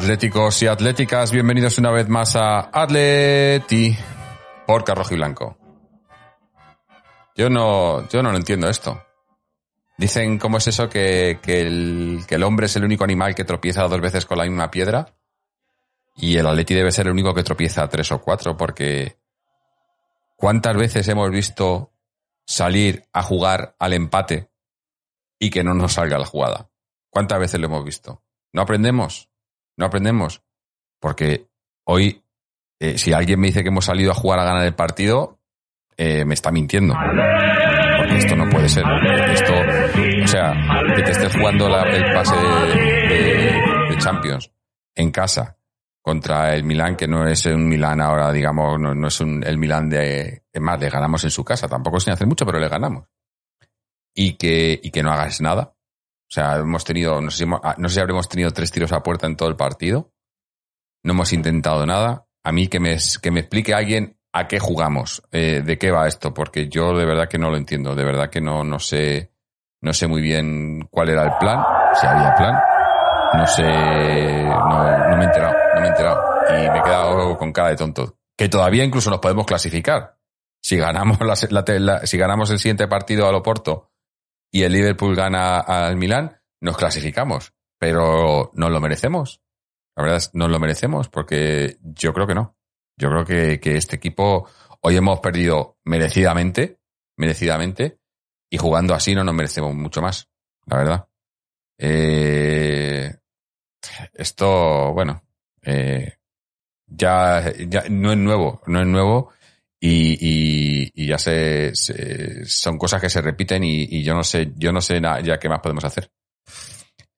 atléticos y atléticas, bienvenidos una vez más a Atleti por Rojo y Blanco. Yo no, yo no lo entiendo esto. Dicen cómo es eso que, que el, que el hombre es el único animal que tropieza dos veces con la misma piedra y el Atleti debe ser el único que tropieza tres o cuatro porque ¿cuántas veces hemos visto salir a jugar al empate y que no nos salga la jugada? ¿Cuántas veces lo hemos visto? ¿No aprendemos? ¿No aprendemos? Porque hoy, eh, si alguien me dice que hemos salido a jugar a ganar el partido, eh, me está mintiendo. Porque esto no puede ser. Esto, o sea, que te esté jugando la- el pase de Champions en casa contra el Milán, que no es un Milán ahora, digamos, no, no es un, el Milán de... Es más, le ganamos en su casa. Tampoco sin hacer mucho, pero le ganamos. Y que, y que no hagas nada. O sea, hemos tenido, no sé, si hemos- ah, no sé habremos tenido tres tiros a puerta en todo el partido. No hemos intentado nada. A mí que me, que me explique alguien a qué jugamos, eh, de qué va esto, porque yo de verdad que no lo entiendo, de verdad que no, no sé, no sé muy bien cuál era el plan, si había plan, no sé, no, no me he enterado, no me he enterado, y me he quedado con cara de tonto. Que todavía incluso nos podemos clasificar. Si ganamos la, la- la- si ganamos el siguiente partido al Oporto y el Liverpool gana al Milán, nos clasificamos. Pero ¿nos lo merecemos? La verdad es, nos lo merecemos porque yo creo que no. Yo creo que, este equipo hoy hemos perdido merecidamente, merecidamente, y jugando así no nos merecemos mucho más, la verdad. Eh, esto, bueno, eh, ya, ya no es nuevo, no es nuevo y, y, y ya se, se- son cosas que se repiten y, y yo no sé, yo no sé ya qué más podemos hacer.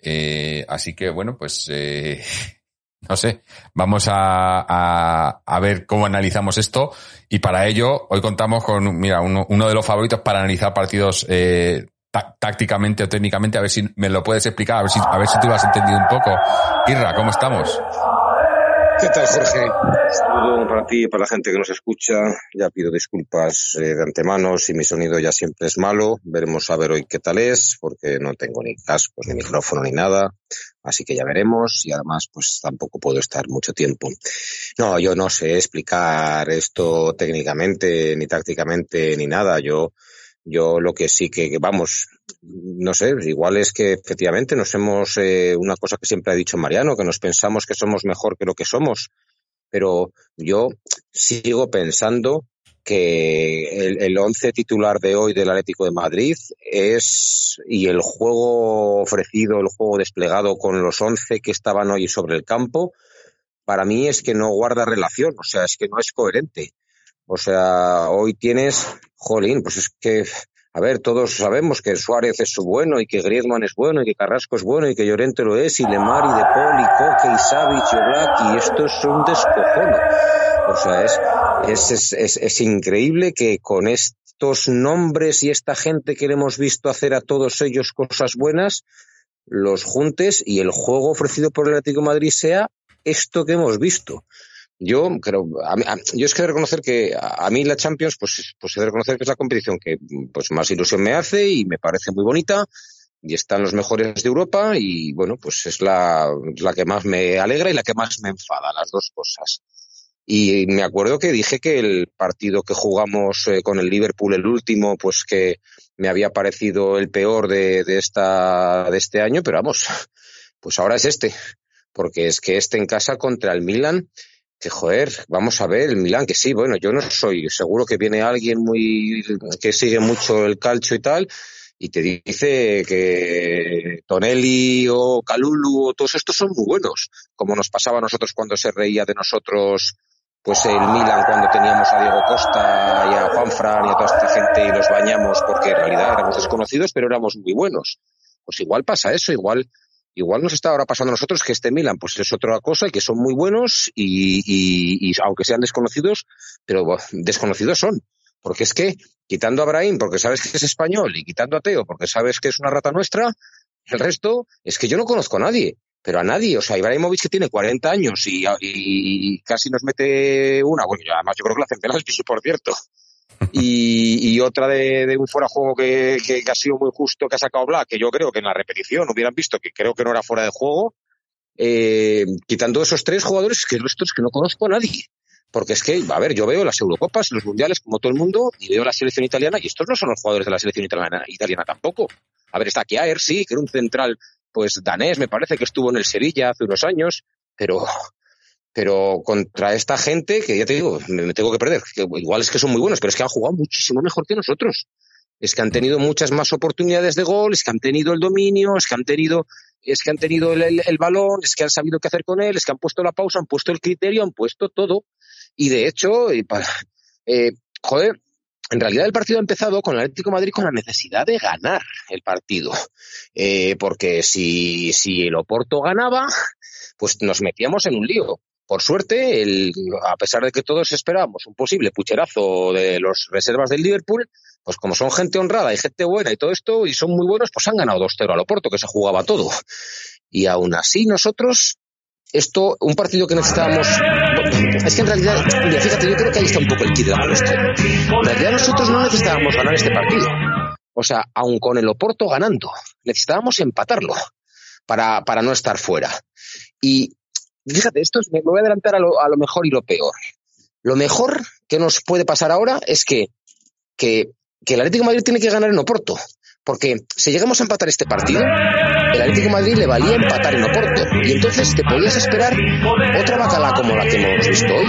Eh, así que bueno, pues eh, no sé, vamos a, a, a ver cómo analizamos esto y para ello hoy contamos con, mira, uno, uno de los favoritos para analizar partidos eh, tá- tácticamente o técnicamente, a ver si me lo puedes explicar, a ver si, a ver si tú lo has entendido un poco. Irra, ¿cómo estamos? ¿Qué tal, Jorge? Saludo para ti y para la gente que nos escucha. Ya pido disculpas eh, de antemano si mi sonido ya siempre es malo. Veremos a ver hoy qué tal es, porque no tengo ni cascos, ni micrófono, ni nada. Así que ya veremos y además pues tampoco puedo estar mucho tiempo. No, yo no sé explicar esto técnicamente, ni tácticamente, ni nada. Yo, yo lo que sí que vamos, no sé, igual es que efectivamente nos hemos, eh, una cosa que siempre ha dicho Mariano, que nos pensamos que somos mejor que lo que somos, pero yo sigo pensando que el, el once titular de hoy del Atlético de Madrid es, y el juego ofrecido, el juego desplegado con los once que estaban hoy sobre el campo, para mí es que no guarda relación, o sea, es que no es coherente. O sea, hoy tienes, jolín, pues es que, a ver, todos sabemos que Suárez es bueno y que Griezmann es bueno y que Carrasco es bueno y que Llorente lo es y Lemar y De Paul y Coque y Savic y Oblak y esto es un. O sea, es, es, es, es, increíble que con estos nombres y esta gente que le hemos visto hacer a todos ellos cosas buenas, los juntes y el juego ofrecido por el Atlético Madrid sea esto que hemos visto. Yo creo, a a- yo es que de reconocer que a, a mí la Champions, pues, pues he de reconocer que es la competición que pues más ilusión me hace y me parece muy bonita y están los mejores de Europa y bueno, pues es la, la que más me alegra y la que más me enfada, las dos cosas. Y me acuerdo que dije que el partido que jugamos eh, con el Liverpool, el último, pues que me había parecido el peor de, de, esta, de este año, pero vamos, pues ahora es este, porque es que este en casa contra el Milan, que joder, vamos a ver, el Milan, que sí, bueno, yo no soy, seguro que viene alguien muy, que sigue mucho el calcio y tal, y te dice que Tonelli o Calulu o todos estos son muy buenos, como nos pasaba a nosotros cuando se reía de nosotros pues el Milan cuando teníamos a Diego Costa y a Juan Fran y a toda esta gente y los bañamos porque en realidad éramos desconocidos pero éramos muy buenos. Pues igual pasa eso, igual, igual nos está ahora pasando a nosotros que este Milan pues es otra cosa y que son muy buenos y, y, aunque sean desconocidos, pero desconocidos son. Porque es que, quitando a Abraham porque sabes que es español y quitando a Teo porque sabes que es una rata nuestra, el resto es que yo no conozco a nadie pero a nadie. O sea, Ibrahimovic que tiene 40 años y, casi nos mete una, bueno, además yo creo que la centenas, por cierto. Y, y otra de, de, un fuera de juego que, que, ha sido muy justo que ha sacado Black, que yo creo que en la repetición hubieran visto que creo que no era fuera de juego. Eh, quitando esos tres jugadores, que los es que no conozco a nadie. Porque es que, a ver, yo veo las Eurocopas, los Mundiales, como todo el mundo, y veo la selección italiana, y estos no son los jugadores de la selección italiana, italiana tampoco. A ver, está Kiaer, sí, que era un central, pues danés, me parece que estuvo en el Sevilla hace unos años, pero, pero contra esta gente, que ya te digo, me, tengo que perder, que igual es que son muy buenos, pero es que han jugado muchísimo mejor que nosotros. Es que han tenido muchas más oportunidades de gol, es que han tenido el dominio, es que han tenido es que han tenido el, el, balón, es que han sabido qué hacer con él, es que han puesto la pausa, han puesto el criterio, han puesto todo. Y de hecho, eh, joder, en realidad el partido ha empezado con el Atlético Madrid con la necesidad de ganar el partido. Eh, porque si, si el Oporto ganaba, pues nos metíamos en un lío. Por suerte, el, a pesar de que todos esperábamos un posible pucherazo de los reservas del Liverpool, pues como son gente honrada y gente buena y todo esto, y son muy buenos, pues han ganado 2-0 al Oporto, que se jugaba todo. Y aún así nosotros esto, un partido que necesitábamos. Es que en realidad, fíjate, yo creo que ahí está un poco el kit de la cuestión. En realidad nosotros no necesitábamos ganar este partido. O sea, aun con el Oporto ganando, necesitábamos empatarlo para, para no estar fuera. Y fíjate, esto es, me voy a adelantar a lo, a lo mejor y lo peor. Lo mejor que nos puede pasar ahora es que, que, que el Atlético Madrid tiene que ganar en Oporto. Porque si llegamos a empatar este partido, el Atlético Madrid le valía empatar en Oporto. Y entonces te podías esperar otra bacala como la que hemos visto hoy,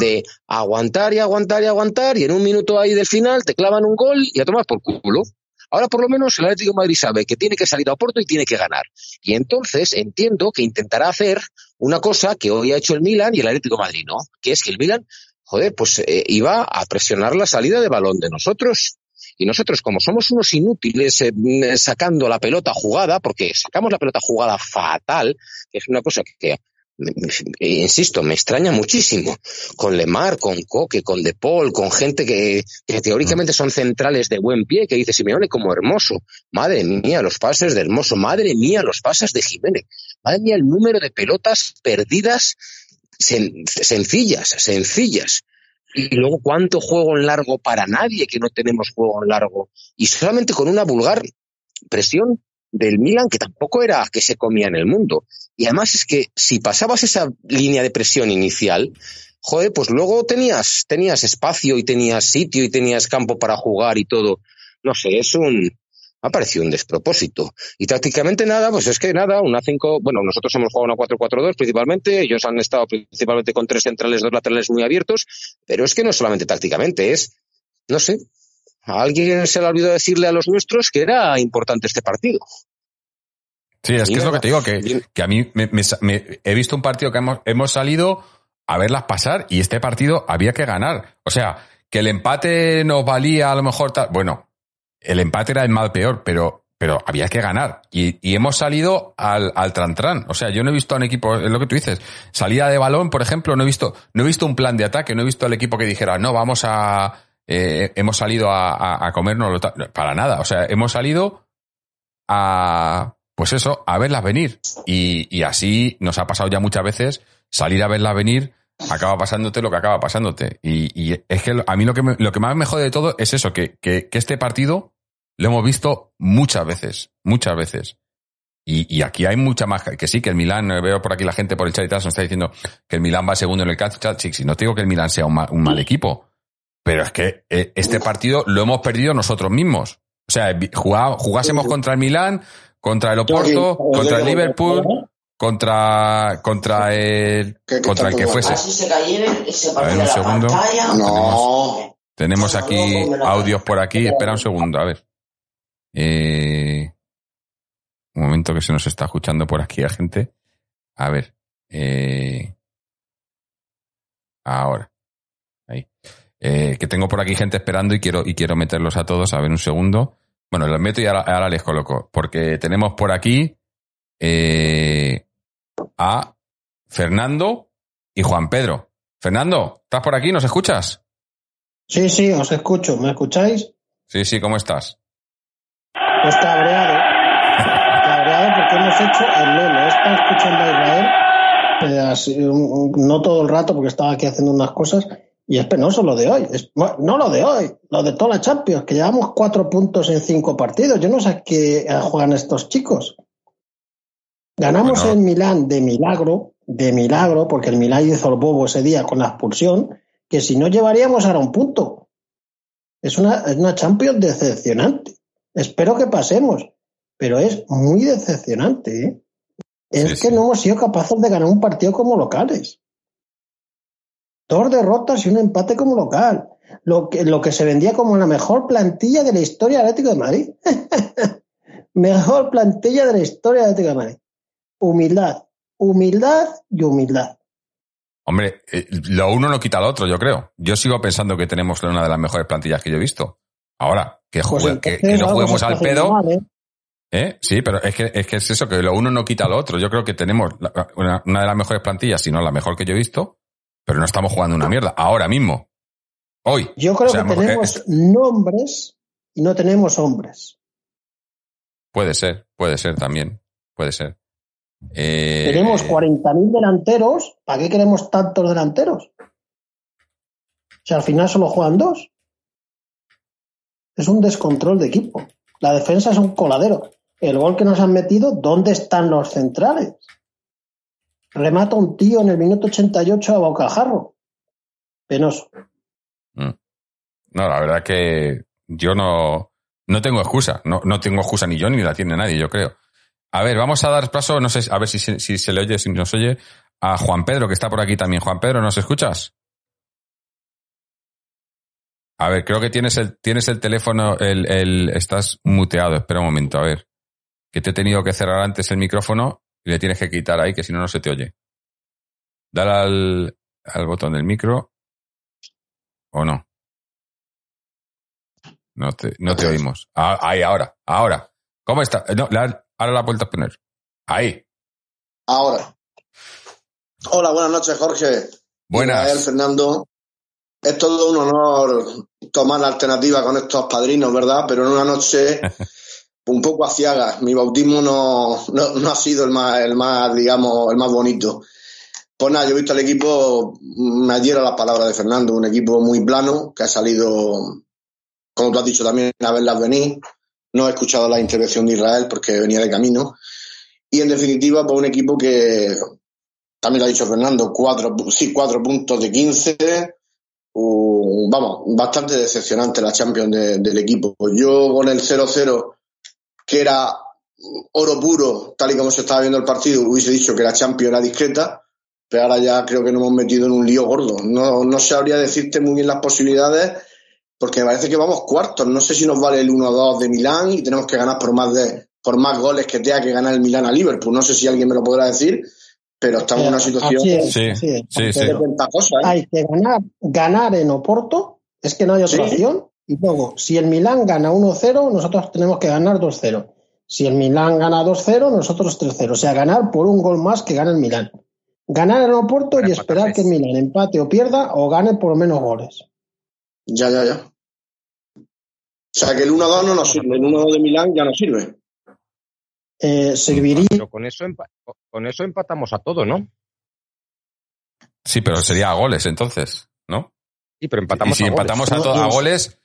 de aguantar y aguantar y aguantar, y en un minuto ahí del final te clavan un gol y a tomar por culo. Ahora por lo menos el Atlético Madrid sabe que tiene que salir a Oporto y tiene que ganar. Y entonces entiendo que intentará hacer una cosa que hoy ha hecho el Milan y el Atlético de Madrid no, que es que el Milan, joder, pues eh, iba a presionar la salida de balón de nosotros y nosotros, como somos unos inútiles eh, sacando la pelota jugada, porque sacamos la pelota jugada fatal, que es una cosa que, insisto, me extraña muchísimo. Con Lemar, con Coque, con De Paul, con gente que, que, teóricamente son centrales de buen pie, que dice Simeone como hermoso. Madre mía, los pases de hermoso. Madre mía, los pases de Jiménez. Madre mía, el número de pelotas perdidas sen, sencillas, sencillas y luego cuánto juego en largo para nadie que no tenemos juego en largo y solamente con una vulgar presión del Milan que tampoco era que se comía en el mundo. Y además es que si pasabas esa línea de presión inicial, joder, pues luego tenías, tenías espacio y tenías sitio y tenías campo para jugar y todo. No sé, es un, ha parecido un despropósito. Y tácticamente nada, pues es que nada, una 5, bueno, nosotros hemos jugado una 4-4-2 principalmente, ellos han estado principalmente con tres centrales, dos laterales muy abiertos, pero es que no solamente tácticamente, es, no sé, a alguien se le olvidó decirle a los nuestros que era importante este partido. Sí, es que es lo que te digo, que, que a mí me, me, me, he visto un partido que hemos, hemos salido a verlas pasar y este partido había que ganar. O sea, que el empate nos valía a lo mejor tal, bueno, el empate era el mal peor, pero, pero había que ganar. Y, hemos salido al, al tran, O sea, yo no he visto a un equipo, es lo que tú dices, salida de balón, por ejemplo, no he visto, no he visto un plan de ataque, no he visto al equipo que dijera, no, vamos a, eh, hemos salido a, a, a comernos para nada. O sea, hemos salido a, pues eso, a verlas venir. Y, y así nos ha pasado ya muchas veces salir a verlas venir acaba pasándote lo que acaba pasándote. Y, es que a mí lo que, me, lo que más me jode de todo es eso, que, que, este partido lo hemos visto muchas veces, muchas veces. Y, y, aquí hay mucha más, que sí, que el Milán, veo por aquí la gente por el chat y tal, nos está diciendo que el Milán va segundo en el chat, sí, sí, no te digo que el Milán sea un mal, un mal equipo, pero es que eh, este partido lo hemos perdido nosotros mismos. O sea, jugásemos contra el Milán, contra el Oporto, contra el Liverpool, contra contra el contra el que fuese. A ver un segundo. Tenemos aquí audios por aquí. Espera un segundo, a ver. Eh, un momento que se nos está escuchando por aquí a gente. A ver. Eh, ahora. Ahí. Eh, que tengo por aquí gente esperando y quiero, y quiero meterlos a todos. A ver un segundo. Bueno, los meto y ahora, ahora les coloco. Porque tenemos por aquí eh, a Fernando y Juan Pedro. Fernando, ¿estás por aquí? ¿Nos escuchas? Sí, sí, os escucho. ¿Me escucháis? Sí, sí, ¿cómo estás? Hecho el Lelo. He estado escuchando a Israel, eh, así, un- un- no todo el rato porque estaba aquí haciendo unas cosas, y es penoso lo de hoy. Es- no lo de hoy, lo de toda la Champions, que llevamos cuatro puntos en cinco partidos. Yo no sé a qué juegan estos chicos. Ganamos Bueno. en Milán de milagro, de milagro, porque el Milán hizo el bobo ese día con la expulsión, que si no llevaríamos ahora un punto. Es una, es una Champions decepcionante. Espero que pasemos, pero es muy decepcionante. ¿eh? Es Sí, que sí. no hemos sido capaces de ganar un partido como locales. Dos derrotas y un empate como local. Lo que, lo que se vendía como la mejor plantilla de la historia del Atlético de Madrid. mejor plantilla de la historia del Atlético de Madrid. Humildad, humildad y humildad. Hombre, eh, lo uno no quita lo otro, yo creo. Yo sigo pensando que tenemos una de las mejores plantillas que yo he visto. Ahora, que, Pues que- que no juguemos al pedo, mal, ¿eh? ¿Eh? Sí, pero es que, es que es eso, que lo uno no quita lo otro. Yo creo que tenemos una, una de las mejores plantillas, si no la mejor que yo he visto, pero no estamos jugando una mierda. Ahora mismo. Hoy. Yo creo O sea, que tenemos es- nombres y no tenemos hombres. Puede ser, puede ser también. Puede ser. Eh, Tenemos 40.000 delanteros. ¿Para qué queremos tantos delanteros? Si al final solo juegan dos. Es un descontrol de equipo. La defensa es un coladero. El gol que nos han metido, ¿dónde están los centrales? Remata un tío en el minuto 88 a bocajarro. Penoso. No, la verdad que yo no, no tengo excusa. No, no tengo excusa ni yo ni la tiene nadie, yo creo. A ver, vamos a dar paso, no sé, a ver si, si se le oye, si nos oye, a Juan Pedro, que está por aquí también. Juan Pedro, ¿nos escuchas? A ver, creo que tienes el, tienes el teléfono, el, el, estás muteado. Espera un momento, a ver. Que te he tenido que cerrar antes el micrófono y le tienes que quitar ahí, que si no, no se te oye. Dale al, al botón del micro. ¿O no? No te, no te oímos. Ah, ahí, ahora, ahora. ¿Cómo está? Eh, No, la- ahora la vuelta a poner. Ahí. Ahora. Hola, buenas noches, Jorge. Buenas. Israel, Fernando. Es todo un honor tomar la alternativa con estos padrinos, ¿verdad? Pero en una noche un poco aciaga. Mi bautismo no, no, ha sido el más, el más, digamos, el más bonito. Pues nada, yo he visto al equipo, me adhiero a las palabras de Fernando, un equipo muy plano, que ha salido, como tú has dicho también, a verlas venir. No he escuchado la intervención de Israel porque venía de camino. Y en definitiva, pues un equipo que, también lo ha dicho Fernando, cuatro, sí, cuatro puntos de 15. Uh, vamos, bastante decepcionante la Champions de- del equipo. Yo con el 0-0, que era oro puro, tal y como se estaba viendo el partido, hubiese dicho que la Champions era discreta, pero ahora ya creo que nos hemos metido en un lío gordo. No, no sabría decirte muy bien las posibilidades, porque me parece que vamos cuartos. No sé si nos vale el 1-2 de Milán y tenemos que ganar por más de por más goles que tenga que ganar el Milán a Liverpool. No sé si alguien me lo podrá decir, pero estamos en una situación Así es, Sí, sí, sí. ¿eh? Hay que ganar, ganar en Oporto, es que no hay otra Sí. opción. Y luego, si el Milán gana 1-0, nosotros tenemos que ganar 2-0. Si el Milán gana 2-0, nosotros 3-0. O sea, ganar por un gol más que gana el Milán. Ganar en Oporto y esperar que el Milán empate o pierda o gane por lo menos goles. Ya, ya, ya. O sea que el 1-2 no nos sirve, el 1-2 de Milán ya no sirve. Eh, serviría Pero con eso, empa- con eso empatamos a todo, ¿no? Sí, pero sería a goles entonces, ¿no? Sí, pero empatamos y si a goles. empatamos a, to- a no. goles,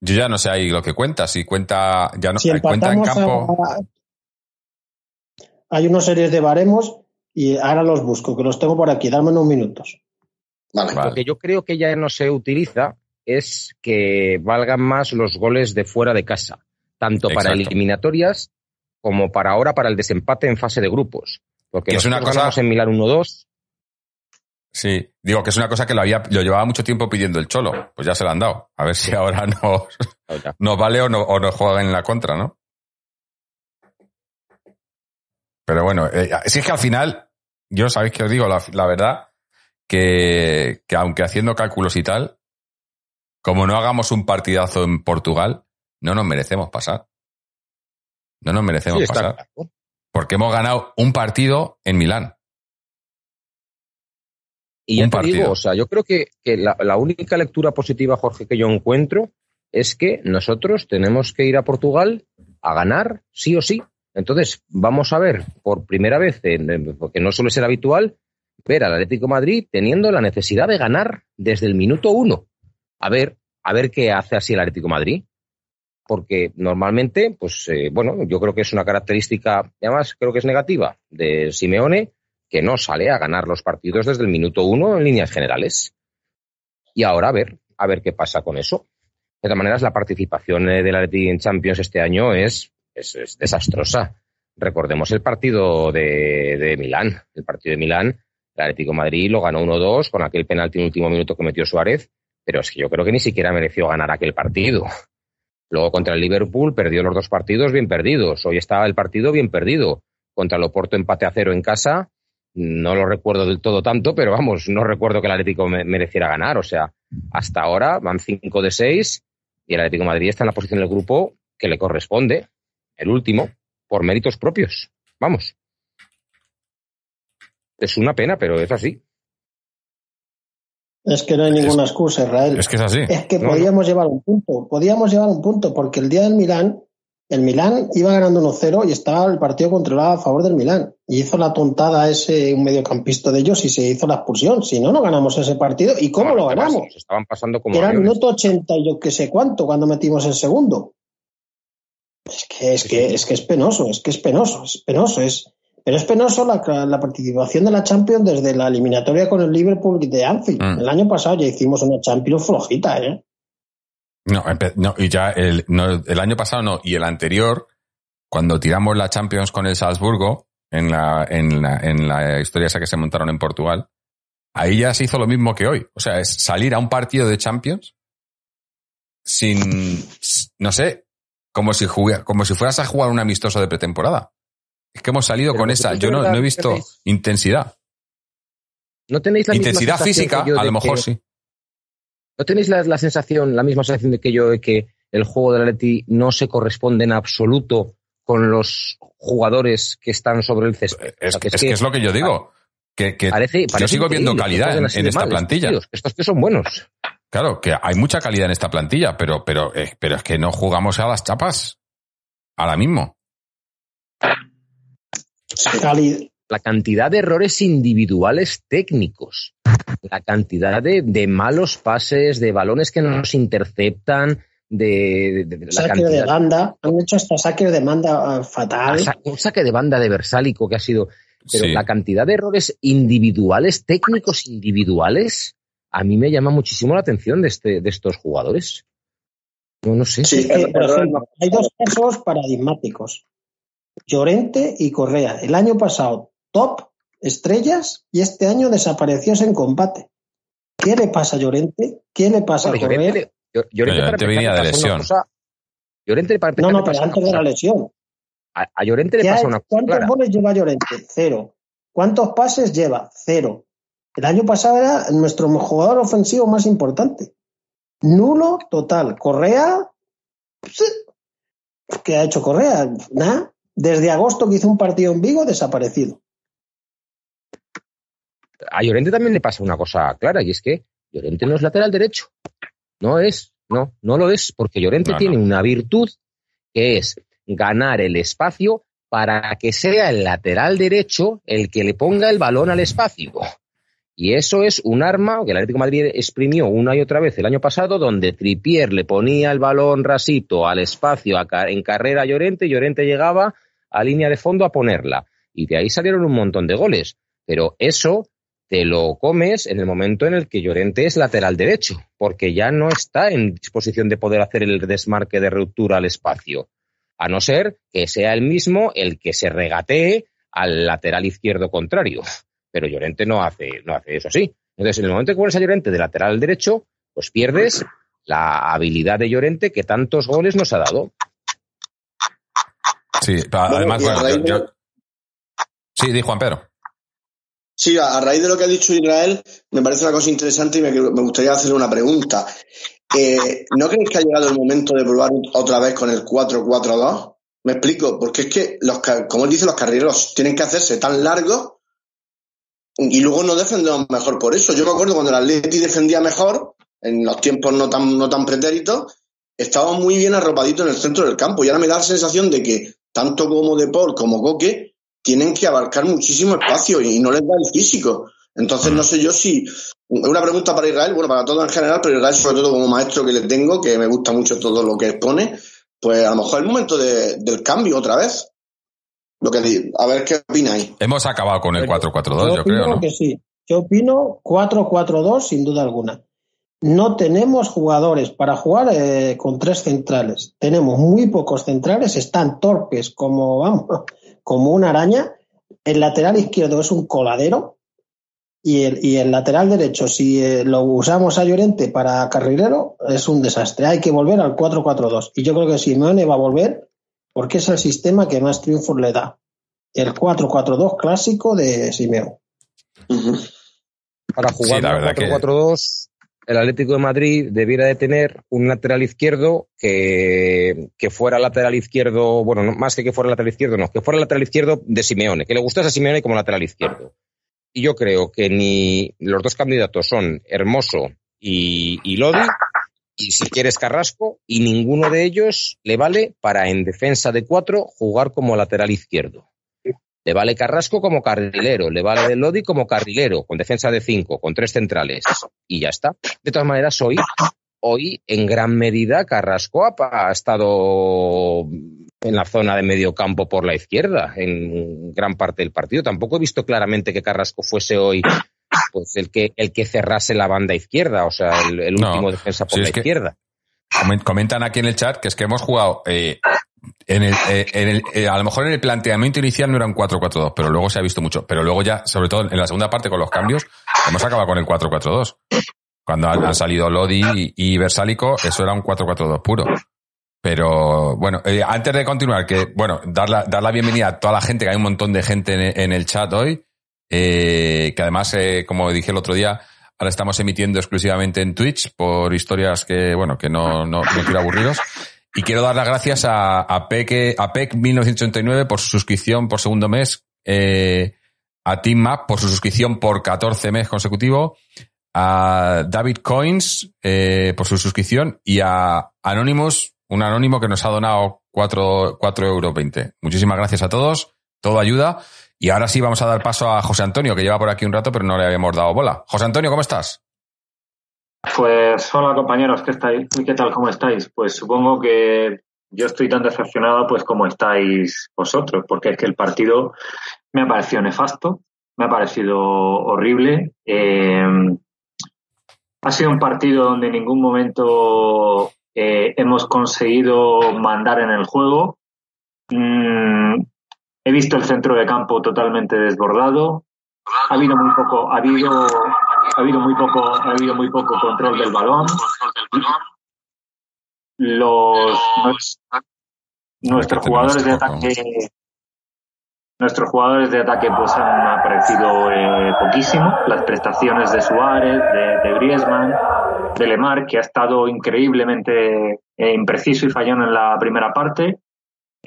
yo ya no sé ahí lo que cuenta. Si cuenta, ya no, si cuenta en empatamos campo. a- Hay unas series de baremos y ahora los busco, que los tengo por aquí. Dame unos minutos. Vale. Vale. Lo que yo creo que ya no se utiliza es que valgan más los goles de fuera de casa, tanto para eliminatorias como para ahora para el desempate en fase de grupos. Porque Que es una cosa- en Milán 1-2, Sí, digo que es una cosa que lo, había, lo llevaba mucho tiempo pidiendo el Cholo. Pues ya se lo han dado. A ver si ahora nos, nos vale o, no, o nos juegan en la contra, ¿no? Pero bueno, eh, si es que al final, yo sabéis que os digo la, la verdad, que, que aunque haciendo cálculos y tal, como no hagamos un partidazo en Portugal, no nos merecemos pasar. No nos merecemos Sí, pasar. claro. Porque hemos ganado un partido en Milán. Y ya te partido. digo, o sea, yo creo que, que la, la única lectura positiva, Jorge, que yo encuentro es que nosotros tenemos que ir a Portugal a ganar sí o sí. Entonces, vamos a ver por primera vez, porque no suele ser habitual, ver al Atlético de Madrid teniendo la necesidad de ganar desde el minuto uno. A ver, a ver qué hace así el Atlético de Madrid. Porque normalmente, pues eh, bueno, yo creo que es una característica, además creo que es negativa, de Simeone, que no sale a ganar los partidos desde el minuto uno en líneas generales. Y ahora a ver, a ver qué pasa con eso. De todas maneras, la participación eh, del Atleti en Champions este año es, es, es desastrosa. Recordemos el partido de, de Milán. El partido de Milán, el Atlético de Madrid lo ganó 1-2 con aquel penalti en el último minuto que metió Suárez, pero es que yo creo que ni siquiera mereció ganar aquel partido. Luego contra el Liverpool perdió los dos partidos bien perdidos. Hoy estaba el partido bien perdido. Contra el Oporto empate a cero en casa. No lo recuerdo del todo tanto, pero vamos, no recuerdo que el Atlético me- mereciera ganar. O sea, hasta ahora van 5 de 6 y el Atlético de Madrid está en la posición del grupo que le corresponde, el último, por méritos propios. Vamos. Es una pena, pero es así. Es que no hay ninguna excusa, Israel. Es que es así. Es que No, podíamos llevar un punto, podíamos llevar un punto, porque el día del Milán, el Milán iba ganando 1-0 y estaba el partido controlado a favor del Milán. Y hizo la tontada ese un mediocampista de ellos y se hizo la expulsión. Si no, no ganamos ese partido. ¿Y cómo lo Además, ganamos? Estaban pasando como Era el minuto 80 y yo que sé cuánto cuando metimos el segundo. Es que es, que, es que es penoso, es que es penoso, es penoso, es, pero es penoso la, la participación de la Champions desde la eliminatoria con el Liverpool de Anfield. Mm. El año pasado ya hicimos una Champions flojita, ¿eh? No, no, y ya el, no, el año pasado no, y el anterior, cuando tiramos la Champions con el Salzburgo, en la, en la, en la historia esa que se montaron en Portugal, ahí ya se hizo lo mismo que hoy. O sea, es salir a un partido de Champions sin, no sé, como si, jugue- como si fueras a jugar un amistoso de pretemporada. Es que hemos salido Pero con esa. Yo no, no he visto intensidad. ¿No tenéis la Intensidad física, a lo mejor que- sí. ¿No tenéis la, la sensación, la misma sensación de que yo, de que el juego del Atleti no se corresponde en absoluto con los jugadores que están sobre el césped? Es, O sea, es que es lo que yo digo. Que, que parece, yo parece sigo viendo calidad en, esta mal plantilla. tíos. Estos tíos son buenos. Claro, que hay mucha calidad en esta plantilla, pero, pero, eh, pero es que no jugamos a las chapas. Ahora mismo. Cali- La cantidad de errores individuales técnicos, la cantidad de, de malos pases, de balones que nos interceptan, de, de- de la saque de banda, han hecho hasta saques de banda eh, fatal. Sa- un saque de banda de Versálico que ha sido. Pero Sí. la cantidad de errores individuales, técnicos individuales, a mí me llama muchísimo la atención de, este, de estos jugadores. No, no sé. Sí, el- por ejemplo, hay dos casos paradigmáticos. Llorente y Correa. El año pasado, top, estrellas, y este año desaparecidos en combate. ¿Qué le pasa a Llorente? ¿Qué le pasa a Correa? Llorente, Llorente, Llorente venía de lesión. cosa- Llorente para No, no, pero antes de la lesión. a, a Llorente le ¿Qué ha pasa una cosa ¿Cuántos clara. goles lleva Llorente? Cero. ¿Cuántos pases lleva? Cero. El año pasado era nuestro jugador ofensivo más importante. Nulo total. Correa. pues, ¿Qué ha hecho Correa? Nada. Desde agosto que hizo un partido en Vigo, desaparecido. A Llorente también le pasa una cosa clara y es que Llorente no es lateral derecho. No es, no, no lo es, porque Llorente No, tiene una virtud que es ganar el espacio para que sea el lateral derecho el que le ponga el balón al espacio. Y eso es un arma que el Atlético de Madrid exprimió una y otra vez el año pasado, donde Tripier le ponía el balón rasito al espacio en carrera a Llorente y Llorente llegaba a línea de fondo a ponerla. Y de ahí salieron un montón de goles. Pero eso te lo comes en el momento en el que Llorente es lateral derecho, porque ya no está en disposición de poder hacer el desmarque de ruptura al espacio, a no ser que sea el mismo el que se regatee al lateral izquierdo contrario. Pero Llorente no hace, no hace eso así. Entonces, en el momento que pones a Llorente de lateral derecho, pues pierdes la habilidad de Llorente que tantos goles nos ha dado. Sí, además, bueno, yo- yo- Sí, di Juan Pedro. Sí, a raíz de lo que ha dicho Israel, me parece una cosa interesante y me, me gustaría hacerle una pregunta. Eh, ¿No creéis que ha llegado el momento de probar otra vez con el 4-4-2? Me explico, porque es que, los, como él dice, los carrileros tienen que hacerse tan largos y luego no defendemos mejor por eso. Yo me acuerdo cuando el Atleti defendía mejor, en los tiempos no tan, no tan pretéritos, estaba muy bien arropadito en el centro del campo. Y ahora me da la sensación de que tanto como Deport como Coque tienen que abarcar muchísimo espacio y no les da el físico. Entonces no sé yo si una pregunta para Israel, bueno, para todo en general, pero Israel sobre todo como maestro que le tengo, que me gusta mucho todo lo que expone, pues a lo mejor es el momento del cambio otra vez. Lo que a ver qué opináis. Hemos acabado con el 4-4-2, yo, creo, ¿no? que sí. Yo opino 4-4-2 sin duda alguna. No tenemos jugadores para jugar eh, con tres centrales. Tenemos muy pocos centrales, están torpes como vamos, como una araña. El lateral izquierdo es un coladero y el, y el lateral derecho, si eh, lo usamos a Llorente para carrilero, es un desastre. Hay que volver al 4-4-2. Y yo creo que Simeone va a volver porque es el sistema que más triunfos le da. El 4-4-2 clásico de Simeone. Para jugar sí, 4-4-2, el Atlético de Madrid debiera de tener un lateral izquierdo que, fuera lateral izquierdo, bueno, más que que fuera lateral izquierdo, no, que fuera lateral izquierdo de Simeone, que le gustase a Simeone como lateral izquierdo y yo creo que ni los dos candidatos son Hermoso y, Lodi, y si quieres Carrasco, y ninguno de ellos le vale para en defensa de cuatro jugar como lateral izquierdo. Le vale Carrasco como carrilero, le vale Lodi como carrilero, con defensa de cinco, con tres centrales, y ya está. De todas maneras, hoy, hoy en gran medida Carrasco ha estado en la zona de medio campo por la izquierda en gran parte del partido. Tampoco he visto claramente que Carrasco fuese hoy pues el que el que cerrase la banda izquierda, o sea, el, último defensa por la izquierda. Comentan aquí en el chat que es que hemos jugado eh, en el, eh, en el eh, a lo mejor en el planteamiento inicial no era un 4-4-2, pero luego se ha visto mucho. Pero luego ya, sobre todo en la segunda parte con los cambios, hemos acabado con el 4-4-2. Cuando han, salido Lodi y, y Versálico, eso era un 4-4-2 puro. Pero bueno, eh, antes de continuar, que bueno, dar la, dar la bienvenida a toda la gente, que hay un montón de gente en, el chat hoy, eh, que además, eh, como dije el otro día, ahora estamos emitiendo exclusivamente en Twitch por historias que, bueno, que no, no, no quiero aburridos. Y quiero dar las gracias a, a PEC, a PEC 1989 por su suscripción por segundo mes, a Team Map por su suscripción por 14 meses consecutivo, a David Coins por su suscripción y a Anonymous un anónimo que nos ha donado 4, euros 20. Muchísimas gracias a todos, todo ayuda. Y ahora sí vamos a dar paso a José Antonio, que lleva por aquí un rato, pero no le habíamos dado bola. José Antonio, ¿cómo estás? Pues hola compañeros, ¿qué, estáis? ¿qué tal? ¿Cómo estáis? Pues supongo que yo estoy tan decepcionado pues como estáis vosotros, porque es que el partido me ha parecido nefasto, me ha parecido horrible. Eh, ha sido un partido donde en ningún momento eh, hemos conseguido mandar en el juego. Mm, he visto el centro de campo totalmente desbordado. Ha habido muy poco, ha habido, ha habido muy poco, ha habido muy poco control del balón. Los nuestros jugadores de ataque Nuestros jugadores de ataque pues han aparecido eh, poquísimo. Las prestaciones de Suárez, de, de, Griezmann, de Lemar, que ha estado increíblemente eh, impreciso y fallón en la primera parte.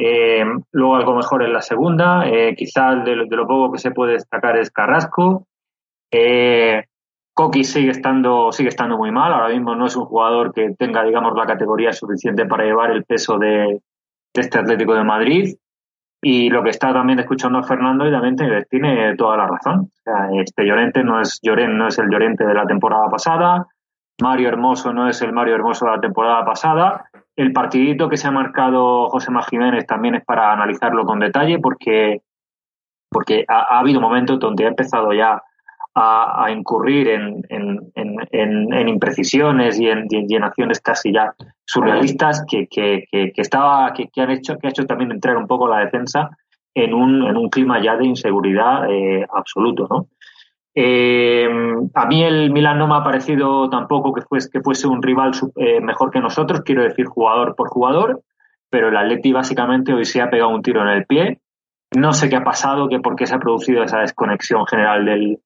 Eh, luego algo mejor en la segunda. Eh, quizás de, de, lo poco que se puede destacar es Carrasco. Eh, Coqui sigue estando, sigue estando muy mal. Ahora mismo no es un jugador que tenga, digamos, la categoría suficiente para llevar el peso de, este Atlético de Madrid. Y lo que está también escuchando a Fernando y también tiene toda la razón. Este Llorente no es Llorente, no es el Llorente de la temporada pasada. Mario Hermoso no es el Mario Hermoso de la temporada pasada. El partidito que se ha marcado José Má Jiménez también es para analizarlo con detalle porque, porque ha, ha habido momentos donde ha empezado ya a, incurrir en, imprecisiones y en, acciones casi ya surrealistas que, que, estaba, que, han hecho, que ha hecho también entrar un poco la defensa en un, en un clima ya de inseguridad eh, absoluto, ¿no? Eh, a mí el Milan no me ha parecido tampoco que fuese, un rival eh, mejor que nosotros, quiero decir jugador por jugador, pero el Atleti básicamente hoy se ha pegado un tiro en el pie. No sé qué ha pasado, que por qué se ha producido esa desconexión general del,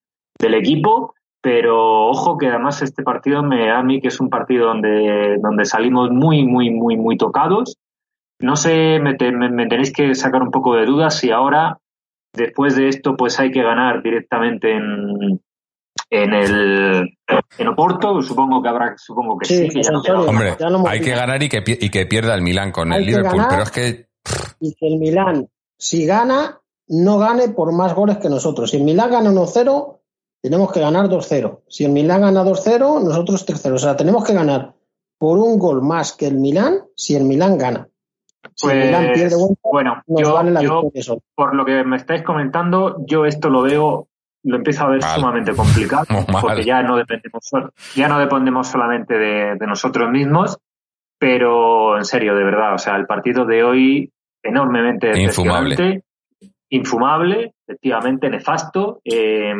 equipo, pero ojo que además este partido me da a mí que es un partido donde, donde salimos muy, muy, muy, muy tocados. no sé, me- me tenéis que sacar un poco de dudas si ahora, después de esto, pues hay que ganar directamente en, en el en Oporto. Supongo que habrá, supongo que sí, Sí, que ya no Hombre, Ya lo hemos hay que ganar y que, y que pierda el Milán con Hay el Liverpool, pero es que y que el Milán, si gana, no gane por más goles que nosotros. Si el Milán gana 1-0, tenemos que ganar 2-0. Si el Milán gana 2-0, nosotros 3-0. O sea, tenemos que ganar por un gol más que el Milán si el Milán gana. Si Pues, Milán pierde bueno, bueno, nos yo, vale la yo, por lo que me estáis comentando, yo esto lo veo, lo empiezo a ver Mal. sumamente complicado, Muy mal. porque ya no dependemos, ya no dependemos solamente de, de nosotros mismos, pero en serio, de verdad, o sea, el partido de hoy enormemente Infumable. infumable, efectivamente nefasto. eh,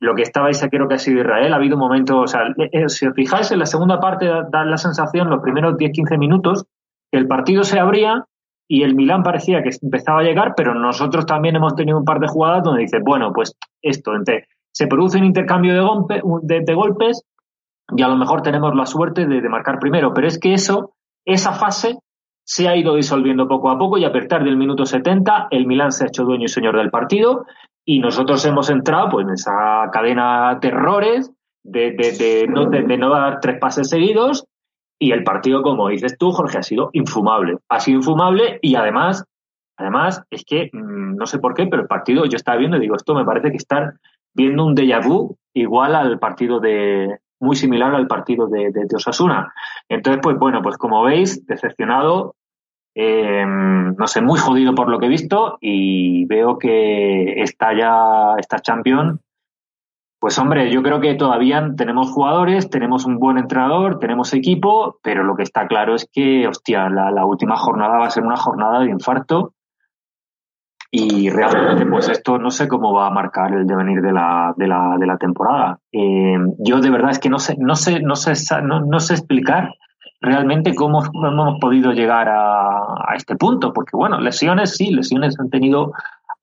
lo que estabais, creo que ha sido Israel, ha habido momentos, o sea, eh, si os fijáis, en la segunda parte da, da la sensación, los primeros 10-15 minutos, el partido se abría y el Milán parecía que empezaba a llegar, pero nosotros también hemos tenido un par de jugadas donde dice, bueno, pues esto, entre- se produce un intercambio de, golpe- de- de golpes y a lo mejor tenemos la suerte de, marcar primero, pero es que eso, esa fase se ha ido disolviendo poco a poco y a partir del minuto 70 el Milán se ha hecho dueño y señor del partido y nosotros hemos entrado pues en esa cadena de errores de no dar tres pases seguidos y el partido, como dices tú, Jorge, ha sido infumable. Ha sido infumable y además, además es que mm, no sé por qué, pero el partido yo estaba viendo y digo, esto me parece que estar viendo un déjà vu igual al partido de, muy similar al partido de, de, de Osasuna. Entonces, pues bueno, pues como veis, decepcionado, eh, no sé, muy jodido por lo que he visto y veo que está ya, esta Champions pues hombre, yo creo que todavía tenemos jugadores, tenemos un buen entrenador, tenemos equipo, pero lo que está claro es que, hostia, la, última jornada va a ser una jornada de infarto y realmente pues esto no sé cómo va a marcar el devenir de la, de la, de la temporada. Eh, yo de verdad es que no sé, no sé, no sé, no, sé explicar realmente cómo hemos podido llegar a este punto, porque bueno, lesiones sí, lesiones han tenido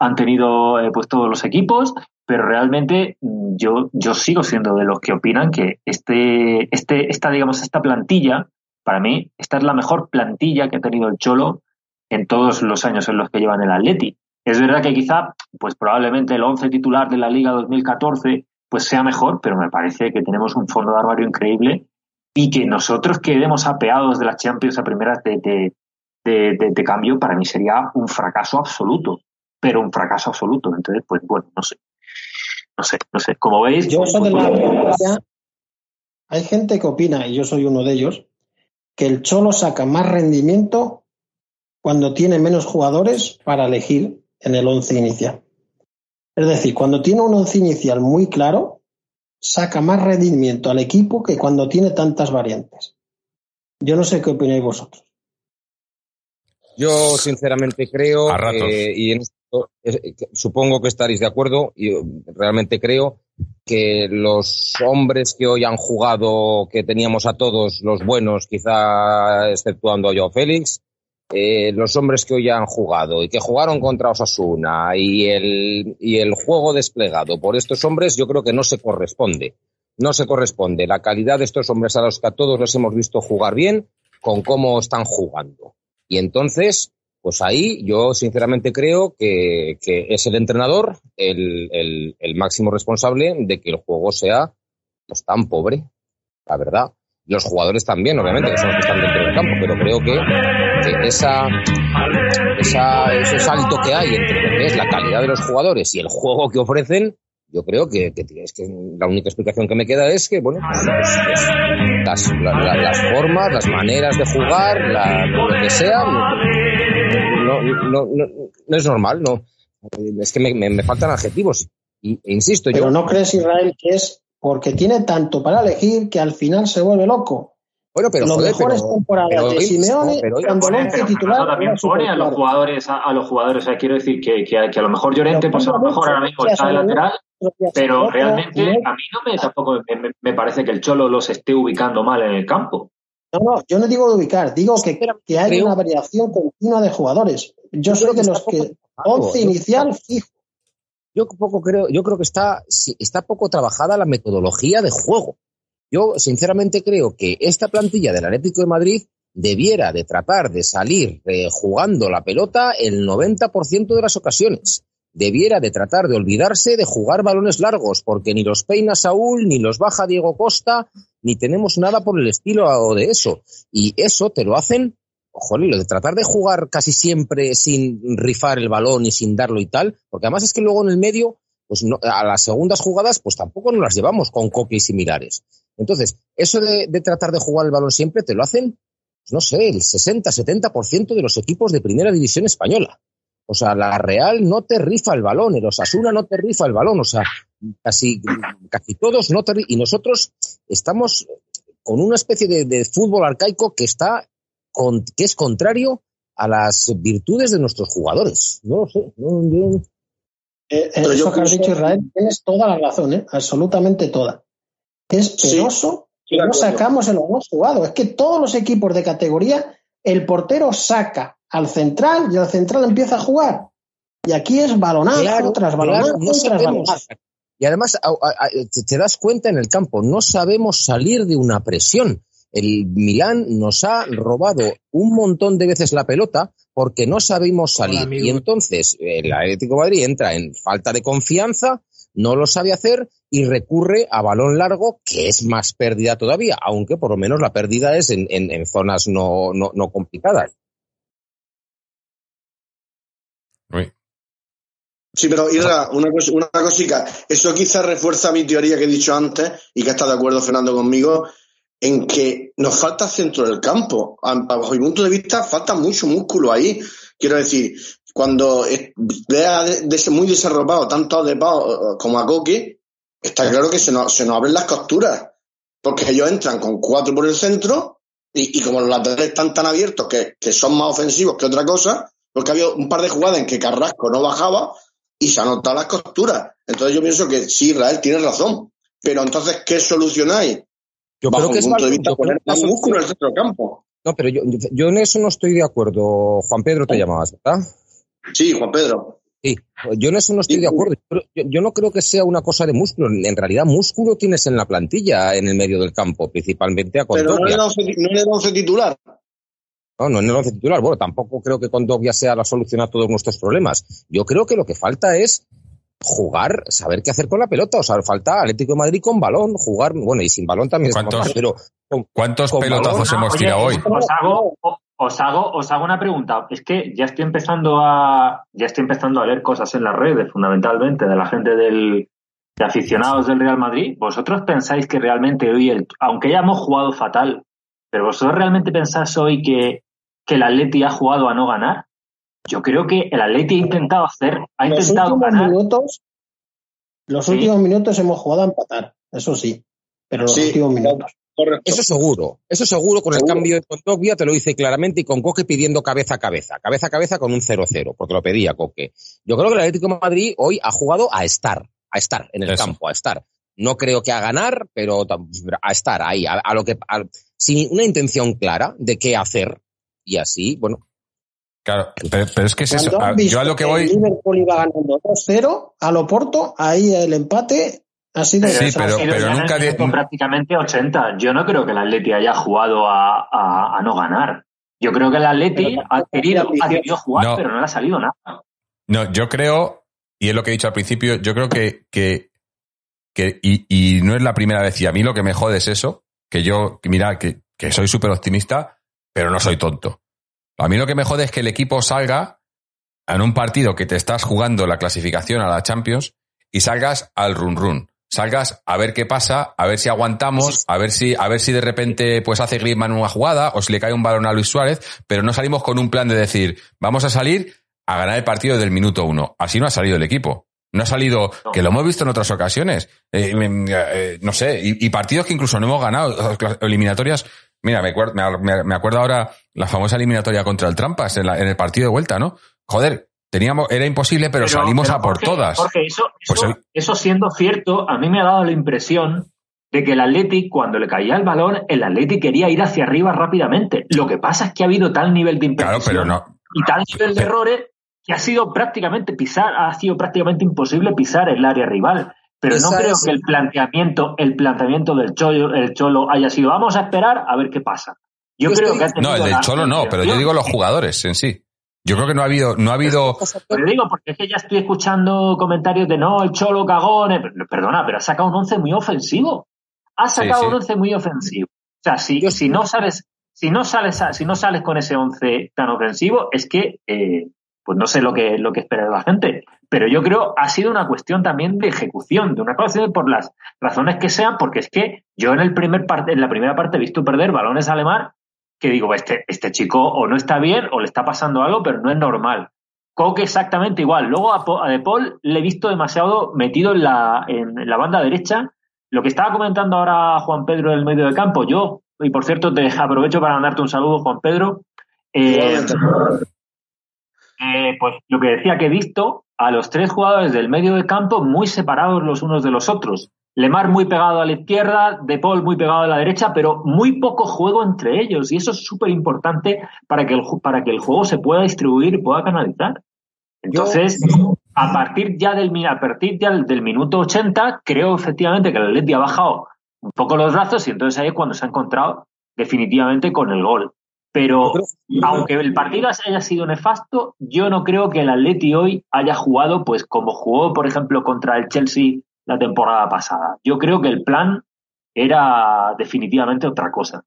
han tenido eh, pues todos los equipos, pero realmente mm, yo, yo sigo siendo de los que opinan que este, este, esta, digamos, esta plantilla, para mí, esta es la mejor plantilla que ha tenido el Cholo en todos los años en los que llevan el Atleti. Es verdad que quizá, pues probablemente el 11 titular de la Liga 2014 pues sea mejor, pero me parece que tenemos un fondo de armario increíble y que nosotros quedemos apeados de las Champions a primeras de, de, de, de- de cambio, para mí sería un fracaso absoluto, pero un fracaso absoluto. Entonces, pues bueno, no sé. No sé, no sé. Como veis, Yo pues, soy de pues, la bueno, creencia- hay gente que opina, y yo soy uno de ellos, que el Cholo saca más rendimiento cuando tiene menos jugadores para elegir en el once inicial. Es decir, cuando tiene un once inicial muy claro, saca más rendimiento al equipo que cuando tiene tantas variantes. Yo no sé qué opináis vosotros. Yo sinceramente creo que, y en esto es- que supongo que estaréis de acuerdo, y eh, realmente creo que los hombres que hoy han jugado, que teníamos a todos los buenos, quizá exceptuando a Joao Félix, eh, los hombres que hoy han jugado y que jugaron contra Osasuna y el, y el juego desplegado por estos hombres, yo creo que no se corresponde. No se corresponde la calidad de estos hombres a los que a todos les hemos visto jugar bien con cómo están jugando. Y entonces, pues ahí yo sinceramente creo que, es el entrenador el, máximo responsable de que el juego sea pues, tan pobre, la verdad. Los jugadores también, obviamente, que son los que están dentro del campo, pero creo que, esa, ese salto que hay entre lo que es la calidad de los jugadores y el juego que ofrecen, yo creo que, que es que la única explicación que me queda es que, bueno, pues, pues, las, la- la- las formas, las maneras de jugar, la- lo que sea, no, no, no, no es normal, no. Es que me, me- me faltan adjetivos. Y, e insisto, Pero yo. ¿no crees, Israel, que es porque tiene tanto para elegir que al final se vuelve loco? Bueno, pero Los joder, mejores pero- temporadas pero de Simeone, pero cuando pero titular también pone a los jugadores, a, a los jugadores, o sea, quiero decir que, que, que a lo mejor Llorente, Pero pues a lo mejor ahora mismo está de lateral, pero realmente a mí no me tampoco me- me parece que el Cholo los esté ubicando mal en el campo. No, no, yo no digo de ubicar, digo que, que hay creo- una variación continua de jugadores. Yo soy creo que de los que poco trabajado. 11 Yo- inicial fijo. yo poco creo, yo creo que está, está poco trabajada la metodología de juego. Yo sinceramente creo que esta plantilla del Atlético de Madrid debiera de tratar de salir eh, jugando la pelota el 90% de las ocasiones. Debiera de tratar de olvidarse de jugar balones largos, porque ni los peina Saúl, ni los baja Diego Costa, ni tenemos nada por el estilo de eso. Y eso te lo hacen, joder, lo de tratar de jugar casi siempre sin rifar el balón y sin darlo y tal, porque además es que luego en el medio, pues no, a las segundas jugadas, pues tampoco nos las llevamos con y similares. Entonces, eso de, de tratar de jugar el balón siempre te lo hacen no sé, el 60-70% de los equipos de primera división española. O sea, la Real no te rifa el balón, el Osasuna no te rifa el balón, o sea, casi, casi todos no te Y nosotros estamos con una especie de, de fútbol arcaico que está con, que es contrario a las virtudes de nuestros jugadores. No lo sé. No, no. Eh, eso que has dicho, Israel, tienes toda la razón, ¿eh? absolutamente toda. Es penoso sí, que no sacamos el balón jugado. Es que todos los equipos de categoría, el portero saca al central y el central empieza a jugar. Y aquí es balonazo Claro, tras claro, balonazo no tras sabemos. balonazo. Y además a- a- a- te- das cuenta en el campo, no sabemos salir de una presión. El Milán nos ha robado un montón de veces la pelota porque no sabemos salir. Y entonces el Atlético de Madrid entra en falta de confianza, no lo sabe hacer y recurre a balón largo, que es más pérdida todavía, aunque por lo menos la pérdida es en, en- en zonas no, no, no complicadas. Sí, pero Irra, una, una cosica. Eso quizás refuerza mi teoría que he dicho antes y que está de acuerdo Fernando conmigo, en que nos falta centro del campo. Bajo mi punto de vista, falta mucho músculo ahí. Quiero decir, cuando vea muy desarrollado tanto a Depau eh, como a Coque, está claro que se nos, se nos abren las costuras. Porque ellos entran con cuatro por el centro y, y como los laterales están tan abiertos que, que son más ofensivos que otra cosa, porque había un par de jugadas en que Carrasco no bajaba y se han notado las costuras. Entonces yo pienso que sí, Israel tiene razón. Pero entonces, ¿qué solucionáis? Yo Bajo creo que es de vista, poner más músculo en el centro del campo. No, pero yo, yo en eso no estoy de acuerdo. Juan Pedro te llamabas, ¿verdad? Sí, Juan Pedro. Sí, yo en eso no estoy Sí, de acuerdo. Yo, no creo que sea una cosa de músculo. En realidad, músculo tienes en la plantilla, en el medio del campo, principalmente a Pero no era, once, no era once titular. No, no en el once titular. Bueno, tampoco creo que Condovia sea la solución a todos nuestros problemas. Yo creo que lo que falta es jugar, saber qué hacer con la pelota. O sea, falta Atlético de Madrid con balón, jugar, bueno, y sin balón también es ¿Cuántos? normal, pero con- ¿Cuántos Con pelotazos balón, hemos Oye, tirado hoy? Os hago, os hago, os hago una pregunta. Es que ya estoy empezando a, ya estoy empezando a leer cosas en las redes, fundamentalmente de la gente del, de aficionados del Real Madrid. ¿Vosotros pensáis que realmente hoy, el, aunque hayamos jugado fatal, pero vosotros realmente pensáis hoy que, que el Atleti ha jugado a no ganar? Yo creo que el Atleti ha intentado hacer, ha Los intentado últimos ganar. minutos, los Sí. últimos minutos hemos jugado a empatar, eso sí, pero los Sí, últimos minutos. Correcto. Eso seguro, eso seguro con el cambio de Condovia te lo dice claramente y con Coque pidiendo cabeza a cabeza, cabeza a cabeza con un 0-0, porque lo pedía Coque. Yo creo que el Atlético de Madrid hoy ha jugado a estar, a estar en el Eso. campo, a estar. No creo que a ganar, pero a estar ahí, a, a lo que, a- sin una intención clara de qué hacer. Y así, bueno, Claro, pero, pero es que es eso. Cuando A- han visto Yo a lo que el voy. Liverpool iba ganando 2-0 a Loporto, ahí el empate ha sido Sí, pero- nunca de- minuto prácticamente 80. Yo no creo que el Atleti haya jugado a, a- a no ganar. Yo creo que el Atleti ha querido, ha querido jugar, No. pero no le ha salido nada. No, yo creo, y es lo que he dicho al principio, yo creo que, que, que y, y no es la primera vez, y a mí lo que me jode es eso, que yo, mira, que, que soy súper optimista, pero no soy tonto. A mí lo que me jode es que el equipo salga en un partido que te estás jugando la clasificación a la Champions y salgas al run run. Salgas a ver qué pasa, a ver si aguantamos, a ver si, a ver si de repente pues hace Griezmann una jugada o si le cae un balón a Luis Suárez, pero no salimos con un plan de decir, vamos a salir a ganar el partido del minuto uno. Así no ha salido el equipo. No ha salido, No. que lo hemos visto en otras ocasiones. Eh, mm, eh, no sé, y, y partidos que incluso no hemos ganado, eliminatorias. Mira, me, acuer- me, acuerdo ahora la famosa eliminatoria contra el Trampas en, la- en el partido de vuelta, ¿no? Joder, teníamos, era imposible, pero, salimos pero a por Jorge, todas. Jorge, eso, Pues eso, eso siendo cierto, a mí me ha dado la impresión de que el Atleti, cuando le caía el balón, el Atleti quería ir hacia arriba rápidamente. Lo que pasa es que ha habido tal nivel de Claro, imprecisión pero no. y tal nivel de Pero- errores que ha sido prácticamente pisar, ha sido prácticamente imposible pisar el área rival. Pero no creo es- que el planteamiento, el planteamiento del Cholo, el Cholo haya sido vamos a esperar a ver qué pasa. Yo, creo que ha tenido No, el del Cholo no, pero yo digo los jugadores en sí. Yo creo que no ha habido, no ha habido. Pero digo, porque es que ya estoy escuchando comentarios de no, el Cholo cagón. eh, Perdona, pero ha sacado un once muy ofensivo. Ha sacado sí. un once muy ofensivo. O sea, si, si no sales, si no sales, a- si no sales con ese once tan ofensivo, es que, eh, pues no sé lo que, lo que espera la gente. Pero yo creo ha sido una cuestión también de ejecución, de una cuestión por las razones que sean, porque es que yo en el primer parte, en la primera parte he visto perder balones a Lemar que digo, este, este chico o no está bien o le está pasando algo, pero no es normal. Coque exactamente igual. Luego a, De Paul le he visto demasiado metido en la, en la banda derecha. Lo que estaba comentando ahora Juan Pedro en el medio de campo, yo, y por cierto te aprovecho para mandarte un saludo, Juan Pedro. Eh. Eh, pues lo que decía que he visto a los tres jugadores del medio de campo muy separados los unos de los otros. Lemar muy pegado a la izquierda, De Paul muy pegado a la derecha, pero muy poco juego entre ellos. Y eso es súper importante para, que el para que el juego se pueda distribuir y pueda canalizar. Entonces, a partir ya del, a partir ya del, del minuto 80, creo efectivamente que el Atleti ha bajado un poco los brazos y entonces ahí es cuando se ha encontrado definitivamente con el gol. Pero aunque el partido haya sido nefasto, yo no creo que el Atleti hoy haya jugado pues como jugó, por ejemplo, contra el Chelsea la temporada pasada. Yo creo que el plan era definitivamente otra cosa.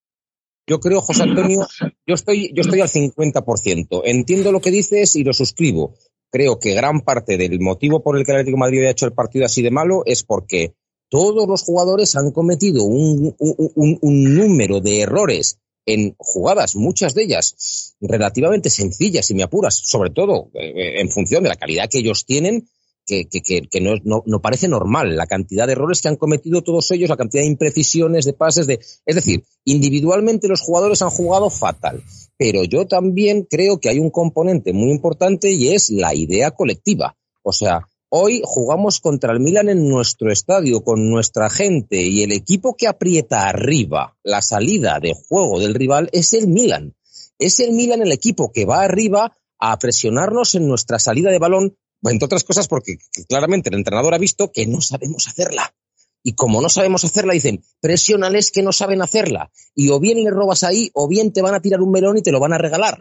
Yo creo, José Antonio, yo estoy, yo estoy al 50%. Entiendo lo que dices y lo suscribo. Creo que gran parte del motivo por el que el Atlético de Madrid ha hecho el partido así de malo es porque todos los jugadores han cometido un, un- un- un número de errores en jugadas, muchas de ellas relativamente sencillas, si me apuras, sobre todo eh, en función de la calidad que ellos tienen, que, que- que- que no, no- no parece normal la cantidad de errores que han cometido todos ellos, la cantidad de imprecisiones, de pases, de, es decir, individualmente los jugadores han jugado fatal, pero yo también creo que hay un componente muy importante y es la idea colectiva. O sea, hoy jugamos contra el Milan en nuestro estadio con nuestra gente y el equipo que aprieta arriba la salida de juego del rival es el Milan. Es el Milan el equipo que va arriba a presionarnos en nuestra salida de balón, entre otras cosas porque que claramente el entrenador ha visto que no sabemos hacerla. Y como no sabemos hacerla, dicen, presiónales que no saben hacerla. Y o bien le robas ahí, o bien te van a tirar un melón y te lo van a regalar.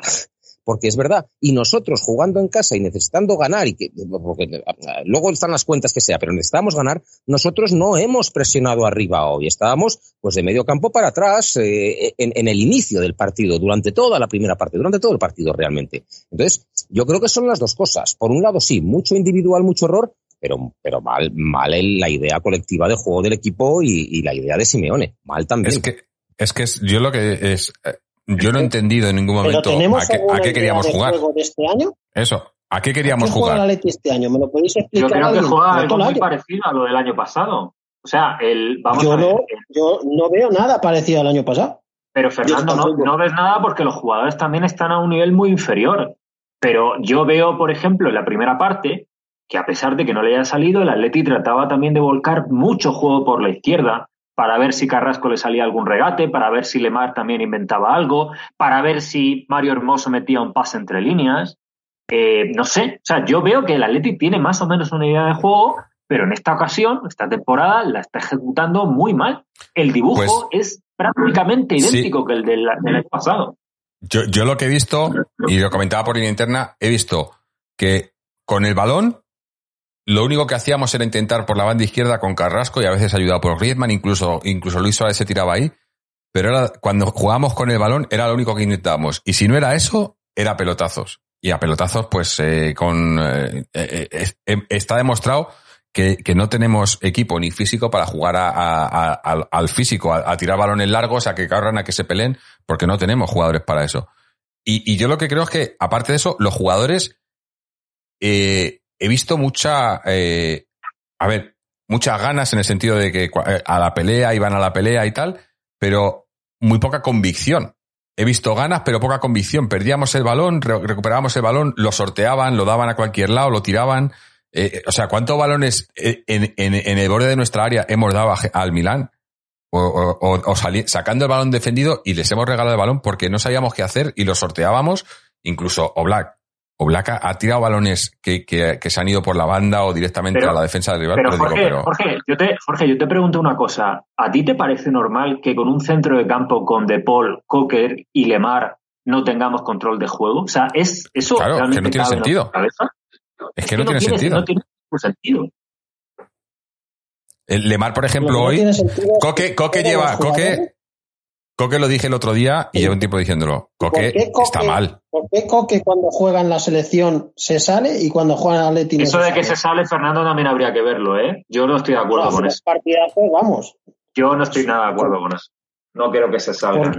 Porque es verdad. Y nosotros jugando en casa y necesitando ganar, y que porque, ah, luego están las cuentas que sea, pero necesitamos ganar, nosotros no hemos presionado arriba hoy. Estábamos pues de medio campo para atrás eh, en, el inicio del partido, durante toda la primera parte, durante todo el partido realmente. Entonces, yo creo que son las dos cosas. Por un lado, sí, mucho individual, mucho error, pero, pero mal, mal la idea colectiva de juego del equipo y, y la idea de Simeone. Mal también. Es que, es que es- yo lo que es, eh, yo no he entendido en ningún Pero momento tenemos a qué, a qué queríamos jugar. juego de este año. Eso, ¿a qué ¿Qué queríamos juega el jugar? Atleti este año? ¿Me lo podéis explicar? Yo creo que juega algo muy parecido a lo del año pasado. O sea, el, vamos Yo a ver, no, el- yo no veo nada parecido al año pasado. Pero Fernando, Yo no, no ves nada porque los jugadores también están a un nivel muy inferior. Pero yo veo, por ejemplo, en la primera parte, que a pesar de que no le haya salido, el Atleti trataba también de volcar mucho juego por la izquierda para ver si Carrasco le salía algún regate, para ver si Lemar también inventaba algo, para ver si Mario Hermoso metía un pase entre líneas. Eh, no sé, o sea, yo veo que el Atleti tiene más o menos una idea de juego, pero en esta ocasión, esta temporada, la está ejecutando muy mal. El dibujo es prácticamente sí. idéntico que el del, del año pasado. Yo, yo lo que he visto, y lo comentaba por línea interna, he visto que con el balón, lo único que hacíamos era intentar por la banda izquierda con Carrasco y a veces ayudado por Griezmann, incluso, incluso Luis Suárez se tiraba ahí. Pero era, cuando jugábamos con el balón era lo único que intentábamos. Y si no era eso, era pelotazos. Y a pelotazos, pues eh, con eh, eh, es- eh, está demostrado que, que no tenemos equipo ni físico para jugar a- a- al, físico, a, a tirar balones largos, a que corran, a que se peleen, porque no tenemos jugadores para eso. Y, y yo lo que creo es que, aparte de eso, los jugadores, eh, he visto mucha, eh, a ver, muchas ganas en el sentido de que eh, a la pelea, iban a la pelea y tal, pero muy poca convicción. He visto ganas, pero poca convicción. Perdíamos el balón, re- recuperábamos el balón, lo sorteaban, lo daban a cualquier lado, lo tiraban. Eh, eh, o sea, ¿cuántos balones en, el borde de nuestra área hemos dado al Milán? O, sacando el balón defendido y les hemos regalado el balón porque no sabíamos qué hacer y lo sorteábamos. Incluso Oblak Oblak ha, ha tirado balones que, que- que se han ido por la banda o directamente Pero- a la defensa del rival. Pero pero digo, Jorge, pero- Jorge, yo te, Jorge, yo te pregunto una cosa. ¿A ti te parece normal que con un centro de campo con De Paul, Cocker y Lemar no tengamos control de juego? O sea, ¿es eso Claro, que realmente no tiene sentido. cabeza? es que no tiene sentido. No tiene ningún sentido. El Lemar, por ejemplo, que no hoy, Coque, que Coque lleva, Coque, Coque lo dije el otro día y Sí. llevo un tiempo diciéndolo. ¿Por Coque qué Coque- está mal. ¿Por qué Coque cuando juega en la selección se sale y cuando juega en Atleti no Eso se de que sale? se sale, Fernando, también habría que verlo, ¿eh? Yo no estoy de acuerdo con eso. partidazos, vamos. Yo no estoy nada de acuerdo con eso. No quiero que se salga.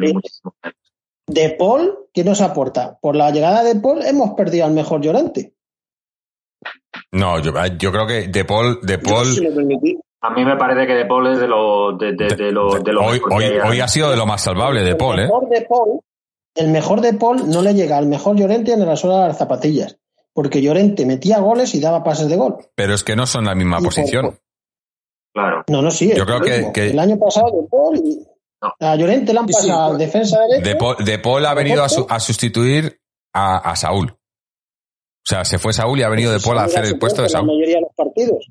De Paul, ¿qué nos aporta? Por la llegada de Paul hemos perdido al mejor Llorente. No, yo, yo creo que De Paul, De Yo, Paul A mí me parece que De Paul es de lo de, de, de lo, de lo hoy, hoy, ha sido de lo más salvable de el Paul, ¿eh? mejor de Paul, el mejor de Paul no le llega al mejor Llorente ni a la sola de las zapatillas. Porque Llorente metía goles y daba pases de gol. Pero es que no son la misma Y por- posición. Claro. No, no, sí. Yo creo que- El año pasado de Paul y No. a Llorente le han Sí, sí, pasado pues- defensa derecha. De Paul, De Paul ha venido a, su- a sustituir a, a Saúl. O sea, se fue Saúl y ha venido De Paul a hacer el puesto de en La Saúl. mayoría de los partidos.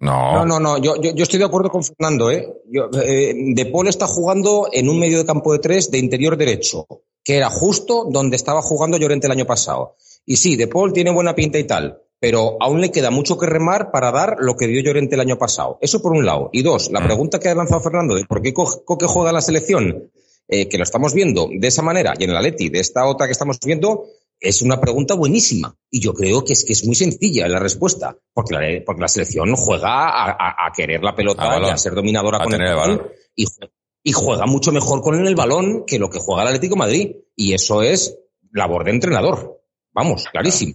No, No, no, no, yo, yo, yo estoy de acuerdo con Fernando. ¿eh? Yo, eh, de Paul está jugando en un medio de campo de tres de interior derecho, que era justo donde estaba jugando Llorente el año pasado. Y sí, De Paul tiene buena pinta y tal, pero aún le queda mucho que remar para dar lo que dio Llorente el año pasado. Eso por un lado. Y dos, la Mm. pregunta que ha lanzado Fernando de por qué Co- Coque juega la selección, eh, que lo estamos viendo de esa manera, y en el Atleti de esta otra que estamos viendo, es una pregunta buenísima. Y yo creo que es que es muy sencilla la respuesta. Porque la, porque la selección juega a, a- a querer la A pelota balón. y a ser dominadora A con el balón. balón. Y, jue- y juega mucho mejor con el balón que lo que juega el Atlético de Madrid. Y eso es labor de entrenador. Vamos, clarísimo.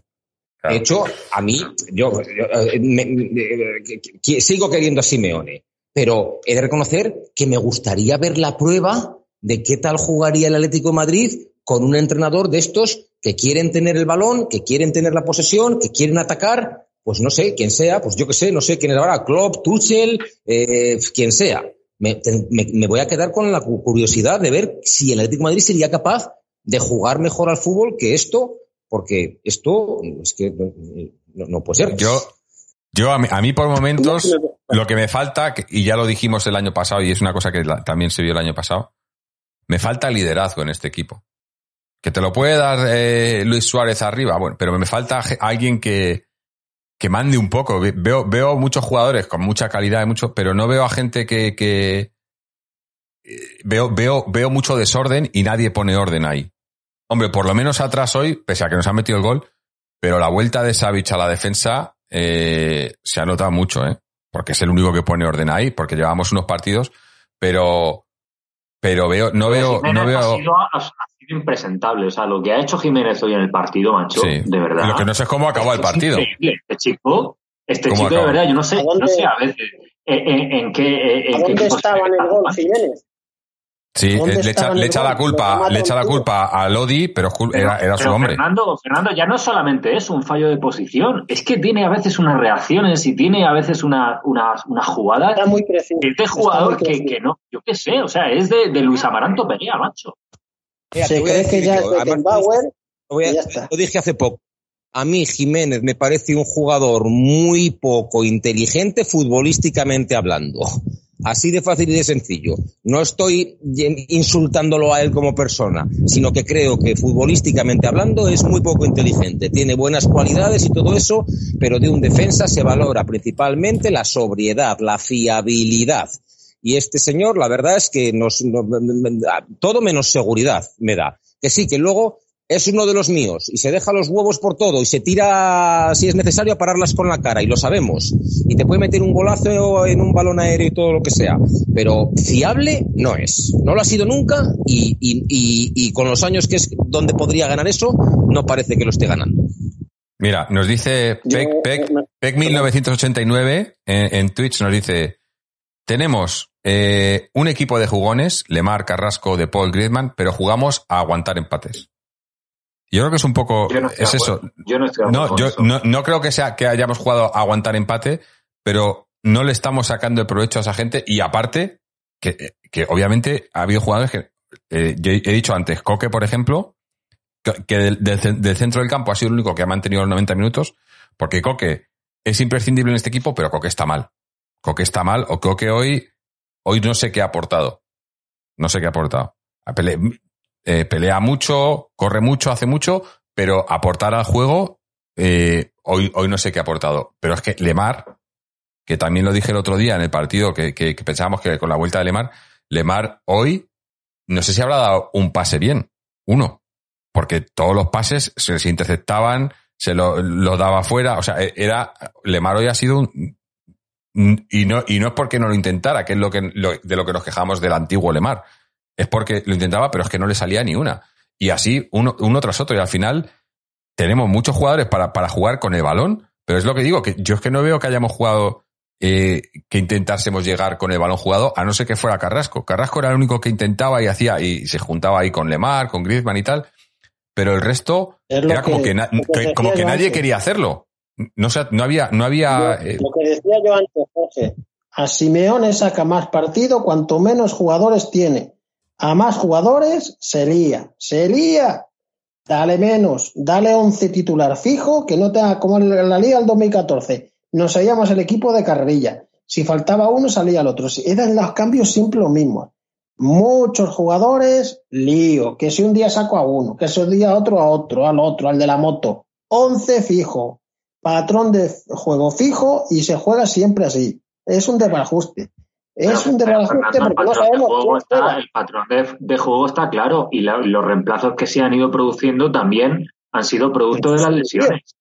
Claro. De hecho, a mí, yo, yo, eh, me- me- eh, sigo queriendo a Simeone, pero he de reconocer que me gustaría ver la prueba de qué tal jugaría el Atlético de Madrid con un entrenador de estos que quieren tener el balón, que quieren tener la posesión, que quieren atacar, pues no sé, quién sea, pues yo qué sé, no sé quién es ahora, Klopp, Tuchel, eh, quien sea. Me, te- me- me voy a quedar con la cu- curiosidad de ver si el Atlético de Madrid sería capaz de jugar mejor al fútbol que esto, porque esto es que no, no puede ser. Yo, yo a mí, a mí por momentos, lo que me falta, que- y ya lo dijimos el año pasado, y es una cosa que también se vio el año pasado, me falta liderazgo en este equipo. Que te lo puede dar eh, Luis Suárez arriba, bueno, pero me falta alguien que, que mande un poco. Ve- Veo, veo muchos jugadores con mucha calidad, y mucho, pero no veo a gente que, que eh, veo, veo, veo mucho desorden y nadie pone orden ahí. Hombre, por lo menos atrás hoy, pese a que nos han metido el gol, pero la vuelta de Savic a la defensa eh, se ha notado mucho, ¿eh? Porque es el único que pone orden ahí, porque llevamos unos partidos, pero, pero veo, no veo, Jiménez no ha, veo. sido, ha- ha sido impresentable. O sea, lo que ha hecho Jiménez hoy en el partido, macho, Sí. de verdad. Lo que no sé es cómo acabó el Es partido. Este chico, este ¿Cómo chico de verdad, yo no sé, ¿A dónde- no sé a veces en, en- en qué. En ¿A qué dónde estaba en el gol Jiménez? Sí, ¿Dónde eh, le echa, le la culpa, le echa la matan, culpa a Lodi, pero es era, era su pero hombre. Fernando, Fernando, ya no es solamente eso, un fallo de posición, es que tiene a veces unas reacciones y tiene a veces una, una, una jugada Está muy crecido. de este Está jugador muy que, que no, yo qué sé, o sea, es de, de Luis Amaranto Perea, macho. Mira, Se cree que ya yo, es además, Beckenbauer. lo voy a- y ya está. lo dije hace poco. A mí Jiménez me parece un jugador muy poco inteligente futbolísticamente hablando. Así de fácil y de sencillo. No estoy insultándolo a él como persona, sino que creo que futbolísticamente hablando es muy poco inteligente. Tiene buenas cualidades y todo eso, pero de un defensa se valora principalmente la sobriedad, la fiabilidad. Y este señor, la verdad es que nos, no- todo menos seguridad me da. Que sí, que luego es uno de los míos y se deja los huevos por todo y se tira, si es necesario, a pararlas con la cara y lo sabemos. Y te puede meter un golazo en un balón aéreo y todo lo que sea. Pero fiable no es. No lo ha sido nunca y, y, y, y con los años que es donde podría ganar eso, no parece que lo esté ganando. Mira, nos dice Yo- Pec, Pec, me- Pec 1989 en, en Twitch nos dice, tenemos eh, un equipo de jugones, Lemar, Carrasco, De Paul, Griezmann, pero jugamos a aguantar empates. Yo creo que es un poco, Yo no estoy es eso. Yo no estoy yo eso. no, no creo que sea que hayamos jugado a aguantar empate, pero no le estamos sacando el provecho a esa gente y aparte que, que obviamente ha habido jugadores que eh, yo he dicho antes, Coque por ejemplo, que- que del, del centro del campo ha sido el único que ha mantenido los 90 minutos, porque Coque es imprescindible en este equipo, pero Coque está mal. Coque está mal, o Coque hoy, hoy no sé qué ha aportado. No sé qué ha aportado. Eh, pelea mucho, corre mucho, hace mucho, pero aportar al juego, eh, hoy, hoy no sé qué ha aportado. Pero es que Lemar, que también lo dije el otro día en el partido, que, que- que pensábamos que con la vuelta de Lemar, Lemar hoy, no sé si habrá dado un pase bien, uno, porque todos los pases se, se interceptaban, se lo, lo daba fuera, o sea, e- era, Lemar hoy ha sido un- y no, y no es porque no lo intentara, que es lo que, lo- de lo que nos quejamos del antiguo Lemar, es porque lo intentaba, pero es que no le salía ni una. Y así, uno, uno tras otro, y al final, tenemos muchos jugadores para, para jugar con el balón, pero es lo que digo, que yo es que no veo que hayamos jugado, eh, que intentásemos llegar con el balón jugado, a no ser que fuera Carrasco. Carrasco era el único que intentaba y hacía, y se juntaba ahí con Lemar, con Griezmann y tal, pero el resto era como que- na- como que nadie antes. quería hacerlo. No, sé, no había, no había, Yo- eh, lo que decía yo antes, Jorge, a Simeone saca más partido cuanto menos jugadores tiene. A más jugadores se lía, se lía. Dale menos, dale 11 titular fijo, que no tenga como en la Liga del 2014. Nos seguíamos el equipo de carrerilla. Si faltaba uno, salía el otro. Eran los cambios siempre los mismos. Muchos jugadores, lío. Que si un día saco a uno, que si un día otro a otro, al otro, al de la moto. 11 fijo patrón de juego fijo y se juega siempre así. Es un desbarajuste. Es un el porque no patrón de sabemos juego está- el patrón de, de juego está claro y, la- los reemplazos que se han ido produciendo también han sido producto de las lesiones.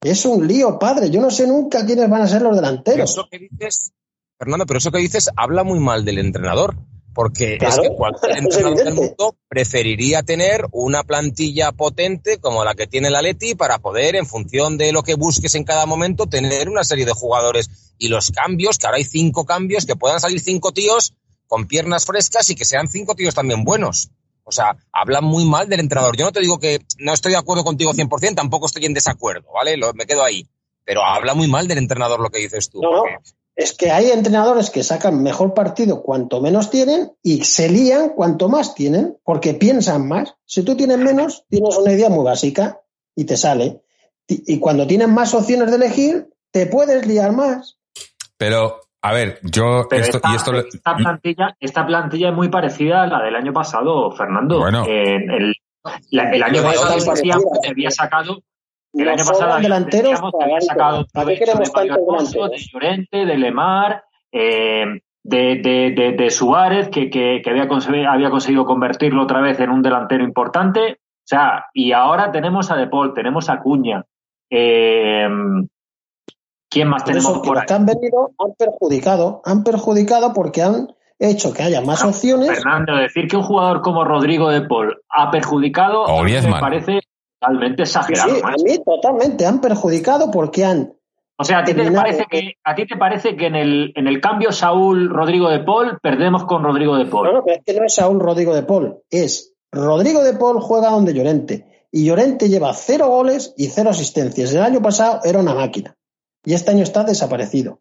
Es un lío, padre. Yo no sé nunca quiénes van a ser los Pero delanteros. eso que dices, Fernando, pero eso que dices habla muy mal del entrenador. Porque es que cualquier entrenador del mundo preferiría tener una plantilla potente como la que tiene la Leti para poder, en función de lo que busques en cada momento, tener una serie de jugadores y los cambios, que ahora hay cinco cambios, que puedan salir cinco tíos con piernas frescas y que sean cinco tíos también buenos. O sea, hablan muy mal del entrenador. Yo no te digo que no estoy de acuerdo contigo 100%, tampoco estoy en desacuerdo, ¿vale? Lo- me quedo ahí. Pero habla muy mal del entrenador lo que dices tú. No, no. Es que hay entrenadores que sacan mejor partido cuanto menos tienen y se lían cuanto más tienen porque piensan más. Si tú tienes menos, tienes una idea muy básica y te sale. Y cuando tienes más opciones de elegir, te puedes liar más. pero, a ver, yo, esto, esta, y esto, lo- esta plantilla, esta plantilla es muy parecida a la del año pasado, Fernando. Bueno. Eh, el, la- el año pasado había sacado el año pasado delanteros que para había sacado ¿Para qué provecho queremos de Mario Hermoso, de delanteros? Llorente, de Lemar, eh, de, de, de, de Suárez, que, que, que había, conseguido, había conseguido convertirlo otra vez en un delantero importante. O sea, y ahora tenemos a De Paul, tenemos a Cuña. Eh, ¿Quién más Por tenemos eso por los ahí? que han venido han perjudicado, han perjudicado porque han hecho que haya más Ah, opciones. Fernando, decir que un jugador como Rodrigo de Paul ha perjudicado O me parece totalmente exagerado. sí, a macho. mí totalmente han perjudicado porque han O sea, ¿a ti te parece que a ti te parece que en el en el cambio Saúl Rodrigo de Paul perdemos con Rodrigo de Paul? No, no, pero es que no es Saúl Rodrigo de Paul, es Rodrigo de Paul juega donde Llorente. Y Llorente lleva cero goles y cero asistencias. El año pasado era una máquina. Y este año está desaparecido.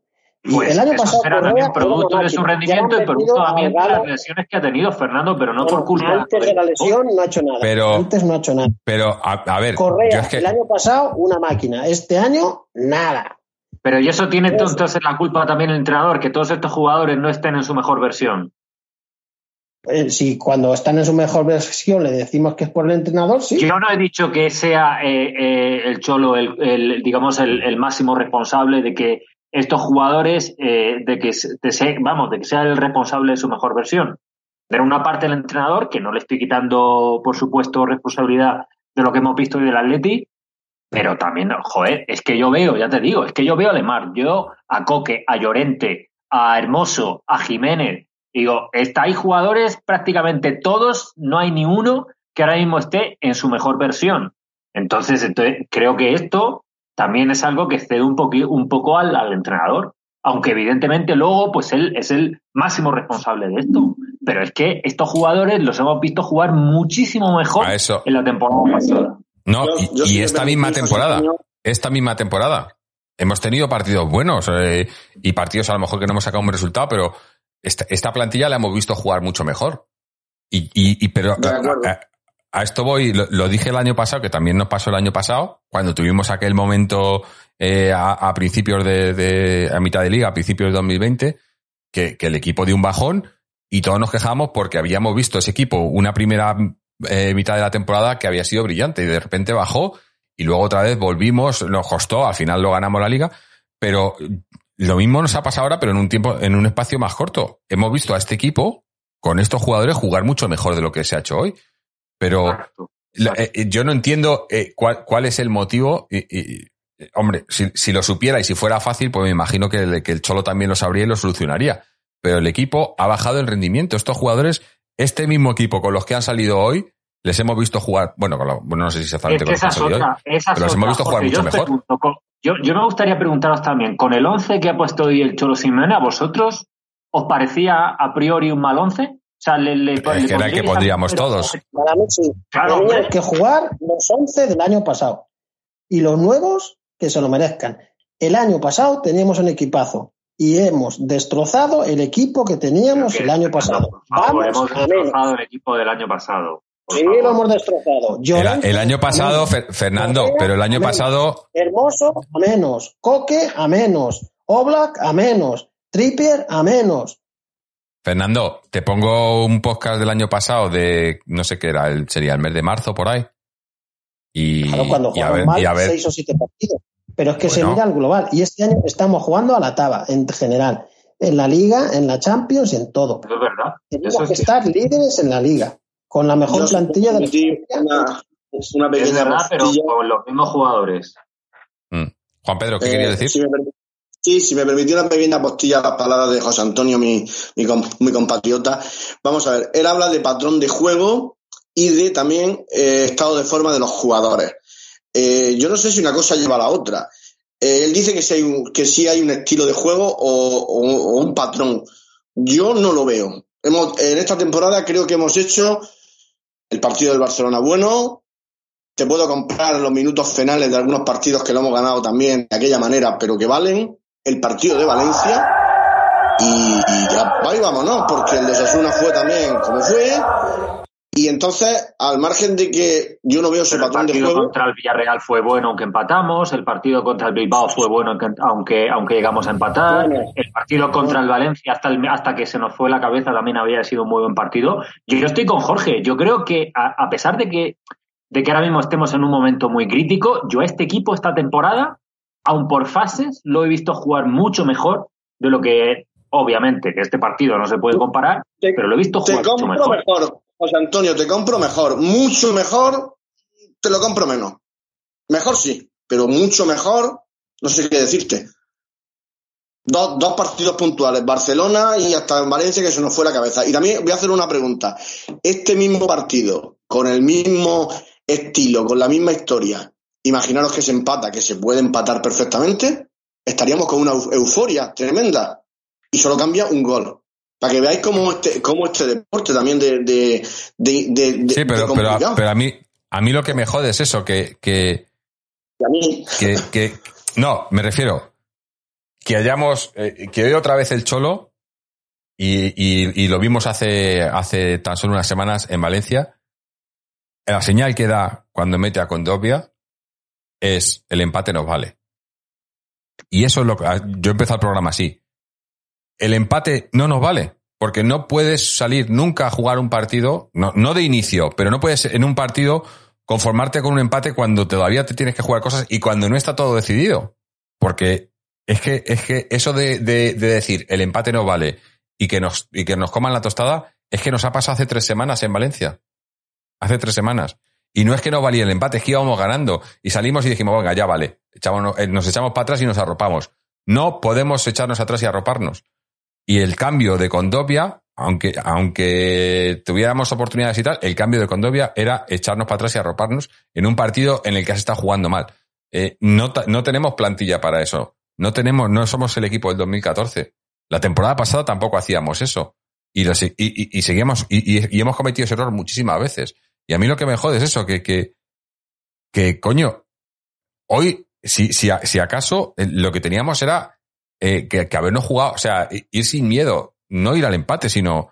Pues el año eso pasado será también producto de su rendimiento y producto también de las lesiones que ha tenido Fernando, pero no Bueno, por culpa antes de la lesión no ha hecho nada. Pero- Antes no ha hecho nada. pero, a, a ver, Correa, yo es que, el año pasado, una máquina. Este año, nada. Pero y eso tiene Eso. entonces la culpa también el entrenador, que todos estos jugadores no estén en su mejor versión. Eh, si cuando están en su mejor versión le decimos que es por el entrenador, sí. Yo no he dicho que sea eh, eh, el Cholo el, el, digamos el, el máximo responsable de que estos jugadores eh, de que de vamos de que sea el responsable de su mejor versión. Pero una parte del entrenador que no le estoy quitando por supuesto responsabilidad de lo que hemos visto hoy del Atleti, pero también joder es que yo veo ya te digo es que yo veo a Lemar, yo a Coque, a Llorente, a Hermoso, a Jiménez Digo, estáis jugadores prácticamente todos, no hay ni uno que ahora mismo esté en su mejor versión. Entonces, entonces creo que esto también es algo que excede un, un poco al, al entrenador. Aunque evidentemente luego, pues él es el máximo responsable de esto. Pero es que estos jugadores los hemos visto jugar muchísimo mejor A eso. en la temporada pasada. no, Yo- y, yo esta misma temporada, esta misma temporada, hemos tenido partidos buenos eh, y partidos a lo mejor que no hemos sacado un buen resultado, pero esta, esta plantilla la hemos visto jugar mucho mejor. Y, y, y pero a- a esto voy, lo, dije el año pasado, que también nos pasó el año pasado, cuando tuvimos aquel momento eh, a, a principios de, de- a mitad de liga, a principios de 2020, que, que el equipo dio un bajón y todos nos quejamos porque habíamos visto ese equipo una primera eh, mitad de la temporada que había sido brillante y de repente bajó y luego otra vez volvimos, nos costó, al final lo ganamos la liga, pero lo mismo nos ha pasado ahora, pero en un tiempo, en un espacio más corto. Hemos visto a este equipo con estos jugadores jugar mucho mejor de lo que se ha hecho hoy. Pero Correcto. la- eh, yo no entiendo eh, cuál, cuál es el motivo. Y, y- hombre, si, si lo supiera y si fuera fácil, pues me imagino que el, que el Cholo también lo sabría y lo solucionaría. Pero el equipo ha bajado el rendimiento. Estos jugadores, este mismo equipo con los que han salido hoy, les hemos visto jugar. Bueno, con bueno, no sé si Es exactamente que con los que han es salido hoy. otra. es pero los hemos otra, visto jugar mucho mejor. pregunto, con- Yo, yo me gustaría preguntaros también, con el 11 que ha puesto hoy el Cholo Simeone, ¿a vosotros os parecía a priori un mal 11? O sea, le, le- Es le que era el que pondríamos todos. Para mí sí. Claro, Tenían hombre. que jugar los 11 del año pasado. Y los nuevos, que se lo merezcan. El año pasado teníamos un equipazo. Y hemos destrozado el equipo que teníamos Que- el año pasado. Vamos hemos destrozado el equipo del año pasado. Sí, favor. lo hemos destrozado. El, Llorente, el año pasado, menos. Fer- Fernando, Correa, pero el año pasado, Hermoso a menos. Coque a menos. Oblak a menos. Trippier a menos. Fernando, te pongo un podcast del año pasado de, no sé qué era, el, sería el mes de marzo por ahí. Y, Claro, cuando y a jugaron ver, mal, y a ver, seis o siete partidos. Pero es que se mira al global. Y este año estamos jugando a la taba, en general. En la Liga, en la Champions, en todo. Es verdad. Tenemos Eso es que estar líderes en la Liga. Con la mejor Yo, plantilla de la una, una Es pequeña verdad, pero con los mismos jugadores. mm. Juan Pedro, ¿qué Eh, querías decir? Permi- sí, si me permitió una pequeña postilla las palabras de José Antonio, mi, mi, mi compatriota. Vamos a ver, él habla de patrón de juego y de también eh, estado de forma de los jugadores. Eh, yo no sé si una cosa lleva a la otra. Eh, él dice que sí, hay un, que sí hay un estilo de juego o, un patrón. Yo no lo veo. En esta temporada creo que hemos hecho el partido del Barcelona bueno, te puedo comprar los minutos finales de algunos partidos que lo hemos ganado también de aquella manera, pero que valen el partido de Valencia y, y ya ahí vámonos, porque el de Osasuna fue también como fue. Y entonces, al margen de que yo no veo ese el patrón de partido juego, contra el Villarreal fue bueno aunque empatamos, el partido contra el Bilbao fue bueno aunque, aunque, aunque llegamos a empatar, Bueno. el partido contra el Valencia hasta, el- hasta que se nos fue la cabeza también había sido un muy buen partido. Yo, yo estoy con Jorge, yo creo que a, a pesar de que, de que ahora mismo estemos en un momento muy crítico, yo a este equipo esta temporada, aun por fases, lo he visto jugar mucho mejor de lo que, obviamente, que este partido no se puede comparar, te, pero lo he visto te jugar mucho compro mejor. mejor. José Antonio, te compro mejor. Mucho mejor, te lo compro menos. Mejor sí, pero mucho mejor, no sé qué decirte. Dos, dos partidos puntuales, Barcelona y hasta en Valencia que se nos fue la cabeza. Y también voy a hacer una pregunta. Este mismo partido, con el mismo estilo, con la misma historia, imaginaros que se empata, que se puede empatar perfectamente, estaríamos con una eu- euforia tremenda. Y solo cambia un gol. Para que veáis cómo este, cómo este deporte también de, de, de, Sí, pero, pero, a mí, a mí lo que me jode es eso, que, que, Y a mí, que, que- no, me refiero que hayamos, eh, que hoy otra vez el Cholo, y, y, y lo vimos hace, hace tan solo unas semanas en Valencia, la señal que da cuando mete a Condovia es el empate nos vale. Y eso es lo que, yo empecé el programa así. El empate no nos vale, porque no puedes salir nunca a jugar un partido, no, no de inicio, pero no puedes en un partido conformarte con un empate cuando todavía te tienes que jugar cosas y cuando no está todo decidido. Porque es que, es que eso de, de- de decir el empate no vale y que, nos, y que nos coman la tostada, es que nos ha pasado hace tres semanas en Valencia. Hace tres semanas. Y no es que no valía el empate, es que íbamos ganando. Y salimos y dijimos, venga, ya vale. Eh, nos echamos para atrás y nos arropamos. No podemos echarnos atrás y arroparnos. Y el cambio de Condovia, aunque, aunque tuviéramos oportunidades y tal, el cambio de Condovia era echarnos para atrás y arroparnos en un partido en el que has estado jugando mal. Eh, no, no tenemos plantilla para eso. No tenemos, no somos el equipo del 2014. La temporada pasada tampoco hacíamos eso. Y, se- y, y- y hemos cometido ese error muchísimas veces. Y a mí lo que me jode es eso, que, que, que coño, hoy, si, si, si acaso, eh, lo que teníamos era eh, que, que habernos jugado, o sea, ir sin miedo, no ir al empate, sino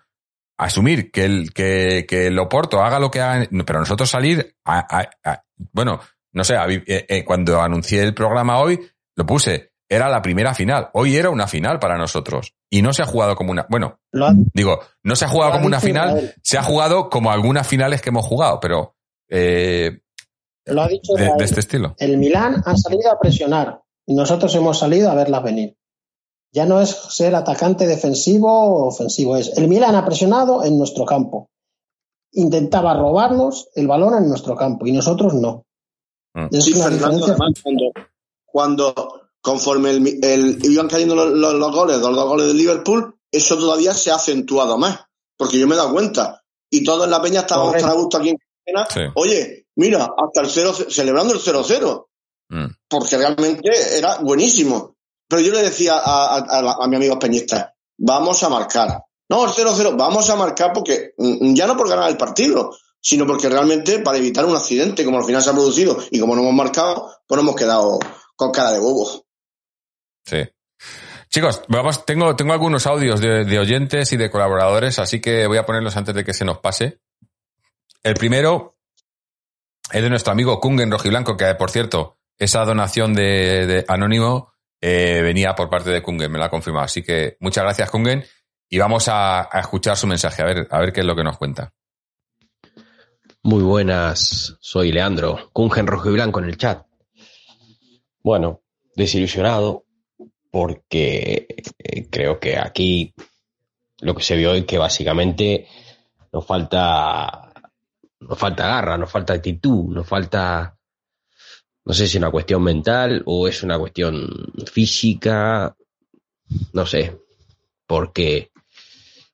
asumir que el, que, que el Oporto haga lo que haga, pero nosotros salir a, a- a- bueno, no sé, eh, eh, cuando anuncié el programa hoy, lo puse, era la primera final. Hoy era una final para nosotros. Y no se ha jugado como una, bueno, Lo ha- digo, no se ha jugado como una final, Israel. se ha jugado como algunas finales que hemos jugado, pero eh, lo ha dicho de, este estilo. El Milán ha salido a presionar y nosotros hemos salido a verlas venir. Ya no es ser atacante defensivo o ofensivo, es el Milán ha presionado en nuestro campo. Intentaba robarnos el balón en nuestro campo y nosotros no. Mm. Es Sí, una Fernando, diferencia. además, cuando, cuando conforme el, el- iban cayendo los, los- los goles, los dos goles del Liverpool, eso todavía se ha acentuado más, porque yo me he dado cuenta. Y todos en la peña estábamos tan a gusto aquí en Cartagena. Sí. Oye, mira, hasta el 0 celebrando el 0-0, Mm. porque realmente era buenísimo. Pero yo le decía a, a, a a mi amigo peñista, vamos a marcar. No, el 0-0, vamos a marcar porque mm, ya no por ganar el partido, sino porque realmente para evitar un accidente, como al final se ha producido y como no hemos marcado, pues nos hemos quedado con cara de bobo. Sí. Chicos, vamos, tengo, tengo algunos audios de, oyentes y de colaboradores, así que voy a ponerlos antes de que se nos pase. El primero es de nuestro amigo Kungen Rojiblanco, que por cierto, esa donación de, Anónimo eh, venía por parte de Kungen, me lo ha confirmado. Así que muchas gracias, Kungen, y vamos a, a escuchar su mensaje, a ver, a ver qué es lo que nos cuenta. Muy buenas, soy Leandro, Kungen Rojo y Blanco en el chat. Bueno, desilusionado porque eh, creo que aquí lo que se vio es que básicamente nos falta nos falta garra, nos falta actitud, nos falta no sé si es una cuestión mental o es una cuestión física, no sé, porque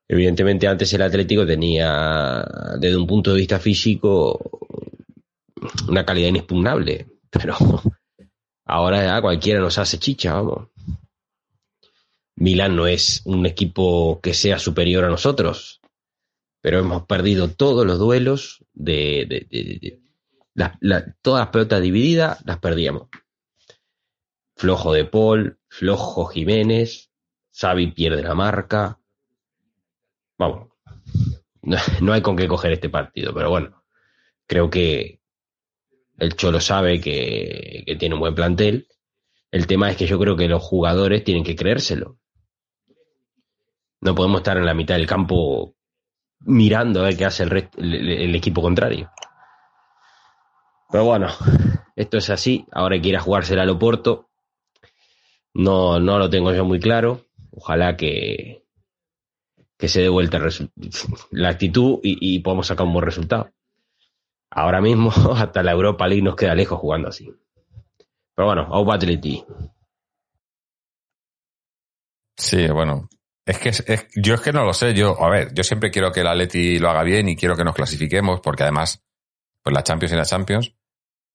evidentemente antes el Atlético tenía desde un punto de vista físico una calidad inexpugnable, pero ahora ya cualquiera nos hace chicha, vamos. Milán no es un equipo que sea superior a nosotros, pero hemos perdido todos los duelos de, la- todas las pelotas divididas las perdíamos. Flojo de Paul, flojo Jiménez, Xavi pierde la marca. Vamos, no, no hay con qué coger este partido, pero bueno, creo que el Cholo sabe que tiene un buen plantel. El tema es que yo creo que los jugadores tienen que creérselo. No podemos estar en la mitad del campo mirando a ver qué hace el, el- el- equipo contrario. Pero bueno, esto es así. Ahora hay que ir a jugársela al Oporto. No, no lo tengo yo muy claro. Ojalá que, que se dé vuelta la actitud y, y podamos sacar un buen resultado. Ahora mismo hasta la Europa League nos queda lejos jugando así. Pero bueno, au Atleti. Sí, bueno. Es que es- yo es que no lo sé. Yo, a ver, yo siempre quiero que el Atleti lo haga bien y quiero que nos clasifiquemos, porque además, pues la Champions y la Champions.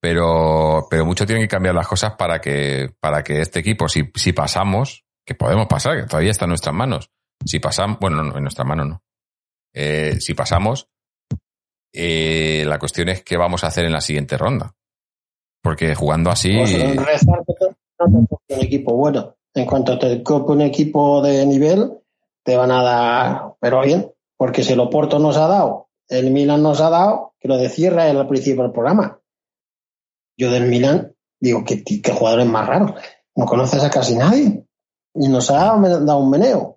Pero, pero mucho tienen que cambiar las cosas para que, para que este equipo, si, si pasamos, que podemos pasar, que todavía está en nuestras manos. Si pasamos, bueno, no, en nuestras manos no. Eh, si pasamos, eh, la cuestión es qué vamos a hacer en la siguiente ronda. Porque jugando así. Un equipo bueno. En cuanto te un equipo de nivel, te van a dar, pero bien, porque si el Oporto nos ha dado, el Milan nos ha dado, que lo decía Israel al principio del programa. Yo del Milan digo, ¿qué, qué jugadores más raros? No conoces a casi nadie. Y nos ha dado un meneo.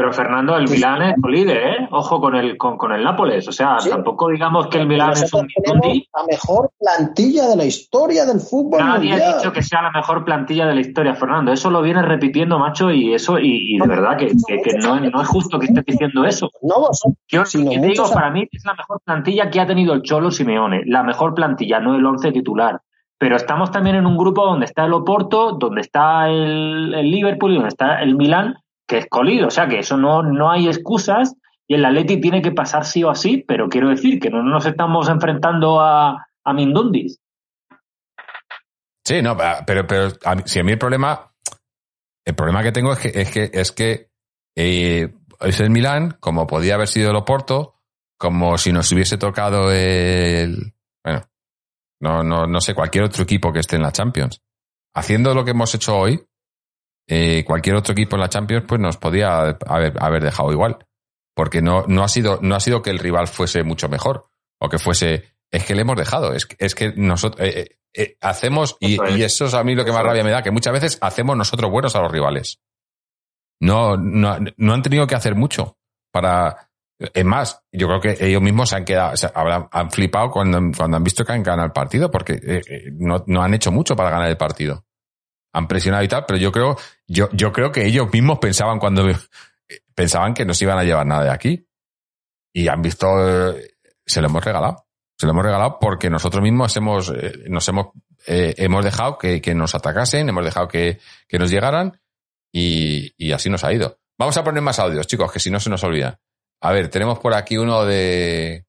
Pero Fernando, el. Milán es líder, ¿eh? Ojo con el, con, con el Nápoles. O sea, Sí. tampoco digamos que el Milán es un la mejor plantilla de la historia del fútbol Nadie mundial. ha dicho que sea la mejor plantilla de la historia, Fernando. Eso lo vienes repitiendo, macho, y eso, y, y de verdad que, que- que no, no es justo que estés diciendo eso. No vosotros, Yo que te digo, muchos- para mí es la mejor plantilla que ha tenido el Cholo Simeone. La mejor plantilla, no el once titular. Pero estamos también en un grupo donde está el Oporto, donde está el, el Liverpool y donde está el Milan, que es. O sea que eso no, no hay excusas y el Atleti tiene que pasar sí o sí, pero quiero decir que no nos estamos enfrentando a, a Mindundis. Sí, no, pero, pero a mí- si a mí el problema, el problema que tengo es que es que es que eh, el Milán, como podía haber sido el Oporto, como si nos hubiese tocado el, bueno, no, no, no sé, cualquier otro equipo que esté en la Champions. Haciendo lo que hemos hecho hoy, eh, cualquier otro equipo en la Champions, pues nos podía haber, haber dejado igual. porque no, no, ha sido, no ha sido que el rival fuese mucho mejor o que fuese. Es que le hemos dejado. Es, es que nosotros eh, eh, eh, hacemos, y Eso es. y eso es a mí lo que más rabia me da, que muchas veces hacemos nosotros buenos a los rivales. No, no, no han tenido que hacer mucho para. Es más, yo creo que ellos mismos se han quedado, o sea, habrán- han flipado cuando, cuando han visto que han ganado el partido, porque eh, eh, no, no han hecho mucho para ganar el partido. Han presionado y tal, pero yo creo, yo, yo creo que ellos mismos pensaban cuando pensaban que no se iban a llevar nada de aquí. Y han visto, se lo hemos regalado. Se lo hemos regalado porque nosotros mismos hemos, eh, nos hemos, eh, hemos dejado que, que nos atacasen, hemos dejado que, que nos llegaran y, y así nos ha ido. Vamos a poner más audios, chicos, que si no se nos olvida. A ver, tenemos por aquí uno de,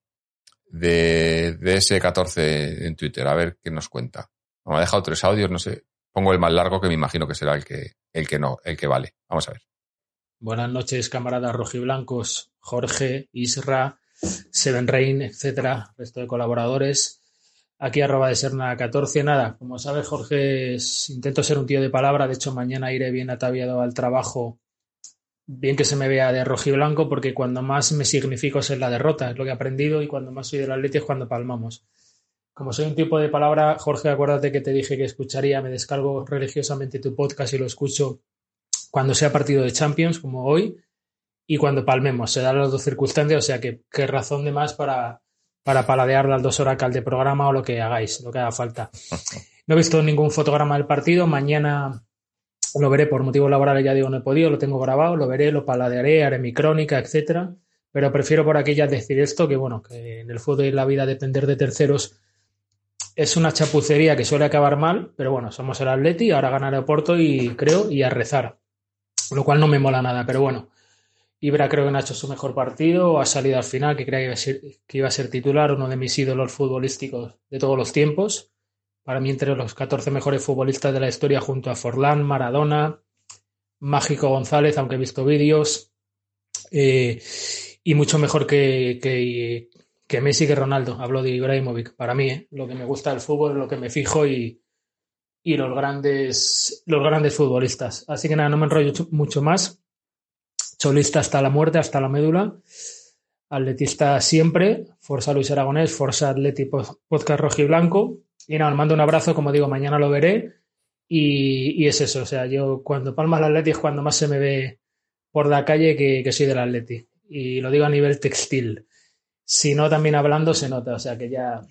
de, de S14 en Twitter, a ver qué nos cuenta. Me ha dejado tres audios, no sé. Pongo el más largo que me imagino que será el que, el que no, el que vale. Vamos a ver. Buenas noches, camaradas rojiblancos, Jorge, Isra, Seven Rain, etcétera, resto de colaboradores. Aquí arroba de Serna 14. Nada, como sabes, Jorge, intento ser un tío de palabra. De hecho, mañana iré bien ataviado al trabajo, bien que se me vea de rojiblanco, porque cuando más me significo es en la derrota, es lo que he aprendido, y cuando más soy del Atleti es cuando palmamos. Como soy un tipo de palabra, Jorge, acuérdate que te dije que escucharía, me descargo religiosamente tu podcast y lo escucho cuando sea partido de Champions, como hoy, y cuando palmemos. Se dan las dos circunstancias, o sea que qué razón de más para, para paladear las dos horas de programa o lo que hagáis, lo que haga falta. No he visto ningún fotograma del partido. Mañana lo veré por motivos laborales, ya digo, no he podido, lo tengo grabado, lo veré, lo paladearé, haré mi crónica, etcétera. Pero prefiero por aquí ya decir esto, que bueno, que en el fútbol y la vida depender de terceros es una chapucería que suele acabar mal, pero bueno, somos el Atleti, ahora ganar el Porto y creo, y a rezar. Lo cual no me mola nada, pero bueno. Ibra creo que no ha hecho su mejor partido, ha salido al final, que creía que iba, a ser, que iba a ser titular, uno de mis ídolos futbolísticos de todos los tiempos. Para mí, entre los 14 mejores futbolistas de la historia, junto a Forlán, Maradona, Mágico González, aunque he visto vídeos, eh, y mucho mejor que, que, que Messi que Ronaldo. Hablo de Ibrahimovic. Para mí, ¿eh? lo que me gusta del fútbol, lo que me fijo y, y los grandes, los grandes futbolistas. Así que nada, no me enrollo mucho más. Cholista hasta la muerte, hasta la médula. Atletista siempre. Forza Luis Aragonés, Forza Atleti Podcast Rojo y Blanco. Y nada, mando un abrazo, como digo, mañana lo veré. Y, y, es eso, o sea, yo cuando palmas el Atleti es cuando más se me ve por la calle que, que soy del Atleti. Y lo digo a nivel textil. Si no, también hablando se nota, o sea que ya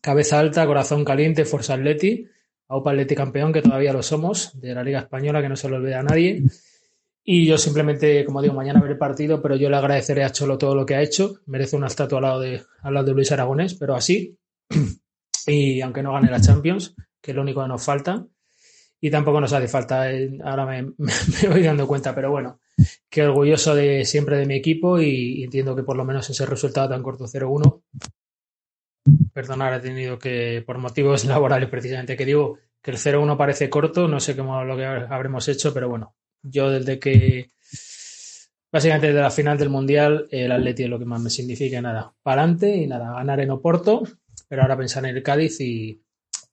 cabeza alta, corazón caliente, Forza Atleti. Aupa Atleti campeón, que todavía lo somos, de la Liga Española, que no se lo olvida a nadie. Y yo simplemente, como digo, mañana veré el partido, pero yo le agradeceré a Cholo todo lo que ha hecho. Merece una estatua al lado de, al lado de Luis Aragonés, pero así. Y aunque no gane la Champions, que es lo único que nos falta. Y tampoco nos hace falta, eh, ahora me, me, voy dando cuenta, pero bueno, que orgulloso de siempre de mi equipo y, y entiendo que por lo menos ese resultado tan corto 0-1 perdonar, he tenido que, por motivos laborales precisamente, que digo que el 0-1 parece corto, no sé cómo lo que habremos hecho, pero bueno, yo desde que, básicamente desde la final del Mundial, el Atleti es lo que más me significa, nada, para adelante y nada, ganar en Oporto, pero ahora pensar en el Cádiz y,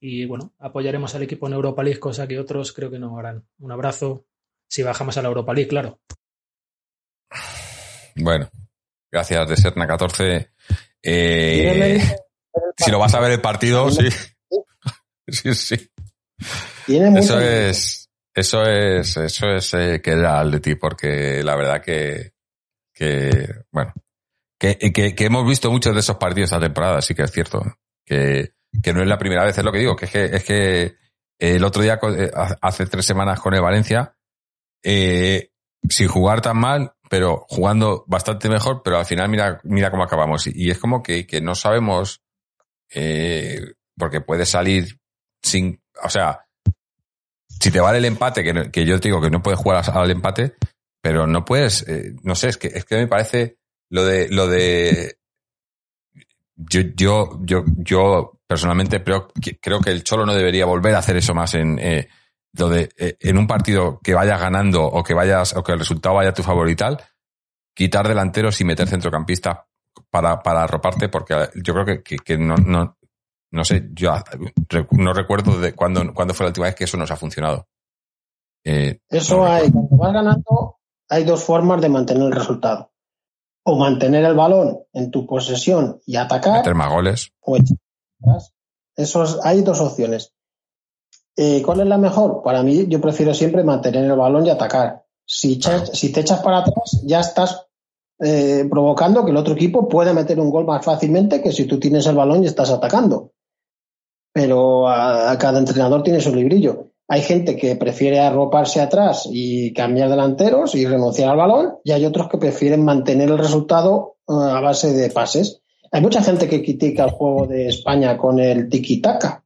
y bueno, apoyaremos al equipo en Europa League, cosa que otros creo que no harán. Un abrazo, si bajamos a la Europa League, claro. Bueno, gracias de Serna 14. Eh, si lo vas a ver el partido, sí. Sí, sí. Eso es, eso es, eso es eh, que era de ti, porque la verdad que, que bueno, que, que, que, hemos visto muchos de esos partidos esta temporada, sí que es cierto. Que, que no es la primera vez, es lo que digo, que es que, es que el otro día, hace tres semanas con el Valencia, eh, sin jugar tan mal, pero jugando bastante mejor, pero al final mira, mira cómo acabamos. Y, y es como que, que no sabemos, eh, porque puede salir sin, o sea, si te vale el empate, que, que yo te digo que no puedes jugar al empate, pero no puedes, eh, no sé, es que, es que me parece lo de, lo de, yo, yo, yo, yo personalmente creo, creo que el Cholo no debería volver a hacer eso más en, eh, lo de, eh, en un partido que vayas ganando o que vayas, o que el resultado vaya a tu favor y tal, quitar delanteros y meter centrocampistas para, para arroparte, porque yo creo que, que, que no, no, no sé, yo no recuerdo de cuándo, cuándo fue la última vez que eso nos ha funcionado. Eh, eso no hay, cuando vas ganando, hay dos formas de mantener el resultado. o mantener el balón en tu posesión y atacar. Meter más goles. O echar Esos, hay dos opciones. Eh, ¿Cuál es la mejor? Para mí, yo prefiero siempre mantener el balón y atacar. Si, echas- si te echas para atrás, ya estás eh, provocando que el otro equipo pueda meter un gol más fácilmente que si tú tienes el balón y estás atacando. Pero a, a cada entrenador tiene su librillo. Hay gente que prefiere arroparse atrás y cambiar delanteros y renunciar al balón, y hay otros que prefieren mantener el resultado eh, a base de pases. Hay mucha gente que critica el juego de España con el tiki-taka,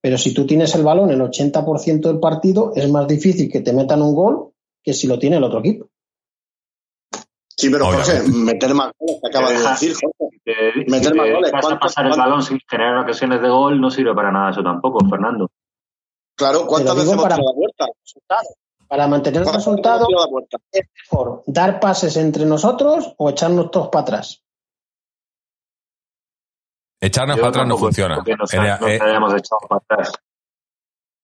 pero si tú tienes el balón el 80% del partido, es más difícil que te metan un gol que si lo tiene el otro equipo. Sí, pero Jorge, Obviamente. meter más goles, te acabas de Deja- decir, Jorge. Si te, si Meter te más goles, dejas ¿cuántos- pasar el balón sin generar ocasiones de gol, no sirve para nada eso tampoco, Fernando. Claro, ¿cuántas veces hemos para- la puerta? Para mantener el ¿Cuántas veces resultado, es mejor dar pases entre nosotros o echarnos todos para atrás. Echarnos Yo para atrás no funciona. nos, nos eh, hayamos echado para atrás.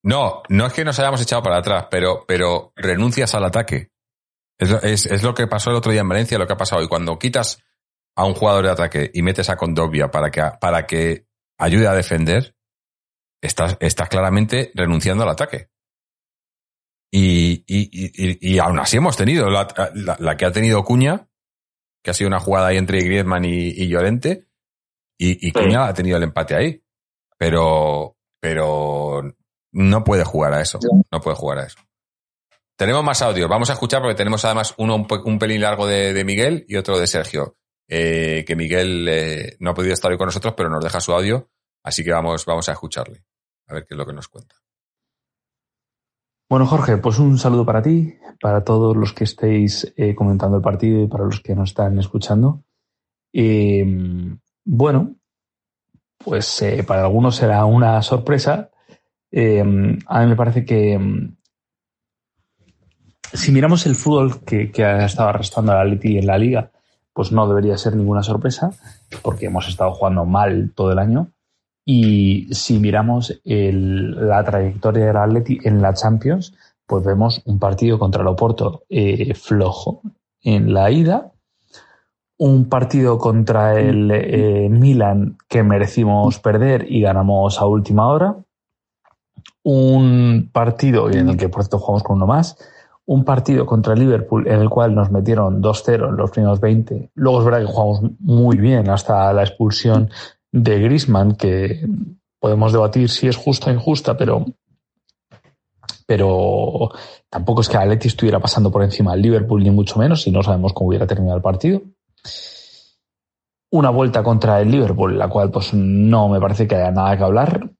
no, no es que nos hayamos echado para atrás, pero, pero renuncias al ataque. Es, lo- es- es lo que pasó el otro día en Valencia, lo que ha pasado hoy. Cuando quitas a un jugador de ataque y metes a Condovia para que, para que ayude a defender, estás, estás claramente renunciando al ataque. Y, y, y, y- y aún así hemos tenido la, la- la que ha tenido Cuña, que ha sido una jugada ahí entre Griezmann y, y Llorente, y, y Cuña ha tenido el empate ahí. Pero, pero no puede jugar a eso. No puede jugar a eso. Tenemos más audios. Vamos a escuchar porque tenemos además uno un, pe- un pelín largo de, de Miguel y otro de Sergio. Eh, que Miguel eh, no ha podido estar hoy con nosotros, pero nos deja su audio. Así que vamos, vamos a escucharle. A ver qué es lo que nos cuenta. Bueno, Jorge, pues un saludo para ti, para todos los que estéis eh, comentando el partido y para los que nos están escuchando. Eh, bueno, pues eh, para algunos será una sorpresa. Eh, a mí me parece que mm, si miramos el fútbol que, ha estado arrastrando al Atleti en la liga, pues no debería ser ninguna sorpresa, porque hemos estado jugando mal todo el año. Y si miramos la trayectoria del Atleti en la Champions, pues vemos un partido contra el Oporto eh, flojo en la ida, un partido contra el eh, Milan que merecimos perder y ganamos a última hora, un partido en el que por cierto jugamos con uno más, un partido contra el Liverpool en el cual nos metieron 2-0 en los primeros 20. Luego es verdad que jugamos muy bien hasta la expulsión de Griezmann, que podemos debatir si es justa o injusta, pero, pero tampoco es que Atleti estuviera pasando por encima del Liverpool, ni mucho menos, y no sabemos cómo hubiera terminado el partido. Una vuelta contra el Liverpool, la cual pues no me parece que haya nada que hablar.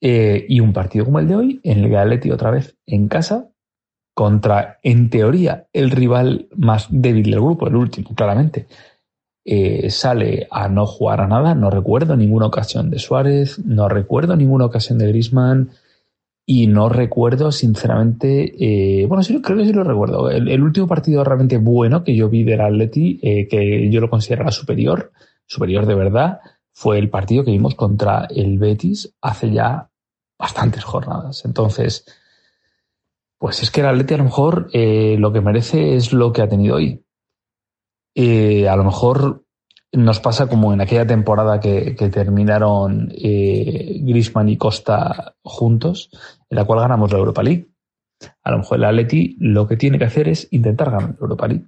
Eh, y un partido como el de hoy, en el que Atleti otra vez en casa, contra, en teoría, el rival más débil del grupo, el último, claramente. Eh, sale a no jugar a nada. No recuerdo ninguna ocasión de Suárez, no recuerdo ninguna ocasión de Griezmann y no recuerdo, sinceramente, eh, bueno, sí, creo que sí lo recuerdo. El, último partido realmente bueno que yo vi del Atleti, eh, que yo lo consideraba superior, superior de verdad, fue el partido que vimos contra el Betis hace ya bastantes jornadas. Entonces, pues es que el Atleti a lo mejor eh, lo que merece es lo que ha tenido hoy. Eh, a lo mejor nos pasa como en aquella temporada que, terminaron eh, Grisman y Costa juntos, en la cual ganamos la Europa League. A lo mejor el Atleti lo que tiene que hacer es intentar ganar la Europa League.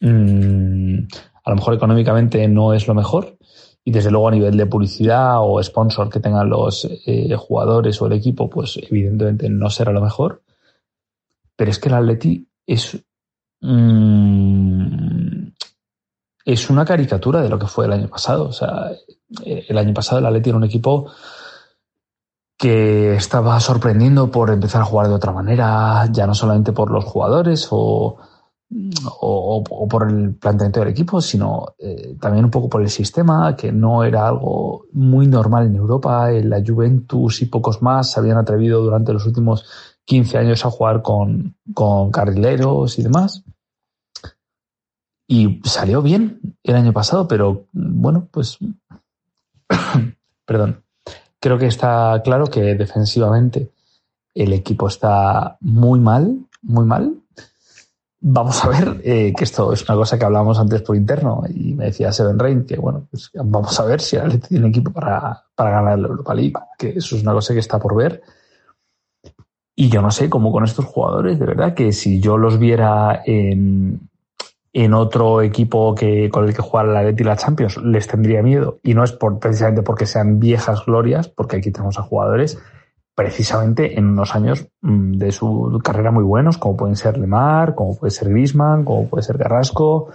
Mm, a lo mejor económicamente no es lo mejor y desde luego a nivel de publicidad o sponsor que tengan los eh, jugadores o el equipo, pues evidentemente no será lo mejor. Pero es que el Atleti es mm, es una caricatura de lo que fue el año pasado. O sea, eh, el año pasado el Atleti era un equipo que estaba sorprendiendo por empezar a jugar de otra manera, ya no solamente por los jugadores o, o, por el planteamiento del equipo, sino eh, también un poco por el sistema, que no era algo muy normal en Europa. En la Juventus y pocos más se habían atrevido durante los últimos 15 años a jugar con, con carrileros y demás. Y salió bien el año pasado, pero bueno, pues. Perdón. Creo que está claro que defensivamente el equipo está muy mal, muy mal. vamos a ver, eh, que esto es una cosa que hablábamos antes por interno y me decía Seven Rain que bueno, pues vamos a ver si el tiene equipo para, para ganar la Europa League, que eso es una cosa que está por ver. Y yo no sé cómo con estos jugadores, de verdad, que si yo los viera en, en otro equipo que, con el que jugar la Leti y la Champions, les tendría miedo. Y no es por, precisamente porque sean viejas glorias, porque aquí tenemos a jugadores precisamente en unos años mm, de su carrera muy buenos, como pueden ser Lemar, como puede ser Grisman, como puede ser Carrasco,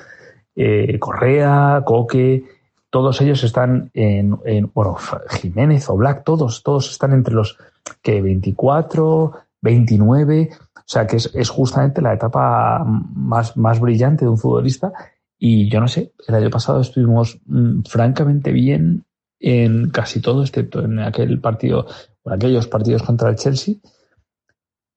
eh, Correa, Coque, todos ellos están en, bueno, Jiménez o Black, todos, todos están entre los que 24, 29, o sea que es, justamente la etapa más, más brillante de un futbolista. Y yo no sé, el año pasado estuvimos mm, francamente bien en casi todo, excepto en aquel partido por aquellos partidos contra el Chelsea,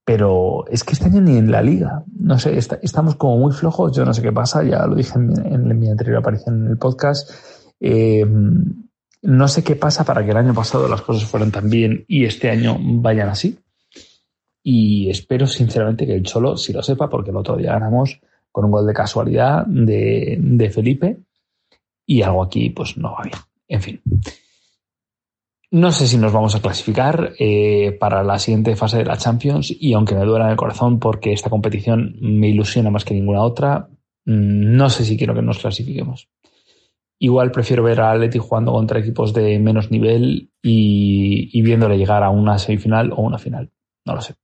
pero es que este año ni en la liga. No sé, estamos como muy flojos. Yo no sé qué pasa, ya lo dije en, mi anterior aparición en el podcast. Eh, no sé qué pasa para que el año pasado las cosas fueran tan bien y este año vayan así. Y espero sinceramente que el Cholo sí lo sepa, porque el otro día ganamos con un gol de casualidad de, de Felipe y algo aquí pues no va bien. En fin. No sé si nos vamos a clasificar eh, para la siguiente fase de la Champions y aunque me duela en el corazón porque esta competición me ilusiona más que ninguna otra, mm, no sé si quiero que nos clasifiquemos. Igual prefiero ver a Atleti jugando contra equipos de menos nivel y, viéndole llegar a una semifinal o una final. No lo sé.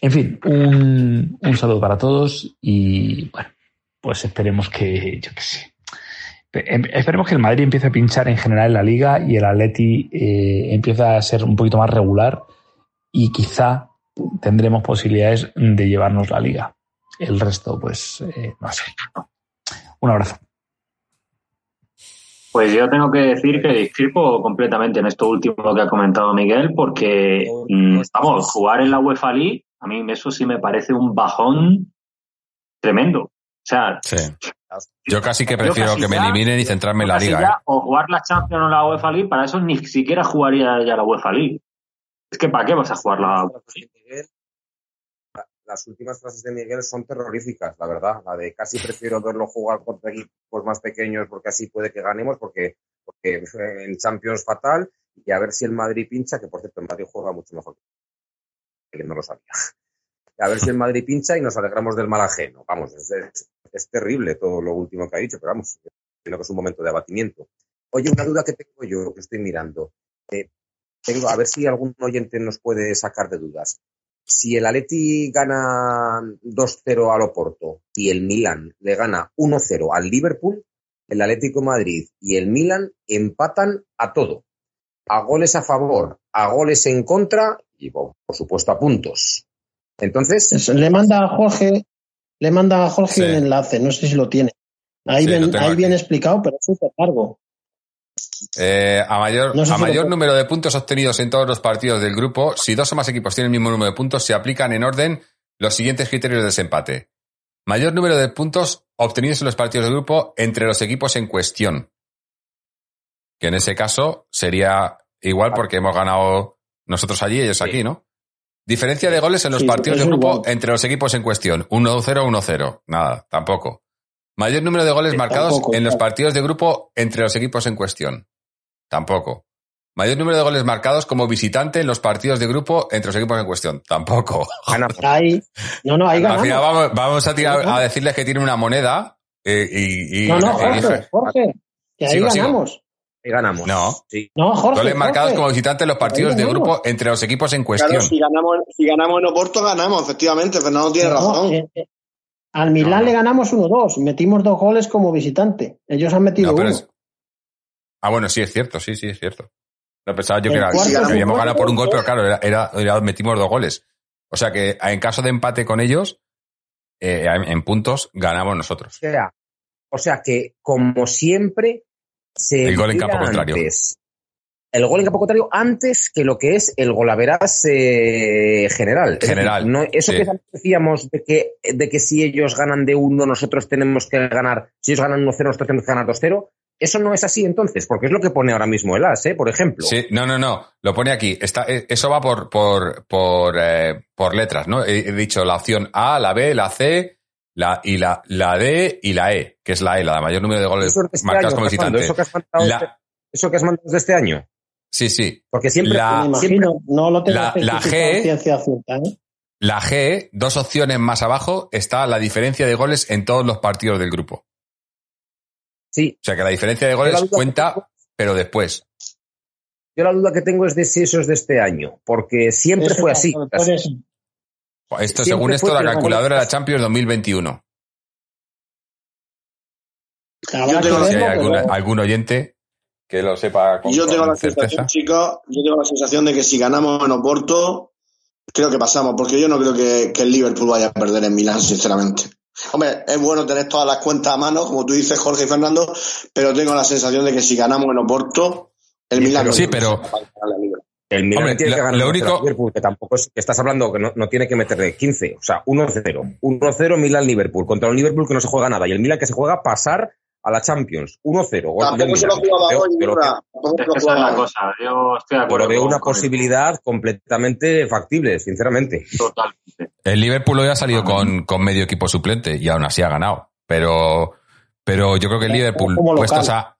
En fin, un, un saludo para todos y bueno, pues esperemos que, yo qué sé, Em, esperemos que el Madrid empiece a pinchar en general en la liga y el Atleti eh, empiece a ser un poquito más regular y quizá tendremos posibilidades de llevarnos la liga. El resto, pues, eh, no sé. Un abrazo. Pues yo tengo que decir que discrepo completamente en esto último que ha comentado Miguel, porque, mm, vamos, jugar en la UEFA League, a mí eso sí me parece un bajón tremendo. O sea, yo casi que prefiero que me eliminen y centrarme en la liga. ¿eh? O jugar la Champions o la UEFA League, para eso ni siquiera jugaría ya la UEFA League. Es que ¿para qué vas a jugar la Las últimas frases de Miguel son terroríficas, la verdad. La de casi prefiero verlo jugar contra equipos más pequeños porque así puede que ganemos, porque, porque en Champions fatal, y a ver si el Madrid pincha, que por cierto el Madrid juega mucho mejor que no lo sabía. A ver si el Madrid pincha y nos alegramos del mal ajeno. Vamos, es, es terrible todo lo último que ha dicho, pero vamos, creo que es un momento de abatimiento. Oye, una duda que tengo yo, que estoy mirando. Eh, tengo, a ver si algún oyente nos puede sacar de dudas. Si el Atleti gana 2-0 al Oporto y el Milan le gana 1-0 al Liverpool, el Atlético Madrid y el Milan empatan a todo. A goles a favor, a goles en contra y, por supuesto, a puntos. Entonces. Le manda a Jorge le manda a Jorge un enlace, no sé si lo tiene. Ahí, bien, explicado, pero es súper largo. Eh, a mayor, a mayor número de puntos obtenidos en todos los partidos del grupo, si dos o más equipos tienen el mismo número de puntos, se aplican en orden los siguientes criterios de desempate. Mayor número de puntos obtenidos en los partidos del grupo entre los equipos en cuestión. Que en ese caso sería igual porque hemos ganado nosotros allí y ellos aquí, ¿no? Diferencia de goles en los partidos de grupo entre los equipos en cuestión. 1-0, 1-0. Nada, tampoco. Mayor número de goles marcados en los partidos de grupo entre los equipos en cuestión. Tampoco. Mayor número de goles marcados como visitante en los partidos de grupo entre los equipos en cuestión. Tampoco. Ahí, no, no, ahí ganamos. vamos, vamos a, tirar, a decirles que tiene una moneda eh, y, y, No, no, Jorge, Jorge, que ahí ganamos ganamos. No. Sí. No, Jorge. Goles marcados como visitantes en los partidos de grupo entre los equipos en cuestión. si ganamos, si ganamos en Oporto, ganamos, efectivamente. Fernando tiene razón. Eh, eh, al Milán le ganamos 1-2. Metimos dos goles como visitante. Ellos han metido uno. Ah, bueno, sí, es cierto. Sí, sí, es cierto. No pensaba yo que, era, habíamos ganado por un gol, pero claro, era, metimos dos goles. O sea que en caso de empate con ellos, eh, en puntos, ganamos nosotros. O sea, o sea que, como siempre, el gol en campo contrario. El gol en campo contrario antes que lo que es el golaveras eh, general. General. no, eso que decíamos de que, de que si ellos ganan de uno, nosotros tenemos que ganar, si ellos ganan 1-0, nosotros tenemos que ganar 2-0, Eso no es así entonces, porque es lo que pone ahora mismo el AS, ¿eh? por ejemplo. Sí, no, no, no. Lo pone aquí. Está, eh, eso va por, por, por, eh, por letras, ¿no? He, he dicho la opción A, la B, la C, la, y la, la D y la E, que es la E, la de mayor número de goles este marcados como visitante. eso que has mandado, La- este- eso que has mandado este año. Sí, sí. Porque siempre, La- me siempre imagino, no lo tengo la- la G- en ciencia cierta, ¿eh? La G, dos opciones más abajo, está la diferencia de goles en todos los partidos del grupo. sí. O sea que la diferencia de goles cuenta, tengo- pero después. Yo la duda que tengo es de si eso es de este año, porque siempre Eso fue así. Esto, Siempre según esto, la calculadora de la Champions 2021. Habrá Yo que tengo- Si hay algún oyente que lo sepa con, Yo tengo con la certeza. sensación, chicos, yo tengo la sensación de que si ganamos en Oporto, creo que pasamos, porque yo no creo que, que el Liverpool vaya a perder en Milán, sinceramente. Hombre, es bueno tener todas las cuentas a mano, como tú dices, Jorge y Fernando, pero tengo la sensación de que si ganamos en Oporto, el Sí, Milán pero- sí, pero-. El Milan Hombre, tiene que ganar lo 1-0 único- al Liverpool, que tampoco es que estás hablando que no, no tiene que meterle 15, o sea, 1-0. 1-0 Milan-Liverpool, contra un Liverpool que no se juega nada, y el Milan que se juega pasar a la Champions. 1-0. gol del Tampoco se lo jugaba hoy, que esa es la cosa. Yo estoy de acuerdo. lo veo una posibilidad completamente factible, sinceramente. Totalmente. El Liverpool hoy ha salido con, con medio equipo suplente y aún así ha ganado. Pero, pero yo creo que el Liverpool, puestos a.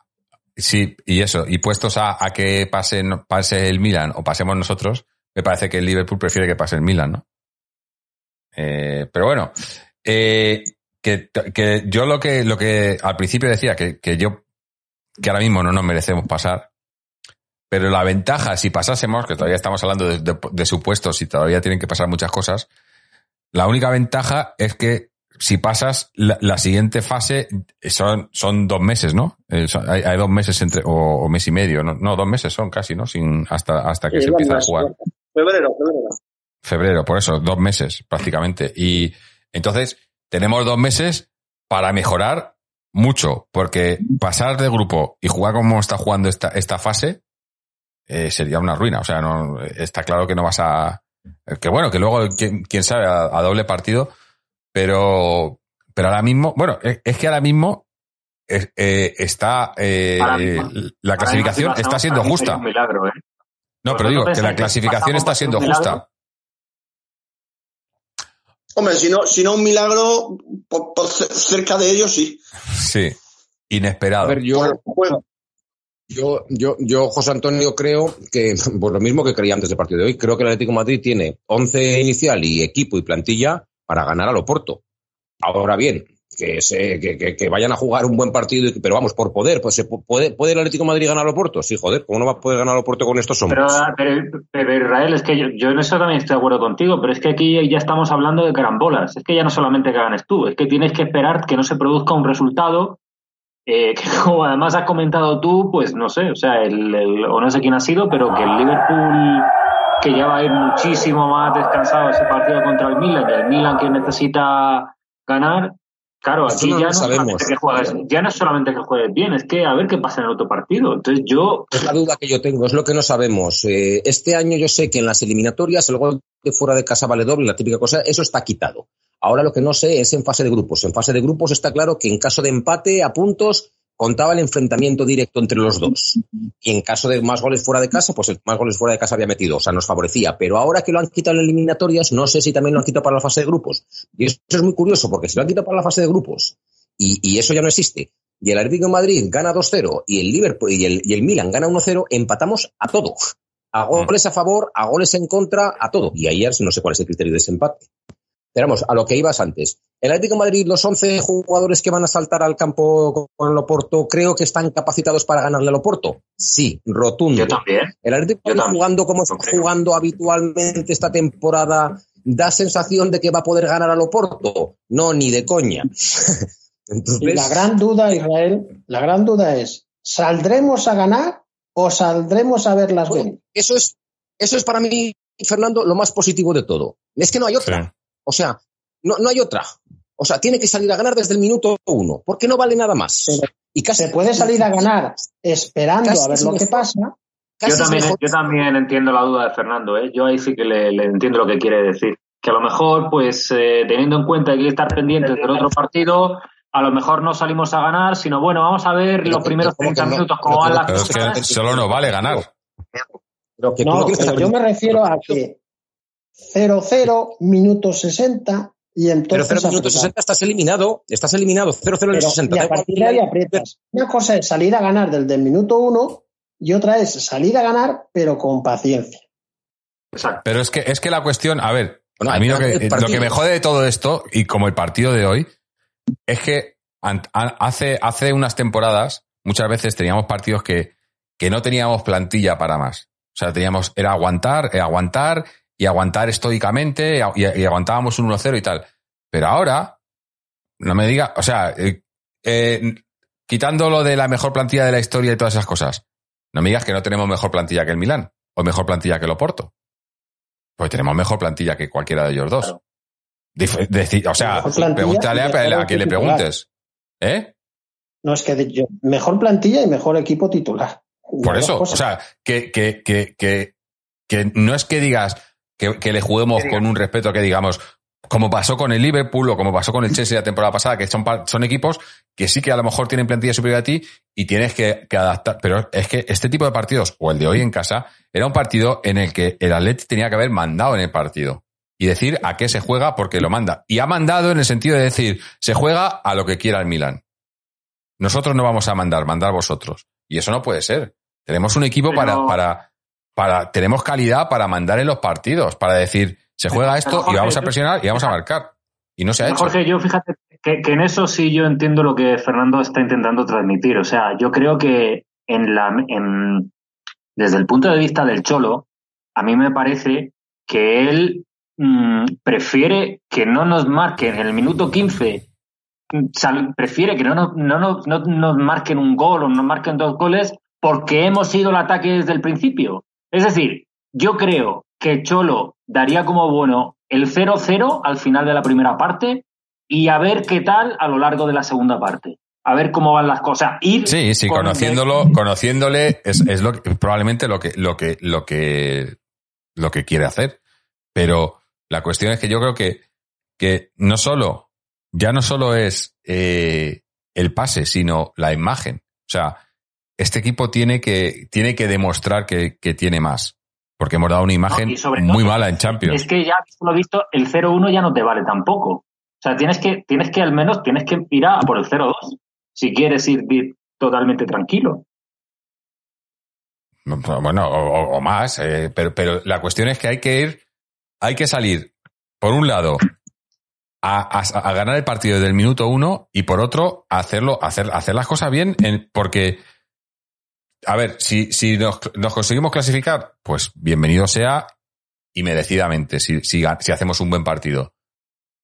Sí, y eso, y puestos a, a que pase, pase el Milan o pasemos nosotros, me parece que el Liverpool prefiere que pase el Milan, ¿no? Eh, pero bueno, eh, que, que yo lo que, lo que al principio decía, que, que yo, que ahora mismo no nos merecemos pasar, pero la ventaja, si pasásemos, que todavía estamos hablando de, de- de supuestos y todavía tienen que pasar muchas cosas, la única ventaja es que si pasas la, la siguiente fase son, son dos meses, ¿no? Eh, son- hay, hay dos meses entre, o, o mes y medio, ¿no? No, dos meses son casi, ¿no? Sin, hasta, hasta que Sí, se empieza a jugar. Febrero, febrero. Febrero, por eso, dos meses prácticamente. Y entonces tenemos dos meses para mejorar mucho, porque pasar de grupo y jugar como está jugando esta, esta fase eh, sería una ruina. O sea, no está claro que no vas a. Que bueno, que luego, quién, quién sabe, a, a doble partido, pero, pero ahora mismo, bueno, es, es que ahora mismo es- eh, está. eh, la clasificación está siendo justa. un milagro, ¿eh? No, pero ¿Vosotros digo que la clasificación está siendo justa. Hombre, si no, si no un milagro, por, por ce- cerca de ellos sí. Sí, inesperado. A ver, yo, Bueno, yo, yo, yo, José Antonio, creo que, pues lo mismo que creía antes del partido de hoy, creo que el Atlético de Madrid tiene 11 inicial y equipo y plantilla para ganar al Oporto. Ahora bien, que, se, que, que, que vayan a jugar un buen partido, pero vamos, por poder, pues se pu- puede, ¿puede el Atlético de Madrid ganar al Oporto? Sí, joder, ¿cómo no va a poder ganar al Oporto con estos Pero, hombres? pero, pero, Israel, es que yo, yo en eso también estoy de acuerdo contigo, pero es que aquí ya estamos hablando de carambolas. Es que ya no solamente que ganes tú, es que tienes que esperar que no se produzca un resultado eh, que, como además has comentado tú, pues no sé, o sea, el, el- o no sé quién ha sido, pero que el Liverpool, que ya va a ir muchísimo más descansado ese partido contra el Milan, y el Milan que necesita ganar. Claro, aquí no ya no, sabemos. que juegues, ya no es solamente que juegues bien, es que a ver qué pasa en el otro partido. Entonces yo, Es la duda que yo tengo, es lo que no sabemos. Eh, este año yo sé que en las eliminatorias el gol de fuera de casa vale doble, la típica cosa, eso está quitado. Ahora lo que no sé es en fase de grupos. En fase de grupos está claro que en caso de empate a puntos contaba el enfrentamiento directo entre los dos. Y en caso de más goles fuera de casa, pues el más goles fuera de casa había metido, o sea, nos favorecía. Pero ahora que lo han quitado en eliminatorias, no sé si también lo han quitado para la fase de grupos. Y eso es muy curioso, porque si lo han quitado para la fase de grupos y, eso ya no existe, y el Atlético Madrid gana 2-0 y el Liverpool y el, Milan gana 1-0, empatamos a todo. A goles a favor, a goles en contra, a todo. Y ayer no sé cuál es el criterio de ese empate. Pero vamos, a lo que ibas antes. El Atlético de Madrid, los 11 jugadores que van a saltar al campo con el Oporto, creo que están capacitados para ganarle al Oporto. Sí, rotundo. yo también. El Atlético Yo también, jugando como está jugando habitualmente esta temporada, da sensación de que va a poder ganar al Oporto. No, ni de coña. Entonces, Y la gran duda, Israel, la gran duda es, ¿saldremos a ganar o saldremos a ver las Bueno, eso es, eso es para mí, Fernando, lo más positivo de todo. Es que no hay otra. Sí. O sea, no, no hay otra. O sea, tiene que salir a ganar desde el minuto uno, porque no vale nada más. Pero y casi Se puede salir a ganar esperando a ver lo que pasa. Yo también, mejor. yo también entiendo la duda de Fernando, ¿eh? Yo ahí sí que le, le entiendo lo que quiere decir. Que a lo mejor, pues, eh, teniendo en cuenta que hay que estar pendientes del otro partido, a lo mejor no salimos a ganar, sino bueno, vamos a ver Pero los que- primeros ¿cómo que 30 no? minutos cómo van las Pero es cosas. que solo nos vale ganar. Pero que tú No, no pero yo me refiero a que 0-0, minuto 60, y Pero entonces. 0 minutos apretar. 60 estás eliminado. Estás eliminado. 0-0 en el Pero- 60. y Da a igual partir de ahí aprietas. Una cosa es salir a ganar del del minuto 1 y otra es salir a ganar, pero con paciencia. Exacto. Pero es que, es que la cuestión, a ver, Bueno, a mí lo que, el lo que me jode de todo esto, y como el partido de hoy, es que hace, hace unas temporadas, muchas veces teníamos partidos que, que no teníamos plantilla para más. O sea, teníamos, era aguantar, eh, aguantar y aguantar estoicamente y, y aguantábamos un 1-0 y tal. Pero ahora, no me diga, o sea, eh, eh, quitando lo de la mejor plantilla de la historia y todas esas cosas, no me digas que no tenemos mejor plantilla que el Milán o mejor plantilla que el Oporto. Pues tenemos mejor plantilla que cualquiera de ellos dos. Claro. Dif- deci- o sea, pregúntale a, quien le preguntes. ¿Eh? No es que yo- mejor plantilla y mejor equipo titular. Por eso, o sea, que, que, que, que, que no es que digas que, que le juguemos con un respeto que digamos, como pasó con el Liverpool o como pasó con el Chelsea la temporada pasada, que son, son equipos que sí que a lo mejor tienen plantilla superior a ti y tienes que, que adaptar. Pero es que este tipo de partidos, o el de hoy en casa, era un partido en el que el Atleti tenía que haber mandado en el partido y decir a qué se juega porque lo manda. Y ha mandado en el sentido de decir, se juega a lo que quiera el Milan. Nosotros no vamos a mandar, mandar vosotros. Y eso no puede ser. Tenemos un equipo Pero- para, para, para, tenemos calidad para mandar en los partidos, para decir, se juega esto y vamos a presionar y vamos a marcar. Y no se ha hecho. Jorge, yo fíjate que, que en eso sí yo entiendo lo que Fernando está intentando transmitir. O sea, yo creo que en la, en, desde el punto de vista del Cholo, a mí me parece que él mm, prefiere que no nos marquen en el minuto 15, mm, sal- prefiere que no nos, no, nos- no nos marquen un gol o nos marquen dos goles porque hemos ido al ataque desde el principio. Es decir, yo creo que Cholo daría como bueno el 0-0 al final de la primera parte y a ver qué tal a lo largo de la segunda parte. A ver cómo van las cosas. Ir Sí, sí, con- conociéndolo, conociéndole es, es lo que, probablemente lo que, lo que, lo que, lo que quiere hacer. Pero la cuestión es que yo creo que, que no solo, ya no solo es eh, el pase, sino la imagen. O sea, este equipo tiene que, tiene que demostrar que, que tiene más. Porque hemos dado una imagen sobre muy todo, mala en Champions. Es que ya, lo visto, el 0-1 ya no te vale tampoco. O sea, tienes que, tienes que al menos, tienes que ir a por el 0-2 si quieres ir ir totalmente tranquilo. Bueno, o, más, eh, pero, pero la cuestión es que hay que ir, hay que salir, por un lado, a, a- a ganar el partido desde el minuto uno y por otro, a hacerlo, hacer, hacer las cosas bien, en- porque, a ver, si, si nos, nos conseguimos clasificar, pues bienvenido sea y merecidamente, si, si, si hacemos un buen partido.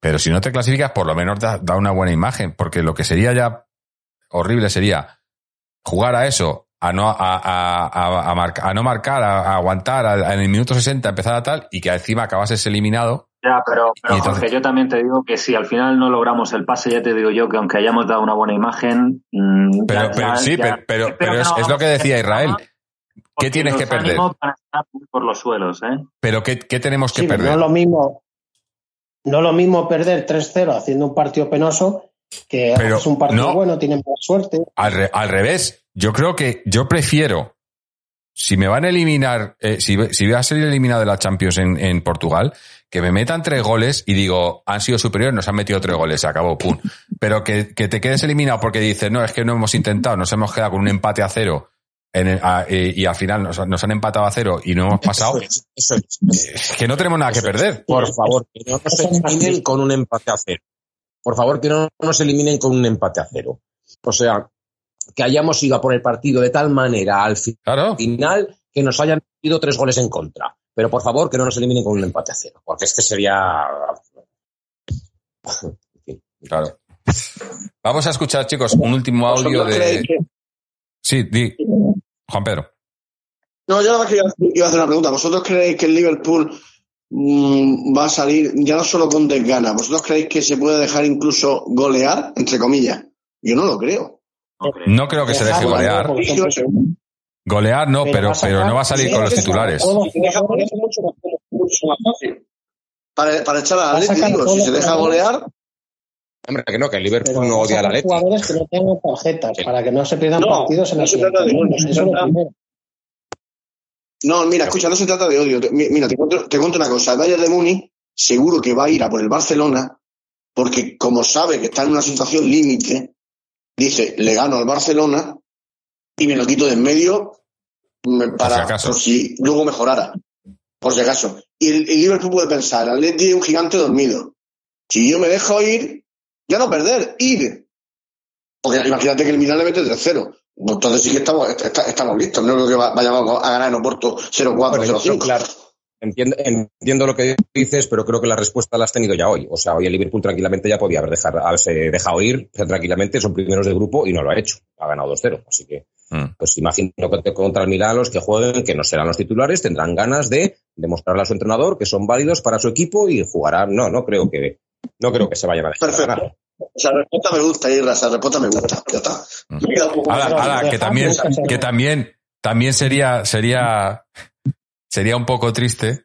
Pero si no te clasificas, por lo menos da, da una buena imagen, porque lo que sería ya horrible sería jugar a eso, a no, a, a, a, marca- a no marcar, a, aguantar, en el minuto 60 empezar a tal y que encima acabases eliminado. Ya, pero, pero Y entonces- Jorge, yo también te digo que si al final no logramos el pase, ya te digo yo que aunque hayamos dado una buena imagen. mm, Pero, ya- pero ya- sí, ya- pero, es, no es lo que decía Israel. ¿Qué tienes que perder? estar por los suelos, ¿eh? Pero ¿qué, qué tenemos que Sí, no perder? es lo mismo, no es lo mismo perder 3-0 haciendo un partido penoso que Pero es un partido no. bueno, tienen más suerte. Al, re- al revés, yo creo que yo prefiero, si me van a eliminar, eh, si, si voy a salir eliminado de la Champions en, en Portugal, que me metan tres goles y digo, han sido superiores, nos han metido tres goles, se acabó, pum. Pero que, que te quedes eliminado porque dices, no, es que no hemos intentado, nos hemos quedado con un empate a cero en el- a- eh, y al final nos, nos han empatado a cero y no hemos pasado, Eso es, eso es, eso es. es que no tenemos nada que perder. Por favor, que no nos eliminen con un empate a cero. Por favor, que no nos eliminen con un empate a cero. O sea, que hayamos ido a por el partido de tal manera al Claro. final que nos hayan metido tres goles en contra. Pero por favor, que no nos eliminen con un empate a cero. Porque es que sería. Claro. Vamos a escuchar, chicos, un último audio ¿Vosotros creéis de. que- Sí, di. Juan Pedro. No, yo nada más que iba, iba a hacer una pregunta. ¿Vosotros creéis que el Liverpool mm, va a salir ya no solo con desgana? ¿Vosotros creéis que se puede dejar incluso golear, entre comillas? Yo no lo creo. No creo. No creo que se deje golear. Golear no, pero, pero no va a salir con los titulares. Para, para echar a Atleti, digo, si se deja golear, Hombre, que no, que el Liverpool Pero no odia a la jugadores que no tengan tarjetas Sí. para que no se pierdan No, partidos en no la se trata de odio, Eso trata-. No, mira, escucha, no se trata de odio. Mira, te cuento, te cuento una cosa. El Bayern de Múnich seguro que va a ir a por el Barcelona porque como sabe que está en una situación límite, dice, le gano al Barcelona y me lo quito de en medio para si por si luego mejorara. Por si acaso. Y el, el Liverpool puede pensar, Atleti es un gigante dormido. Si yo me dejo ir, ya no perder, ir. Porque imagínate que el Milan le mete 3-0. Pues Entonces sí que estamos, est- estamos listos. No creo que va- vayamos a ganar en Oporto 0-4, Bueno, 0-5. claro. Entiendo, entiendo lo que dices, pero creo que la respuesta la has tenido ya hoy. O sea, hoy el Liverpool tranquilamente ya podía haber dejar, haberse dejado ir tranquilamente, son primeros de grupo y no lo ha hecho. Ha ganado 2-0. Así que, Mm. pues imagino que contra el Milán los que jueguen, que no serán los titulares, tendrán ganas de demostrarle a su entrenador que son válidos para su equipo y jugarán. No, no creo que, no creo que se vayan a dejar Perfecto. ganar. Esa respuesta me gusta, Irra, esa respuesta me gusta. Ya está. Mm. Ahora, que también, que también, también sería, sería, sería un poco triste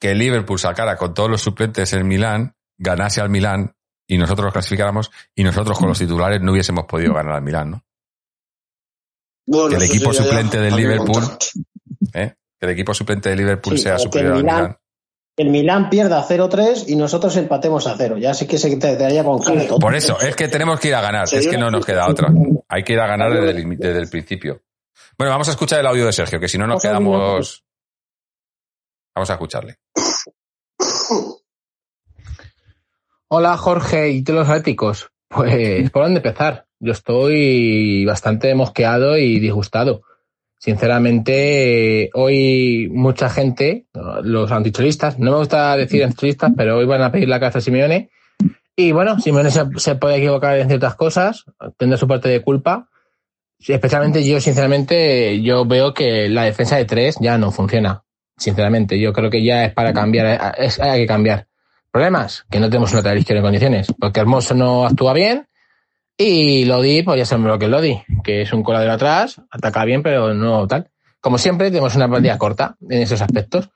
que el Liverpool sacara con todos los suplentes el Milán, ganase al Milán y nosotros los clasificáramos y nosotros con los titulares no hubiésemos podido ganar al Milán, ¿no? Bueno, que el equipo suplente del Liverpool. ¿eh? Que el equipo suplente de Liverpool Sí, sea superior el al Milán- Milán. El Milán pierda 0-3 y nosotros empatemos a 0. Ya sí que se quedaría con. Por eso, es que tenemos que ir a ganar, es que no nos queda otra. Hay que ir a ganar desde el, desde el principio. Bueno, vamos a escuchar el audio de Sergio, que si no nos quedamos... Vamos a escucharle. Hola Jorge y todos los atléticos. Pues, ¿por dónde empezar? Yo estoy bastante mosqueado y disgustado. Sinceramente, hoy mucha gente, los anticholistas, no me gusta decir anticholistas, pero hoy van a pedir la cabeza a Simeone. Y bueno, Simeone se puede equivocar en ciertas cosas, tendrá su parte de culpa. Especialmente yo, sinceramente, yo veo que la defensa de tres ya no funciona. Sinceramente, yo creo que ya es para cambiar, es- hay que cambiar. Problemas, que no tenemos un lateral izquierdo en condiciones, porque Hermoso no actúa bien y Lodi, pues ya sabemos lo que es Lodi, que es un coladero atrás, ataca bien, pero no tal. Como siempre, tenemos una partida corta en esos aspectos,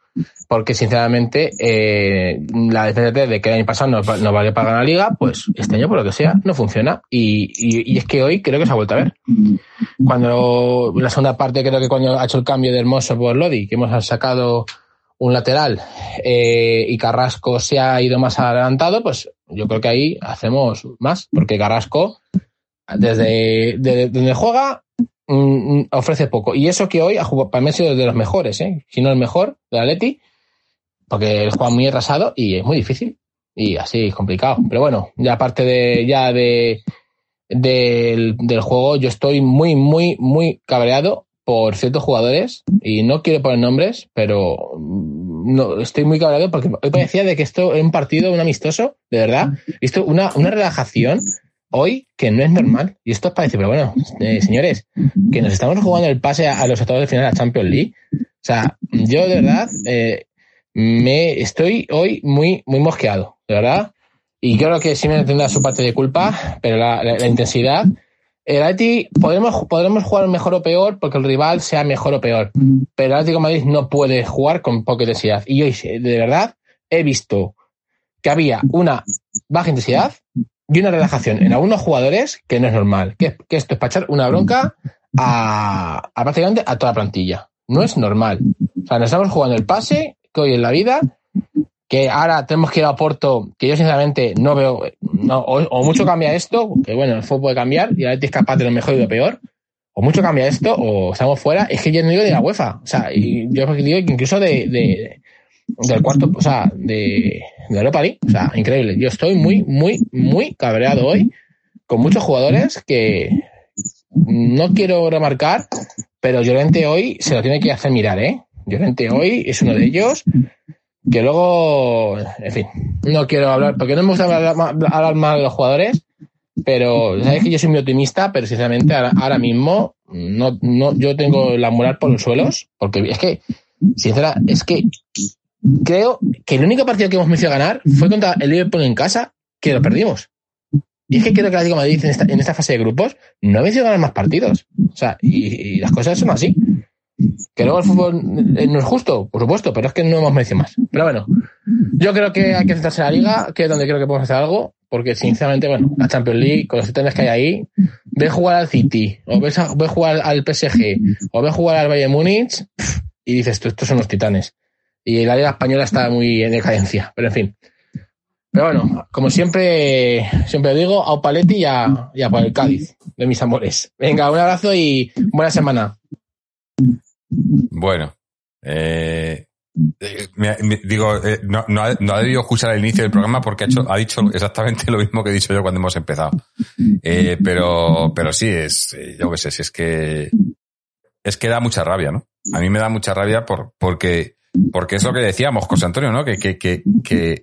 porque sinceramente eh, la defensa de que el año pasado nos, nos valió para ganar la liga, pues este año, por lo que sea, no funciona. Y, y- y es que hoy creo que se ha vuelto a ver. Cuando la segunda parte, creo que cuando ha hecho el cambio de Hermoso por Lodi, que hemos sacado un lateral eh, y Carrasco se ha ido más adelantado, pues yo creo que ahí hacemos más, porque Carrasco, desde, desde donde juega, mm, mm, ofrece poco. Y eso que hoy ha jugado, para mí ha sido de los mejores, ¿eh? si no el mejor de Atleti, porque él juega muy atrasado y es muy difícil. Y así es complicado. Pero bueno, ya aparte de, ya de, del, del juego, yo estoy muy, muy, muy cabreado por ciertos jugadores y no quiero poner nombres, pero mm, no, estoy muy cabreado porque hoy parecía de que esto es un partido, un amistoso, de verdad. Esto, una, una relajación hoy que no es normal. Y esto parece, pero bueno, eh, señores, que nos estamos jugando el pase a, a los octavos de final de la Champions League. O sea, yo de verdad eh, me estoy hoy muy, muy mosqueado, de verdad. Y creo que sí me tendrá su parte de culpa, pero la, la- la intensidad. El Atleti podremos, podremos jugar mejor o peor porque el rival sea mejor o peor. Pero el Atlético de Madrid no puede jugar con poca intensidad. Y hoy, de verdad, he visto que había una baja intensidad y una relajación en algunos jugadores que no es normal. Que, que esto es para echar una bronca a, a prácticamente a toda la plantilla. No es normal. O sea, nos estamos jugando el pase que hoy en la vida, que ahora tenemos que ir a Porto, que yo sinceramente no veo, o mucho cambia esto, que bueno, el fútbol puede cambiar y ahora es capaz de lo mejor y lo peor, o mucho cambia esto, o estamos fuera, es que yo no digo de la UEFA, o sea, y yo digo que incluso de, de- del cuarto, o sea, de, de Europa League, o sea, increíble. Yo estoy muy, muy, muy cabreado hoy con muchos jugadores que no quiero remarcar, pero Llorente hoy se lo tiene que hacer mirar, ¿eh? Llorente hoy es uno de ellos que luego, en fin, no quiero hablar, porque no me gusta hablar, ma- hablar mal de los jugadores, pero sabéis que yo soy muy optimista, pero sinceramente ahora, ahora mismo no, no, yo tengo la moral por los suelos, porque es que, sincera, es que creo que el único partido que hemos merecido ganar fue contra el Liverpool en casa, que lo perdimos. Y es que creo que Atlético de Madrid en esta, en esta fase de grupos no ha merecido ganar más partidos. O sea, y, las cosas son así. Que luego el fútbol eh, no es justo, por supuesto, pero es que no hemos merecido más. Pero bueno, yo creo que hay que centrarse en la liga, que es donde creo que podemos hacer algo, porque sinceramente, bueno, la Champions League, con los titanes que hay ahí, ve jugar al City, o ve jugar al PSG, o ve jugar al Bayern Múnich, y dices, tú, estos son los titanes. Y la Liga Española está muy en decadencia, pero en fin. Pero bueno, como siempre, siempre digo, a Opaletti y a, y por el Cádiz, de mis amores. Venga, un abrazo y buena semana. Bueno, eh, eh, digo, eh, no, no ha, debido escuchar el inicio del programa porque ha, dicho exactamente lo mismo que he dicho yo cuando hemos empezado. Pero, pero sí, es, yo qué sé, si es que, es que da mucha rabia, ¿no? A mí me da mucha rabia por, porque, porque es lo que decíamos, José Antonio, ¿no? Que, que, que, que,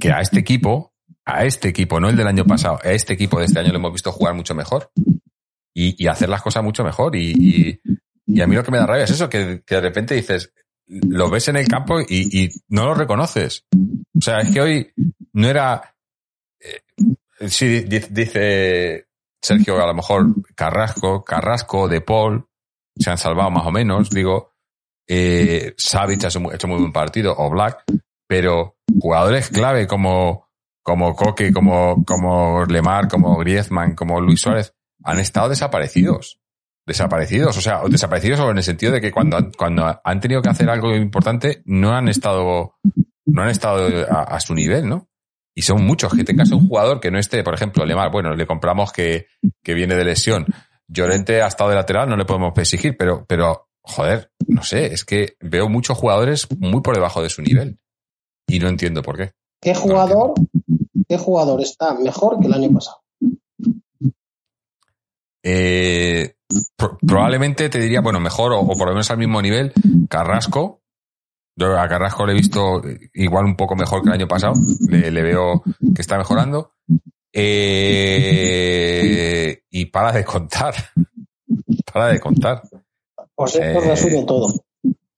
que a este equipo, a este equipo, no el del año pasado, a este equipo de este año lo hemos visto jugar mucho mejor y, y hacer las cosas mucho mejor y, y, a mí lo que me da rabia es eso, que, que de repente dices, lo ves en el campo y, no lo reconoces. O sea, es que hoy no era... eh, sí, di- dice Sergio, a lo mejor Carrasco, Carrasco, De Paul, se han salvado más o menos, digo, eh, Savic ha hecho, mu- hecho muy buen partido, o Black, pero jugadores clave como, como Coque, como, como Lemar, como Griezmann, como Luis Suárez, han estado desaparecidos desaparecidos, o sea, desaparecidos en el sentido de que cuando, cuando han tenido que hacer algo importante no han estado, no han estado a, a su nivel, ¿no? Y son muchos, que tengas un jugador que no esté, por ejemplo, Lemar, bueno, le compramos que, que viene de lesión. Llorente ha estado de lateral, no le podemos exigir, pero, pero, joder, no sé, es que veo muchos jugadores muy por debajo de su nivel. Y no entiendo por qué. ¿Qué jugador, qué jugador está mejor que el año pasado? Eh, pro- probablemente te diría, bueno, mejor o, o por lo menos al mismo nivel, Carrasco. Yo a Carrasco le he visto igual un poco mejor que el año pasado. Le, le veo que está mejorando. Eh, y para de contar. Para de contar. Pues esto Eh, resume todo.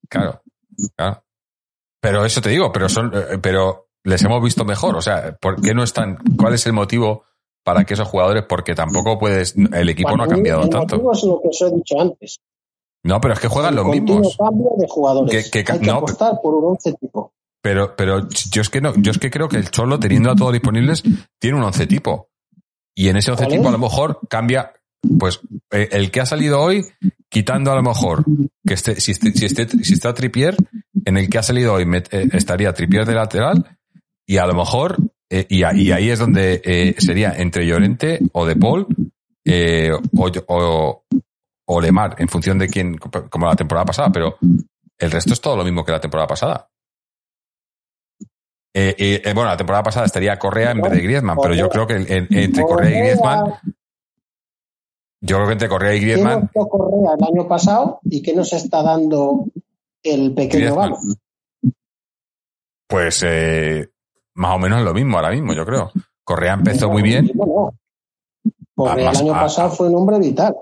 Claro, claro. Pero eso te digo, pero son, eh, pero les hemos visto mejor. O sea, ¿por qué no están? ¿Cuál es el motivo para que esos jugadores? Porque tampoco puedes, el equipo no ha mí, cambiado el tanto. motivo es lo que os he dicho antes. No, pero es que juegan el los mismos. cambio de jugadores. Que- que Hay que no, apostar por un once tipo. Pero, pero yo es que no, yo es que creo que el Cholo, teniendo a todos disponibles, tiene un once tipo. Y en ese once ¿Cuál tipo es? a lo mejor cambia, pues, eh, el que ha salido hoy, quitando a lo mejor que esté, si, esté, si, esté- si está Tripier, en el que ha salido hoy met- eh, estaría Tripier de lateral, y a lo mejor, eh, y, y ahí es donde eh, sería entre Llorente o De Paul, eh, o, o, o Lemar, en función de quién, como la temporada pasada, pero el resto es todo lo mismo que la temporada pasada. Eh, eh, eh, bueno, la temporada pasada estaría Correa en vez de Griezmann, pero yo creo que en- entre Correa y Griezmann, yo creo que entre Correa y ¿Qué Griezmann, nos dio Correa el año pasado y qué nos está dando el pequeño galo? pues eh, más o menos lo mismo ahora mismo, yo creo. Correa empezó muy bien, No, el año ah, pasado fue un hombre vital.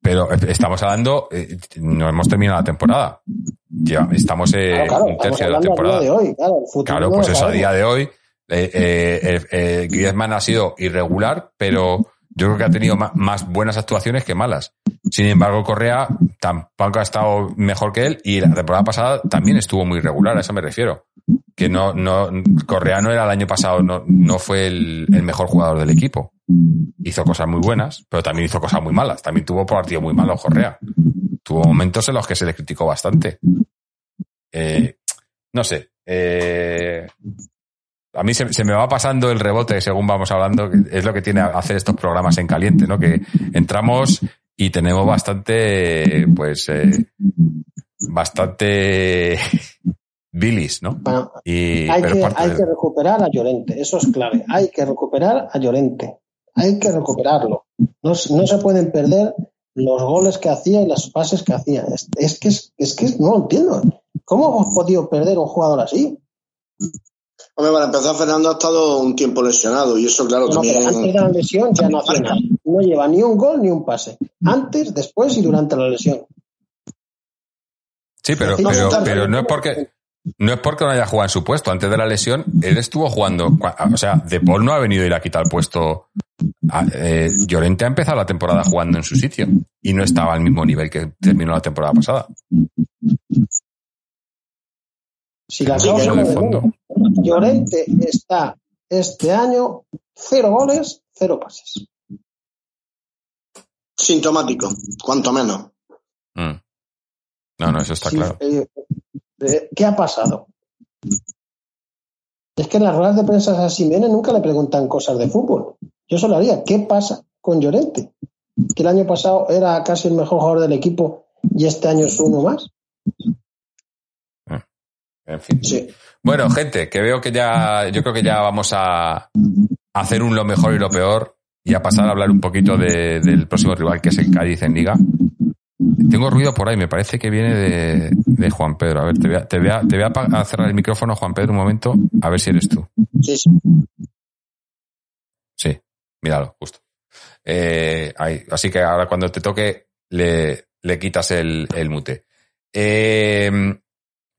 pero estamos hablando, eh, no hemos terminado la temporada. Ya estamos eh, Claro, claro, un tercio de la temporada. día de hoy. Claro, pues eso a día de hoy. Eh, Griezmann ha sido irregular, pero yo creo que ha tenido más buenas actuaciones que malas. Sin embargo, Correa tampoco ha estado mejor que él y la temporada pasada también estuvo muy irregular, a eso me refiero. Que no, no, Correa no era el año pasado, no, no fue el, el mejor jugador del equipo. Hizo cosas muy buenas, pero también hizo cosas muy malas. También tuvo partidos muy malos Correa. Tuvo momentos en los que se le criticó bastante. Eh, no sé. eh, a mí se, se me va pasando el rebote según vamos hablando, que es lo que tiene a- hacer estos programas en caliente, ¿no? Que entramos y tenemos bastante, pues, eh, bastante bilis, ¿no? Bueno, Y, hay, pero que, parte hay de- que recuperar a Llorente, eso es clave. Hay que recuperar a Llorente. Hay que recuperarlo. No, se- no se pueden perder los goles que hacía y las pases que hacía. Es, es que, es, es que no lo entiendo. ¿Cómo hemos podido perder un jugador así? Hombre, para empezar, Fernando ha estado un tiempo lesionado y eso, claro, No, pero antes también. de la lesión ya no hacía nada. No lleva ni un gol ni un pase. Antes, después y durante la lesión. Sí, pero, No, pero, no, pero no es porque no es porque no haya jugado en su puesto. Antes de la lesión, él estuvo jugando. O sea, De Paul no ha venido a ir a quitar el puesto. a- eh, Llorente ha empezado la temporada jugando en su sitio y no estaba al mismo nivel que terminó la temporada pasada. Si la Sí, causa pero de de fondo. Llorente está este año, cero goles, cero pases. Sintomático, cuanto menos. Mm. No, no, eso está Sí, claro. eh, eh, ¿Qué ha pasado? Es que en las ruedas de prensa a Simeone nunca le preguntan cosas de fútbol. Yo solo haría, ¿qué pasa con Llorente? Que el año pasado era casi el mejor jugador del equipo y este año es uno más. En fin. Sí. Bueno, gente, que veo que ya, yo creo que ya vamos a hacer un lo mejor y lo peor y a pasar a hablar un poquito de- del próximo rival que es el Cádiz en Liga. Tengo ruido por ahí, me parece que viene de, de Juan Pedro. A ver, te voy a, te voy a- te voy a pa- a cerrar el micrófono, Juan Pedro, un momento, a ver si eres tú. Sí, sí. Sí, míralo, justo. Eh, ahí. Así que ahora cuando te toque le, le quitas el, el mute. Eh,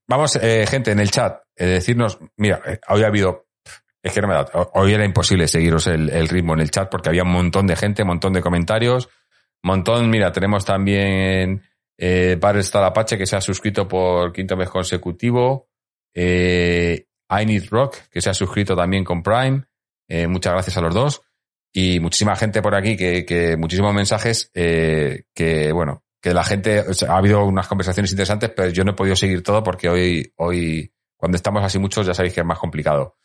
vamos, eh, gente, en el chat, eh, decirnos, mira, eh, hoy ha habido, es que no me da, hoy era imposible seguiros el, ritmo en el chat porque había un montón de gente, un montón de comentarios, montón, mira, tenemos también eh, Bar Star Apache que se ha suscrito por quinto mes consecutivo, eh, I Need Rock que se ha suscrito también con Prime, eh, muchas gracias a los dos. Y muchísima gente por aquí, que, que muchísimos mensajes, eh, que bueno, que la gente, ha habido unas conversaciones interesantes, pero yo no he podido seguir todo porque hoy, hoy, cuando estamos así muchos, ya sabéis que es más complicado.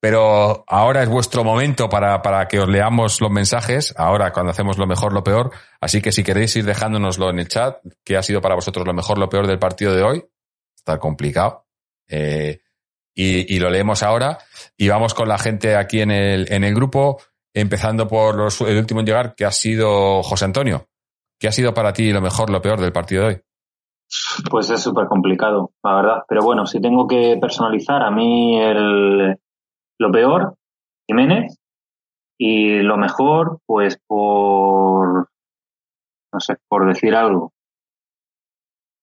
Pero ahora es vuestro momento para, para que os leamos los mensajes, ahora cuando hacemos lo mejor, lo peor. Así que si queréis ir dejándonoslo en el chat, que ha sido para vosotros lo mejor, lo peor del partido de hoy, está complicado. Eh, y, y lo leemos ahora. Y vamos con la gente aquí en el, en el grupo, empezando por los- el último en llegar, que ha sido José Antonio. ¿Qué ha sido para ti lo mejor, lo peor del partido de hoy? Pues es súper complicado, la verdad. Pero bueno, si tengo que personalizar, a mí el, lo peor, Jiménez, y lo mejor, pues por, no sé, por decir algo.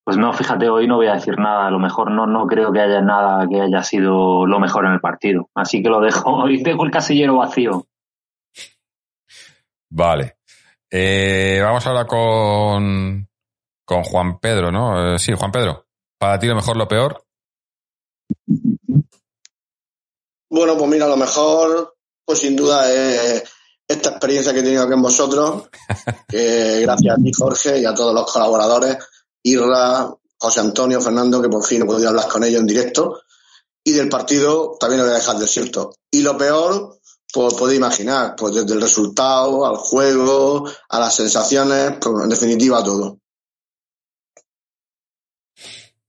Pues no, fíjate, hoy no voy a decir nada. A lo mejor no, no creo que haya nada que haya sido lo mejor en el partido. Así que lo dejo. Hoy dejo el casillero vacío. Vale. Eh, vamos ahora con, con Juan Pedro, ¿no? Eh, sí, Juan Pedro. Para ti lo mejor, lo peor. Bueno, pues mira, lo mejor, pues sin duda es esta experiencia que he tenido aquí en vosotros, que gracias a ti, Jorge, y a todos los colaboradores, Irra, José Antonio, Fernando, que por fin he podido hablar con ellos en directo, y del partido también lo voy a dejar desierto. Y lo peor, pues podéis imaginar, pues desde el resultado, al juego, a las sensaciones, pues en definitiva a todo.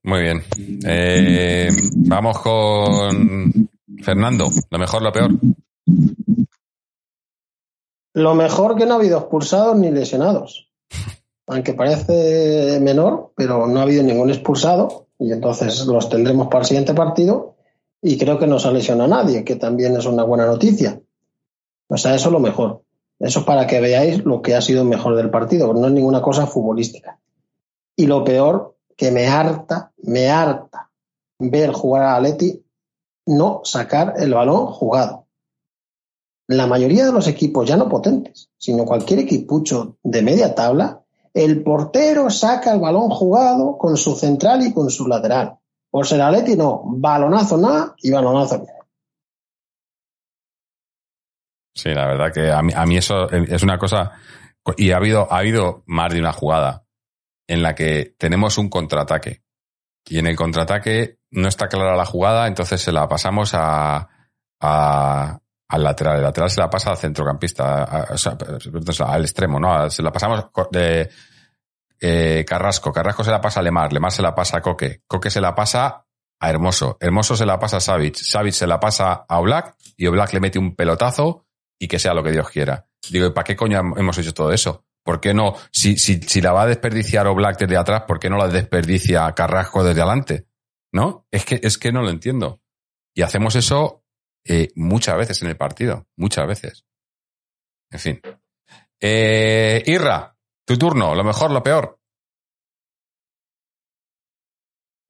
Muy bien. Eh, vamos con Fernando. Lo mejor, lo peor. Lo mejor que no ha habido expulsados ni lesionados. Aunque parece menor, pero no ha habido ningún expulsado y entonces los tendremos para el siguiente partido y creo que no se ha lesionado a nadie, que también es una buena noticia. O sea, eso es lo mejor. Eso es para que veáis lo que ha sido mejor del partido, no es ninguna cosa futbolística. Y lo peor, que me harta, me harta ver jugar a Atleti no sacar el balón jugado. La mayoría de los equipos, ya no potentes, sino cualquier equipucho de media tabla, el portero saca el balón jugado con su central y con su lateral. Por ser Atleti, no. Balonazo nada y balonazo nada. Sí, la verdad que a mí, a mí eso es una cosa. Y ha habido, ha habido más de una jugada en la que tenemos un contraataque. Y en el contraataque no está clara la jugada, entonces se la pasamos a, a- al lateral. El lateral se la pasa al centrocampista, al extremo, ¿no? Se la pasamos de eh, Carrasco. Carrasco se la pasa a Lemar, Lemar se la pasa a Coque. Coque se la pasa a Hermoso. Hermoso se la pasa a Savic. Savic se la pasa a Oblak y Oblak le mete un pelotazo y que sea lo que Dios quiera. Digo, ¿y para qué coño hemos hecho todo eso? ¿Por qué no? Si, si, si la va a desperdiciar Oblak desde atrás, ¿por qué no la desperdicia Carrasco desde adelante? ¿No? Es que, es que no lo entiendo. Y hacemos eso eh, muchas veces en el partido. Muchas veces. En fin. Eh, Irra, tu turno. Lo mejor, lo peor.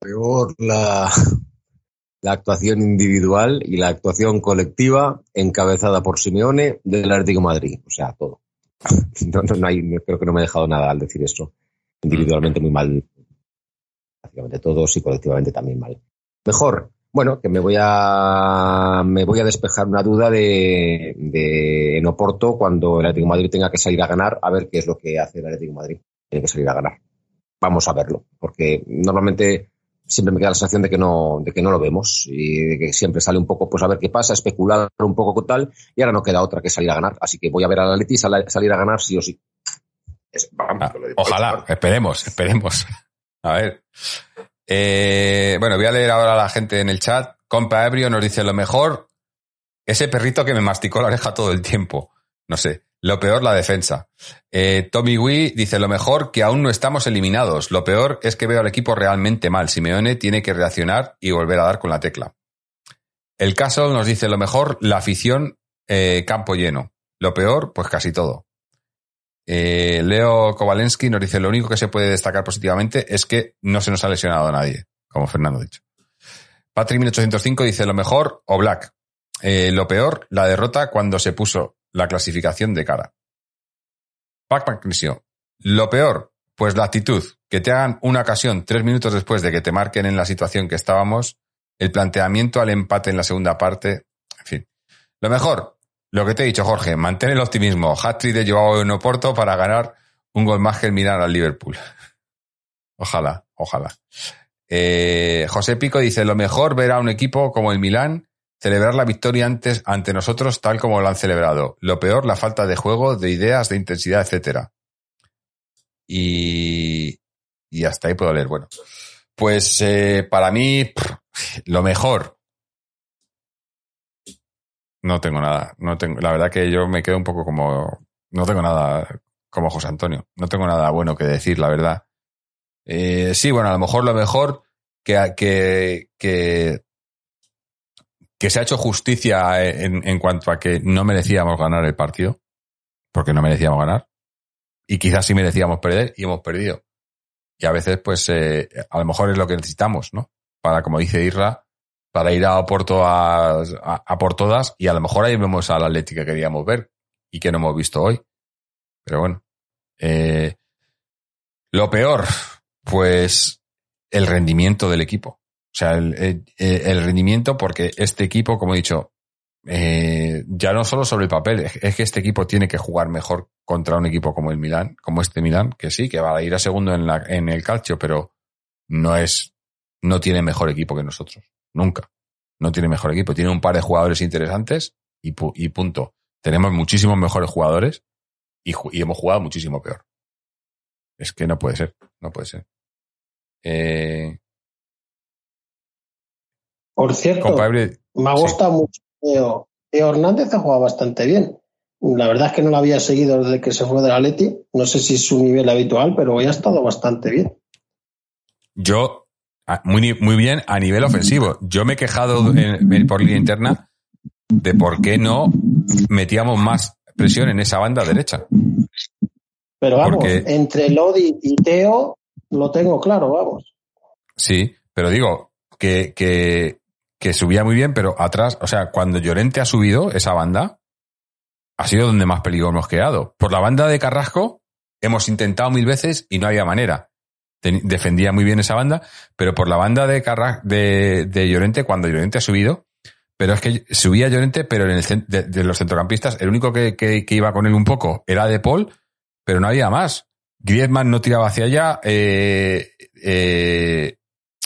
Peor la, la actuación individual y la actuación colectiva encabezada por Simeone del Atlético Madrid. O sea, todo. No, no, no hay, creo que no me he dejado nada al decir eso. Individualmente muy mal. Prácticamente todos y colectivamente también mal. Mejor, bueno, que me voy a me voy a despejar una duda de, de en Oporto cuando el Atlético Madrid tenga que salir a ganar, a ver qué es lo que hace el Atlético Madrid. Tiene que salir a ganar. Vamos a verlo, porque normalmente siempre me queda la sensación de que no, de que no lo vemos y de que siempre sale un poco, pues a ver qué pasa, especular un poco con tal, y ahora no queda otra que salir a ganar. Así que voy a ver al Atleti sal- salir a ganar sí o sí. Es- vamos, Ah, que lo digo. ojalá, esperemos, esperemos. A ver. Eh, bueno, voy a leer ahora a la gente en el chat. Compa Ebrio nos dice lo mejor, ese perrito que me masticó la oreja todo el tiempo. No sé. Lo peor, la defensa. Eh, Tommy Wee dice lo mejor que aún no estamos eliminados. Lo peor es que veo al equipo realmente mal. Simeone tiene que reaccionar y volver a dar con la tecla. El caso nos dice lo mejor, la afición, eh, campo lleno. Lo peor, pues casi todo. Eh, Leo Kovalensky nos dice lo único que se puede destacar positivamente es que no se nos ha lesionado a nadie, como Fernando ha dicho. Patrick 1805 dice lo mejor o Black. Lo peor, la derrota cuando se puso la clasificación de cara. Pac Magnesio. Lo peor, pues la actitud. Que te hagan una ocasión tres minutos después de que te marquen en la situación que estábamos, el planteamiento al empate en la segunda parte, en fin. Lo mejor, lo que te he dicho, Jorge, mantén el optimismo. Hat-trick de Joao en Oporto para ganar un gol más que el Milan al Liverpool. Ojalá, ojalá. Eh, José Pico dice, lo mejor ver a un equipo como el Milán celebrar la victoria antes ante nosotros tal como lo han celebrado. Lo peor, la falta de juego, de ideas, de intensidad, etcétera. Y, y hasta ahí puedo leer. Bueno, pues eh, para mí, lo mejor. No tengo nada. No tengo, la verdad que yo me quedo un poco como. No tengo nada como José Antonio. No tengo nada bueno que decir, la verdad. Eh, sí, bueno, a lo mejor lo mejor que, que, que se ha hecho justicia en, en cuanto a que no merecíamos ganar el partido, porque no merecíamos ganar, y quizás sí merecíamos perder y hemos perdido. Y a veces, pues, eh, a lo mejor es lo que necesitamos, ¿no? Para, como dice Irra, para ir a Oporto a, a, a por todas, y a lo mejor ahí vemos al Atlético que queríamos ver y que no hemos visto hoy. Pero bueno. Eh, lo peor, pues, el rendimiento del equipo. O sea, el, el, el rendimiento, porque este equipo, como he dicho, eh, ya no solo sobre el papel, es, es, que este equipo tiene que jugar mejor contra un equipo como el Milán, como este Milán, que sí, que va a ir a segundo en, la, en el calcio, pero no es, no tiene mejor equipo que nosotros. Nunca. No tiene mejor equipo. Tiene un par de jugadores interesantes y, pu y punto. Tenemos muchísimos mejores jugadores y, y, hemos jugado muchísimo peor. Es que no puede ser, no puede ser. Eh, Por cierto, me ha gustado sí. mucho. Teo, Teo Hernández ha jugado bastante bien. La verdad es que no lo había seguido desde que se fue del Atleti. No sé si es su nivel habitual, pero hoy ha estado bastante bien. Yo, muy, muy bien a nivel ofensivo. Yo me he quejado en, en, por línea interna de por qué no metíamos más presión en esa banda derecha. Pero vamos, Porque... entre Lodi y Teo lo tengo claro, vamos. Sí, pero digo que, que, que subía muy bien, pero atrás, o sea, cuando Llorente ha subido esa banda, ha sido donde más peligro hemos quedado. Por la banda de Carrasco hemos intentado mil veces y no había manera. Defendía muy bien esa banda, pero por la banda de, Carra de, de Llorente, cuando Llorente ha subido, pero es que subía Llorente, pero en el de, de los centrocampistas, el único que, que, que, iba con él un poco era De Paul, pero no había más. Griezmann no tiraba hacia allá, eh, eh,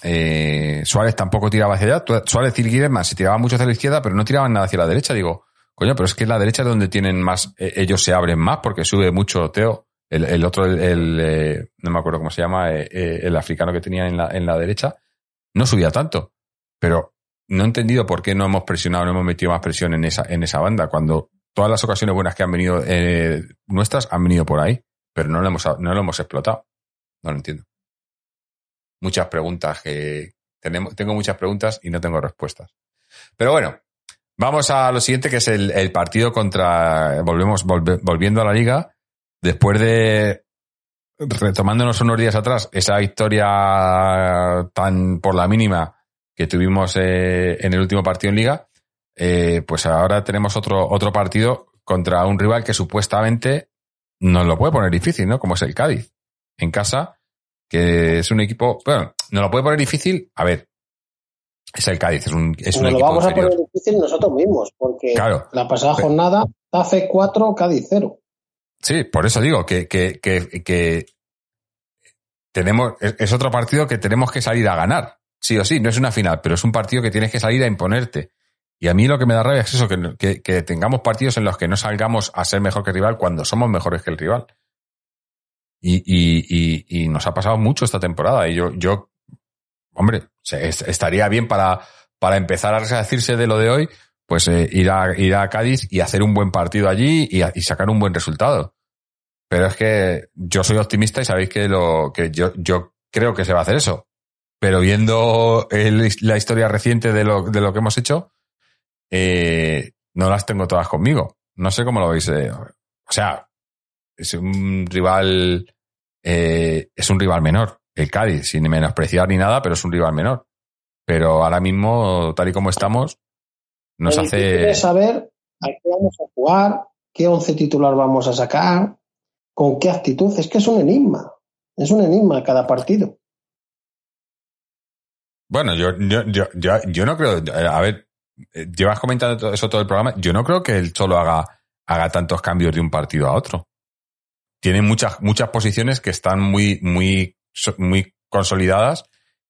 eh, Suárez tampoco tiraba hacia allá. Suárez y Griezmann se tiraban mucho hacia la izquierda, pero no tiraban nada hacia la derecha. Digo, coño, pero es que es la derecha donde tienen más, eh, ellos se abren más porque sube mucho Teo. El, el otro, el, el eh, no me acuerdo cómo se llama, eh, el africano que tenía en la, en la derecha, no subía tanto. Pero no he entendido por qué no hemos presionado, no hemos metido más presión en esa, en esa banda, cuando todas las ocasiones buenas que han venido eh, nuestras han venido por ahí, pero no lo hemos, no lo hemos explotado. No lo entiendo. Muchas preguntas que tenemos, tengo muchas preguntas y no tengo respuestas. Pero bueno, vamos a lo siguiente que es el, el partido contra, volvemos, volve, volviendo a la liga, después de retomándonos unos días atrás, esa victoria tan por la mínima que tuvimos eh, en el último partido en liga, eh, pues ahora tenemos otro, otro partido contra un rival que supuestamente nos lo puede poner difícil, ¿no? Como es el Cádiz, en casa, que es un equipo, bueno, nos lo puede poner difícil, a ver, Es el Cádiz, es un, es un Nos lo equipo vamos a poner difícil nosotros mismos, porque Claro. la pasada Pero- jornada, TAFE 4, Cádiz 0. Sí, por eso digo que, que, que, que tenemos, es, es otro partido que tenemos que salir a ganar. Sí o sí, no es una final, pero es un partido que tienes que salir a imponerte. Y a mí lo que me da rabia es eso, que, que, que tengamos partidos en los que no salgamos a ser mejor que el rival cuando somos mejores que el rival. Y, y, y, y nos ha pasado mucho esta temporada. Y yo, yo hombre, estaría bien para, para empezar a resarcirse de lo de hoy, pues eh, ir, a, ir a Cádiz y hacer un buen partido allí y, sacar un buen resultado. Pero es que yo soy optimista y sabéis que lo que yo, yo creo que se va a hacer eso. Pero viendo la historia reciente de lo, de lo que hemos hecho, eh, no las tengo todas conmigo. No sé cómo lo veis. eh. O sea, es un rival, eh, es un rival menor, el Cádiz, sin menospreciar ni nada, pero es un rival menor. Pero ahora mismo, tal y como estamos, nos hace. saber a qué vamos a jugar, qué once titular vamos a sacar, con qué actitud. Es que es un enigma. Es un enigma cada partido. Bueno, yo, yo, yo, yo, yo no creo. A ver, eh, llevas comentando eso todo el programa. Yo no creo que el Cholo haga, haga tantos cambios de un partido a otro. Tiene muchas, muchas posiciones que están muy, muy, muy consolidadas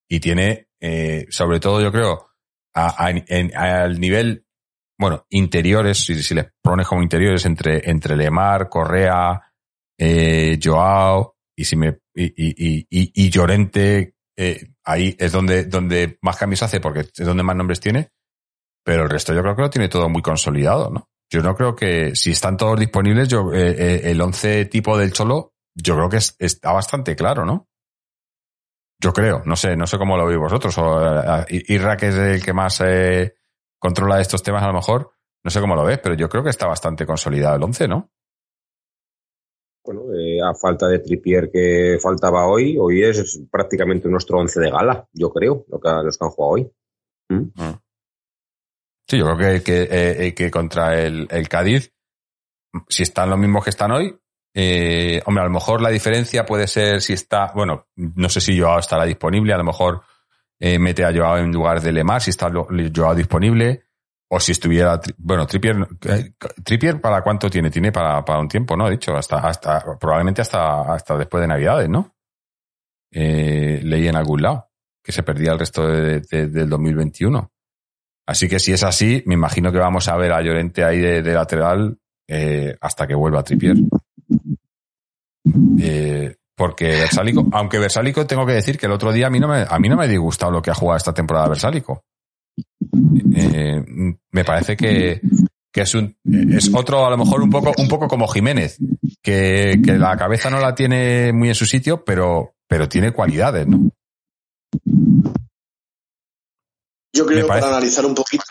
y tiene, eh, sobre todo, yo creo, a- a- en- al nivel, bueno, interiores, si, les pones como interiores entre, entre Lemar, Correa, eh, Joao, y si me, y, y, y, y- y Llorente, eh, ahí es donde, donde más cambios hace porque es donde más nombres tiene, pero el resto yo creo que lo tiene todo muy consolidado, ¿no? Yo no creo que si están todos disponibles, yo eh, eh, el 11 tipo del Cholo, yo creo que es- está bastante claro, ¿no? Yo creo, no sé, no sé cómo lo veis vosotros. O, eh, Irra, que es el que más eh, controla estos temas, a lo mejor, no sé cómo lo ves, pero yo creo que está bastante consolidado el 11, ¿no? Bueno, a falta de Tripier que faltaba hoy, hoy es prácticamente nuestro once de gala, yo creo, lo que, los que han jugado hoy. ¿Mm? Sí, yo creo que, que, eh, eh, que contra el, el Cádiz, si están los mismos que están hoy, eh, hombre, a lo mejor la diferencia puede ser si está, bueno, no sé si Joao estará disponible, a lo mejor eh, mete a Joao en lugar de Lemar, si está Joao disponible, o si estuviera, bueno, Trippier, Trippier para cuánto tiene, tiene para, para un tiempo, ¿no? De hecho, hasta, hasta, probablemente hasta, hasta después de Navidades, ¿no? Leí en algún lado que se perdía el resto de- de- del 2021. Así que si es así, me imagino que vamos a ver a Llorente ahí de, lateral eh, hasta que vuelva Tripier. Eh, porque Versálico, aunque Versálico tengo que decir que el otro día a mí no me, a mí no me ha disgustado lo que ha jugado esta temporada Versálico. Eh, me parece que, que es un, es otro a lo mejor un poco, un poco como Jiménez, que, que la cabeza no la tiene muy en su sitio, pero, pero tiene cualidades, ¿no? Yo creo para analizar un poquito,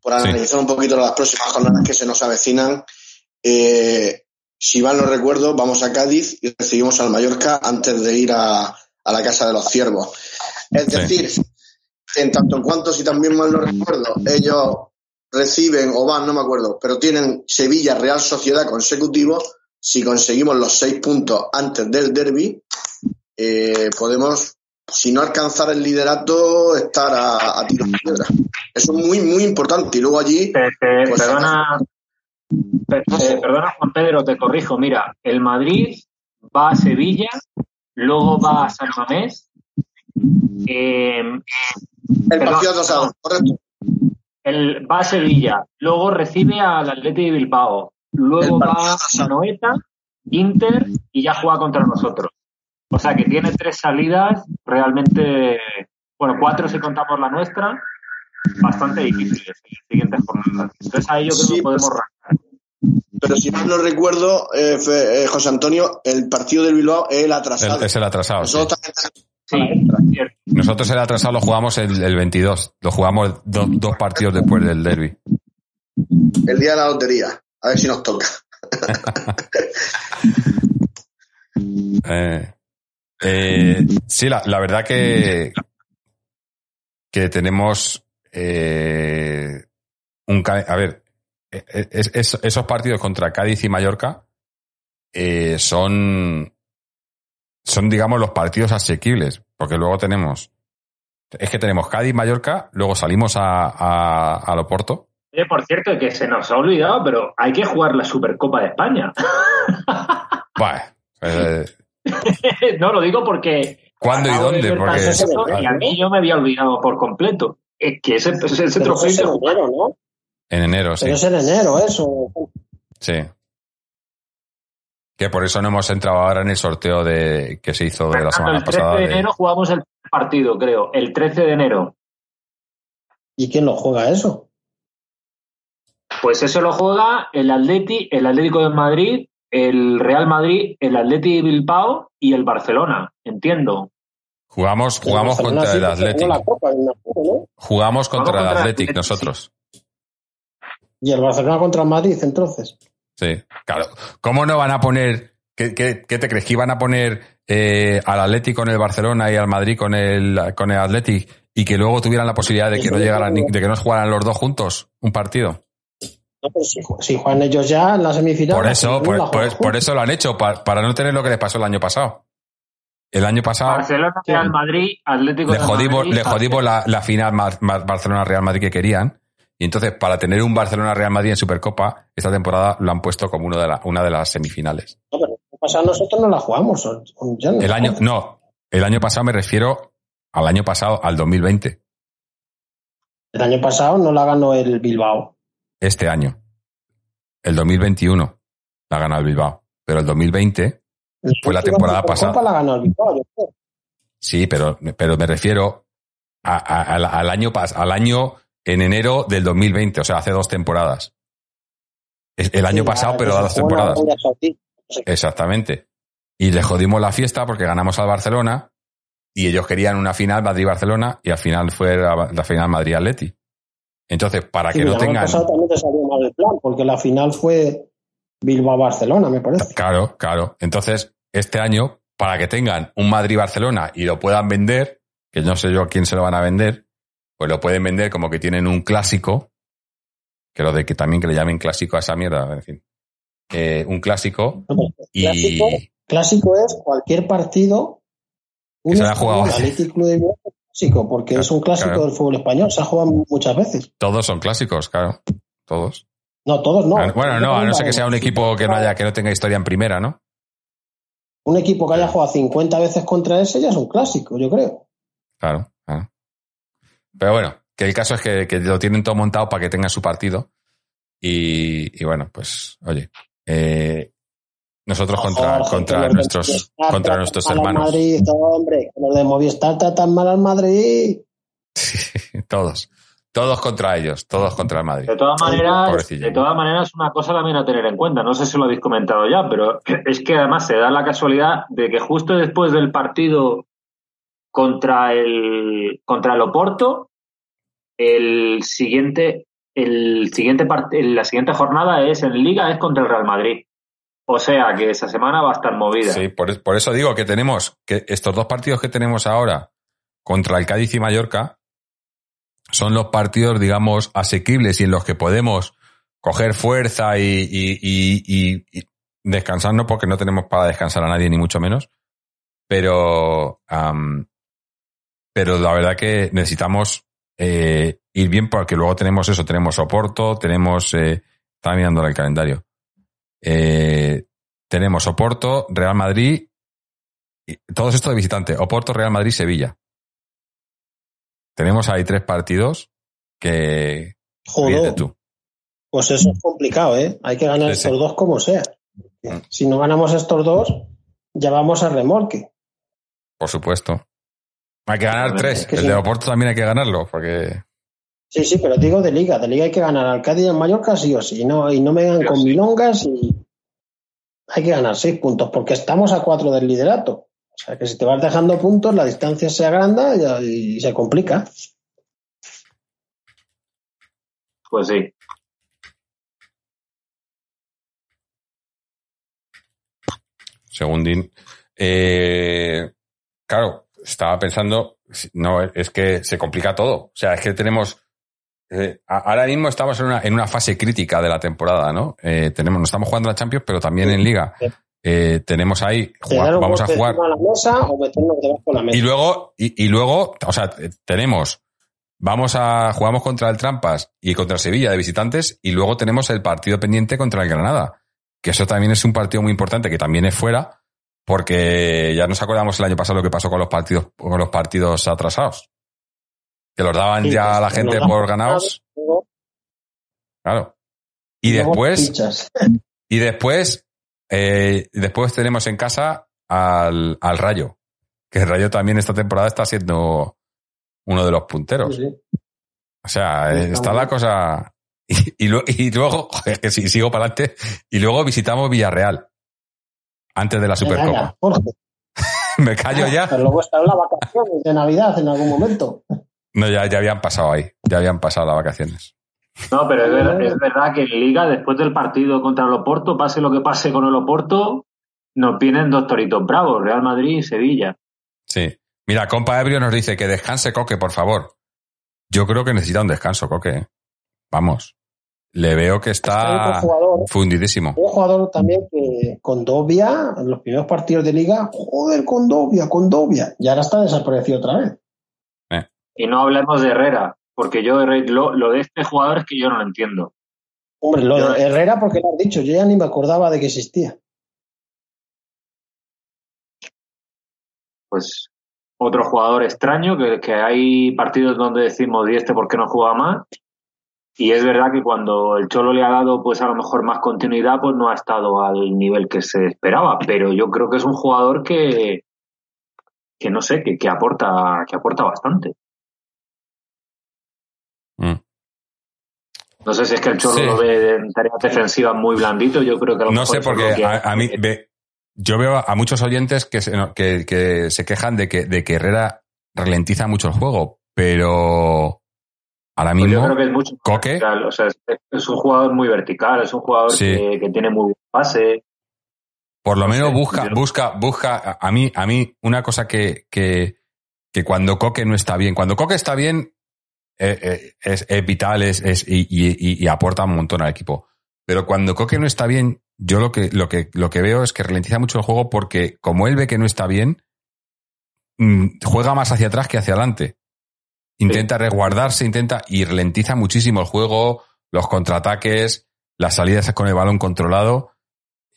por Sí. analizar un poquito las próximas jornadas que se nos avecinan, eh, si mal no recuerdo, vamos a Cádiz y recibimos al Mallorca antes de ir a, a la Casa de los Ciervos. Es Sí. decir, en tanto en cuanto, si también mal no recuerdo, ellos reciben, o van, no me acuerdo, pero tienen Sevilla Real Sociedad consecutivo, si conseguimos los seis puntos antes del derby, eh, podemos, si no alcanzar el liderato, estar a, a tiro de piedra. Eso es muy, muy importante. Y luego allí, Te- te- Pues- perdona, pe- eh, perdona, Juan Pedro, te corrijo. Mira, el Madrid va a Sevilla, luego va a San Mamés. eh, el partido atrasado, correcto. el- va a Sevilla, luego recibe al Atleti de Bilbao, luego va a. Noeta, Inter y ya juega contra nosotros. O sea que tiene tres salidas realmente, bueno, cuatro si contamos la nuestra, bastante difíciles en las siguientes jornadas. Entonces ahí yo creo Sí, que podemos pues- rascar. Pero si mal no recuerdo, eh, Fe- eh, José Antonio, el partido del Bilbao es el atrasado. El- es el atrasado. sí. Nosotros también Sí, cierto. Nosotros el atrasado lo jugamos el, el 22. Lo jugamos do- dos partidos después del derby. el día de la lotería. A ver si nos toca. Eh, eh, sí, la, la verdad que, que tenemos eh, un... A ver, es- es- esos partidos contra Cádiz y Mallorca eh, son, son, digamos, los partidos asequibles, porque luego tenemos Es que tenemos Cádiz, Mallorca, luego salimos a, a, a Loporto. Oye, por cierto, que se nos ha olvidado, pero hay que jugar la Supercopa de España. Vale. eh, no, lo digo porque... ¿Cuándo y dónde? Porque- Y a mí yo me había olvidado por completo. Es que ese, ese, ese trofeo... es en enero, ¿no? en enero, sí. Pero es en enero, eso. Sí. Que por eso no hemos entrado ahora en el sorteo de que se hizo de la semana el 13 pasada. de de- enero jugamos el partido, creo. El 13 de enero. ¿Y quién lo juega eso? Pues eso lo juega el Atleti, el Atlético de Madrid, el Real Madrid, el Atleti de Bilbao y el Barcelona. Entiendo. Jugamos, jugamos El contra el Athletic. la Copa, me acuerdo, ¿no? Jugamos contra el contra el Athletic nosotros. Y el Barcelona contra el Madrid, entonces. Sí, claro. ¿Cómo no van a poner, qué, qué- qué te crees que iban a poner eh, al Athletic con el Barcelona y al Madrid con el, con el Athletic y que luego tuvieran la posibilidad de que no llegaran, de que no jugaran los dos juntos un partido? No, pero si, ju- si juegan ellos ya en la semifinal. Por eso, por, por- eso lo han hecho, pa- para no tener lo que les pasó el año pasado. El año pasado Barcelona, Real Madrid, Atlético le de jodimos, Madrid. le jodimos la, la final Mar- Mar- Barcelona-Real Madrid que querían. Y entonces, para tener un Barcelona-Real Madrid en Supercopa, esta temporada lo han puesto como uno de la- una de las semifinales. No, pero el año pasado nosotros no la jugamos. ya no El año, no, el año pasado me refiero al año pasado, al 2020. El año pasado no la ganó el Bilbao. Este año. El 2021 la ganó el Bilbao. Pero el 2020, Fue la temporada pasada. la ganó el Bilbao, yo sí, pero, pero me refiero a- a- al, al año pas- al año en enero del 2020, o sea, hace dos temporadas. El año Sí, pasado, pero dos temporadas. Exactamente. Y le jodimos la fiesta porque ganamos al Barcelona y ellos querían una final Madrid-Barcelona y al final fue la, la final Madrid-Atleti. Entonces, para Sí, que no tengan... también te salió mal el plan, porque la final fue Bilbao-Barcelona, me parece. Claro, claro. Entonces, este año, para que tengan un Madrid-Barcelona y lo puedan vender, que no sé yo a quién se lo van a vender, pues lo pueden vender como que tienen un clásico, que lo de que también que le llamen clásico a esa mierda, en fin. Eh, un clásico y... Clásico, clásico es cualquier partido. Que se haya jugado. Club de clásico, porque es un clásico claro. del fútbol español. Se ha jugado muchas veces. Todos son clásicos, claro. Todos. No, todos no. Ah, bueno, no, a no ser que sea un equipo que no haya, que no tenga historia en primera, ¿no? Un equipo que haya jugado 50 veces contra ese ya es un clásico, yo creo. Claro, claro. Pero bueno, que el caso es que, que lo tienen todo montado para que tengan su partido. Y, y bueno, pues, oye, eh, nosotros contra, Jorge, que contra de nuestros, Movistar contra nuestros hermanos. Madrid, hombre, los de Movistar tratan mal al Madrid. todos. Todos contra ellos, todos contra el Madrid. De todas maneras, de todas maneras, una cosa también a tener en cuenta. No sé si lo habéis comentado ya, pero es que además se da la casualidad de que justo después del partido contra el contra el Oporto, el siguiente, el siguiente part- la siguiente jornada es en Liga es contra el Real Madrid. O sea que esa semana va a estar movida. Sí, por, eso digo que tenemos que estos dos partidos que tenemos ahora contra el Cádiz y Mallorca son los partidos, digamos, asequibles y en los que podemos coger fuerza y, y, y- y- y descansar, no porque no tenemos para descansar a nadie, ni mucho menos. Pero, pero la verdad que necesitamos eh, ir bien porque luego tenemos eso, tenemos Oporto, tenemos, eh, estaba mirando el calendario. Eh, tenemos Oporto, Real Madrid, y todo esto de visitante, Oporto, Real Madrid, Sevilla. Tenemos ahí tres partidos que... Joder. tú. Pues eso es complicado, ¿eh? Hay que ganar Sí, sí. estos dos como sea. Si no ganamos estos dos, ya vamos a remolque. Por supuesto. Hay que ganar tres. Es que El sí. de Oporto también hay que ganarlo, porque... Sí, sí, pero digo de liga. De liga hay que ganar al Cádiz y al Mallorca sí o sí. No, y no me vengan con sí. milongas y hay que ganar seis puntos porque estamos a cuatro del liderato. O sea que si te vas dejando puntos, la distancia se agranda y, y se complica. Pues sí. según Dean. Eh, claro, estaba pensando, no, es que se complica todo. O sea, es que tenemos, eh, ahora mismo estamos en una, en una fase crítica de la temporada, ¿no? Eh, tenemos, nos estamos jugando la Champions, pero también en Liga. eh, tenemos ahí, vamos a jugar. la mesa o la mesa. Y luego, y, y luego, o sea, tenemos, vamos a, jugamos contra el Trampas y contra el Sevilla de visitantes y luego tenemos el partido pendiente contra el Granada. Que eso también es un partido muy importante, que también es fuera, porque ya nos acordamos el año pasado lo que pasó con los partidos, con los partidos atrasados. Que los daban ya pues, a la gente por ganados. luego- Claro. Y después, y después, eh, después tenemos en casa al, al Rayo. Que el Rayo también esta temporada está siendo uno de los punteros. Sí, sí. O sea, Sí, eh, está la cosa. Y, y lu- y luego, joder, que si sigo para adelante, y luego visitamos Villarreal. Antes de la Supercopa. Me callo ya. Pero luego están las vacaciones de Navidad en algún momento. No, ya, ya habían pasado ahí. Ya habían pasado las vacaciones. No, pero es, ver- es verdad que en Liga, después del partido contra el Oporto, pase lo que pase con el Oporto, nos vienen dos toritos bravos, Real Madrid y Sevilla. Sí. Mira, compa Ebrio nos dice que descanse Coque, por favor. Yo creo que necesita un descanso, Coque. ¿eh? Vamos. Le veo que está jugador, fundidísimo. un jugador también que Condovia, en los primeros partidos de liga, joder, Condovia, Condovia. Y ahora está desaparecido otra vez. Y no hablemos de Herrera, porque yo lo, lo de este jugador es que yo no lo entiendo. Hombre, lo de Herrera, porque lo has dicho, yo ya ni me acordaba de que existía. Pues otro jugador extraño, que, que hay partidos donde decimos, ¿y este por qué no juega más? Y es verdad que cuando el Cholo le ha dado pues a lo mejor más continuidad, pues no ha estado al nivel que se esperaba. Pero yo creo que es un jugador que, que no sé, que, que aporta, que aporta bastante. Mm. No sé si es que el Cholo Sí. lo ve en tareas defensivas muy blandito. Yo creo que a lo No mejor sé, porque que- a, a mí ve- yo veo a muchos oyentes que se, que, que se quejan de que, de que Herrera ralentiza mucho el juego, pero ahora Pues yo mismo creo que es mucho Coque. vertical, o sea, es, es un jugador muy vertical, es un jugador Sí. que, que tiene muy buen pase. por lo no menos sé, busca, yo- busca, busca, a- a mí, a mí, una cosa que, que, que cuando Coque no está bien, cuando Coque está bien, eh, eh, es, es vital es, es- y, y- y aporta un montón al equipo. Pero cuando Coque no está bien, yo lo que, lo que, lo que veo es que ralentiza mucho el juego porque como él ve que no está bien, mm, juega más hacia atrás que hacia adelante. Intenta resguardarse, intenta y ralentiza muchísimo el juego, los contraataques, las salidas con el balón controlado,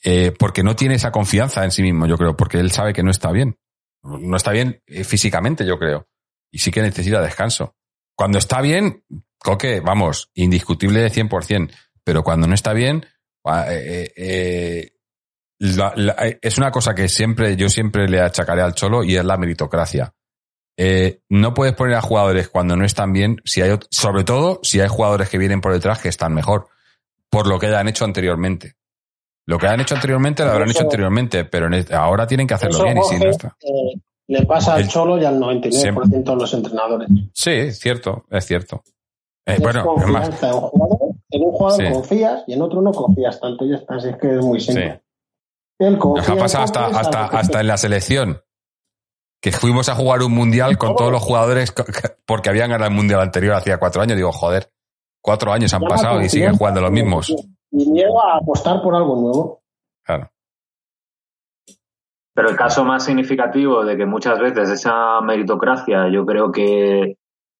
eh, porque no tiene esa confianza en sí mismo, yo creo, porque él sabe que no está bien. No está bien físicamente, yo creo. Y sí que necesita descanso. Cuando está bien, Coque, vamos, indiscutible de 100%, pero cuando no está bien, ah, eh, eh, la- la- eh, es una cosa que siempre, yo siempre le achacaré al Cholo y es la meritocracia. Eh, no puedes poner a jugadores cuando no están bien, si hay, sobre todo si hay jugadores que vienen por detrás que están mejor, por lo que hayan hecho anteriormente. Lo que han hecho anteriormente lo habrán Eso- hecho anteriormente, pero este- ahora tienen que hacerlo Eso, bien y si no está. eh, le pasa al El- Cholo y al 99% de los entrenadores. Sí, es cierto, es cierto. Eh, Es bueno, es más, confianza en un jugador, en un jugador Sí. confías y en otro no confías tanto. Ya está, así es que es muy simple. Sí. Él confía nos ha pasado hasta, hasta, hasta en la selección. Que fuimos a jugar un mundial con todos los jugadores porque habían ganado el mundial anterior hacía cuatro años. Digo, joder, cuatro años han pasado y siguen jugando los mismos. Y miedo a apostar por algo nuevo. Claro. Pero el caso más significativo de que muchas veces esa meritocracia yo creo que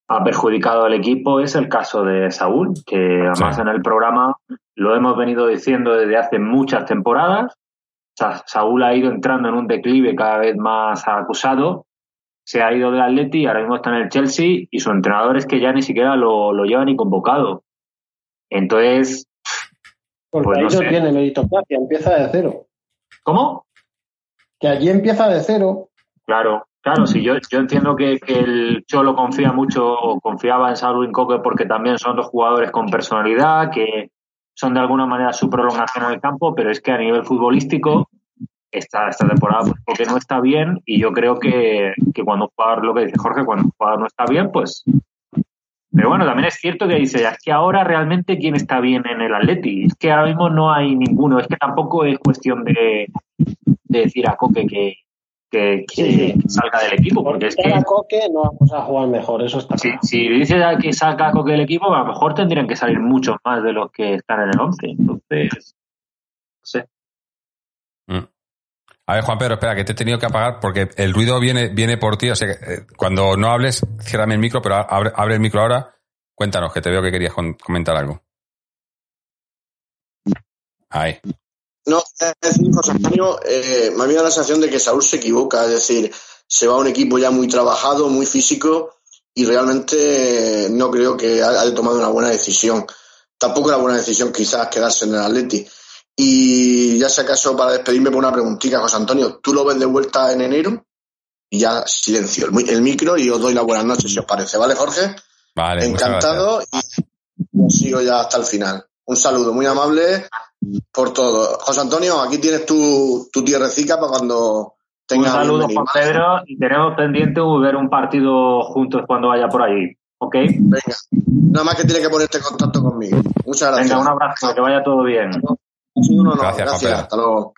ha perjudicado al equipo es el caso de Saúl, que además Sí. en el programa lo hemos venido diciendo desde hace muchas temporadas. Sa- Saúl ha ido entrando en un declive cada vez más acusado. Se ha ido del Atleti, ahora mismo está en el Chelsea y su entrenador es que ya ni siquiera lo, lo lleva ni convocado. Entonces, Porque Pues ahí no no sé. tiene meritocracia, empieza de cero. ¿cómo? Que allí empieza de cero. Claro, claro, sí, yo, yo entiendo que, que el Cholo confía mucho, o confiaba en en Coque porque también son dos jugadores con personalidad, que son de alguna manera su prolongación en el campo, pero es que a nivel futbolístico, esta, esta temporada pues, Coque no está bien, y yo creo que, que cuando un jugador, lo que dice Jorge, cuando un jugador no está bien, pues. Pero bueno, también es cierto que dice, es que ahora realmente quién está bien en el Atleti, es que ahora mismo no hay ninguno, es que tampoco es cuestión de, de decir a Coque que, que, que Sí. salga del equipo, porque es que Ahora Coque no vamos a jugar mejor, eso está si, claro. si dices a que saca a Coque del equipo, a lo mejor tendrían que salir muchos más de los que están en el 11. Entonces, no sé. A ver, Juan Pedro, espera, que te he tenido que apagar porque el ruido viene, viene por ti. O sea, que, eh, cuando no hables, ciérrame el micro, pero abre, abre el micro ahora. Cuéntanos, que te veo que querías comentar algo. Ahí. No, es decir, José Antonio, eh, me ha dado la sensación de que Saúl se equivoca, es decir, se va a un equipo ya muy trabajado, muy físico y realmente eh, no creo que haya tomado una buena decisión. Tampoco era buena decisión quizás quedarse en el Atleti. Y ya si acaso para despedirme por una preguntita, José Antonio, ¿tú lo ves de vuelta en enero? Y ya silencio el, mi- el micro y os doy la buenas noches si os parece, ¿vale, Jorge? Vale, Encantado y sigo ya hasta el final. Un saludo muy amable por todo. José Antonio, aquí tienes tu, tu tierrecica para cuando Un tengas saludo, bienvenido. Juan Pedro, y tenemos pendiente ver un partido juntos cuando vaya por allí. ¿Ok? Venga, nada más que tienes que ponerte en contacto conmigo. Muchas gracias. Venga, un abrazo, que vaya todo bien. Un honor. Gracias, Juan Gracias. Hasta luego.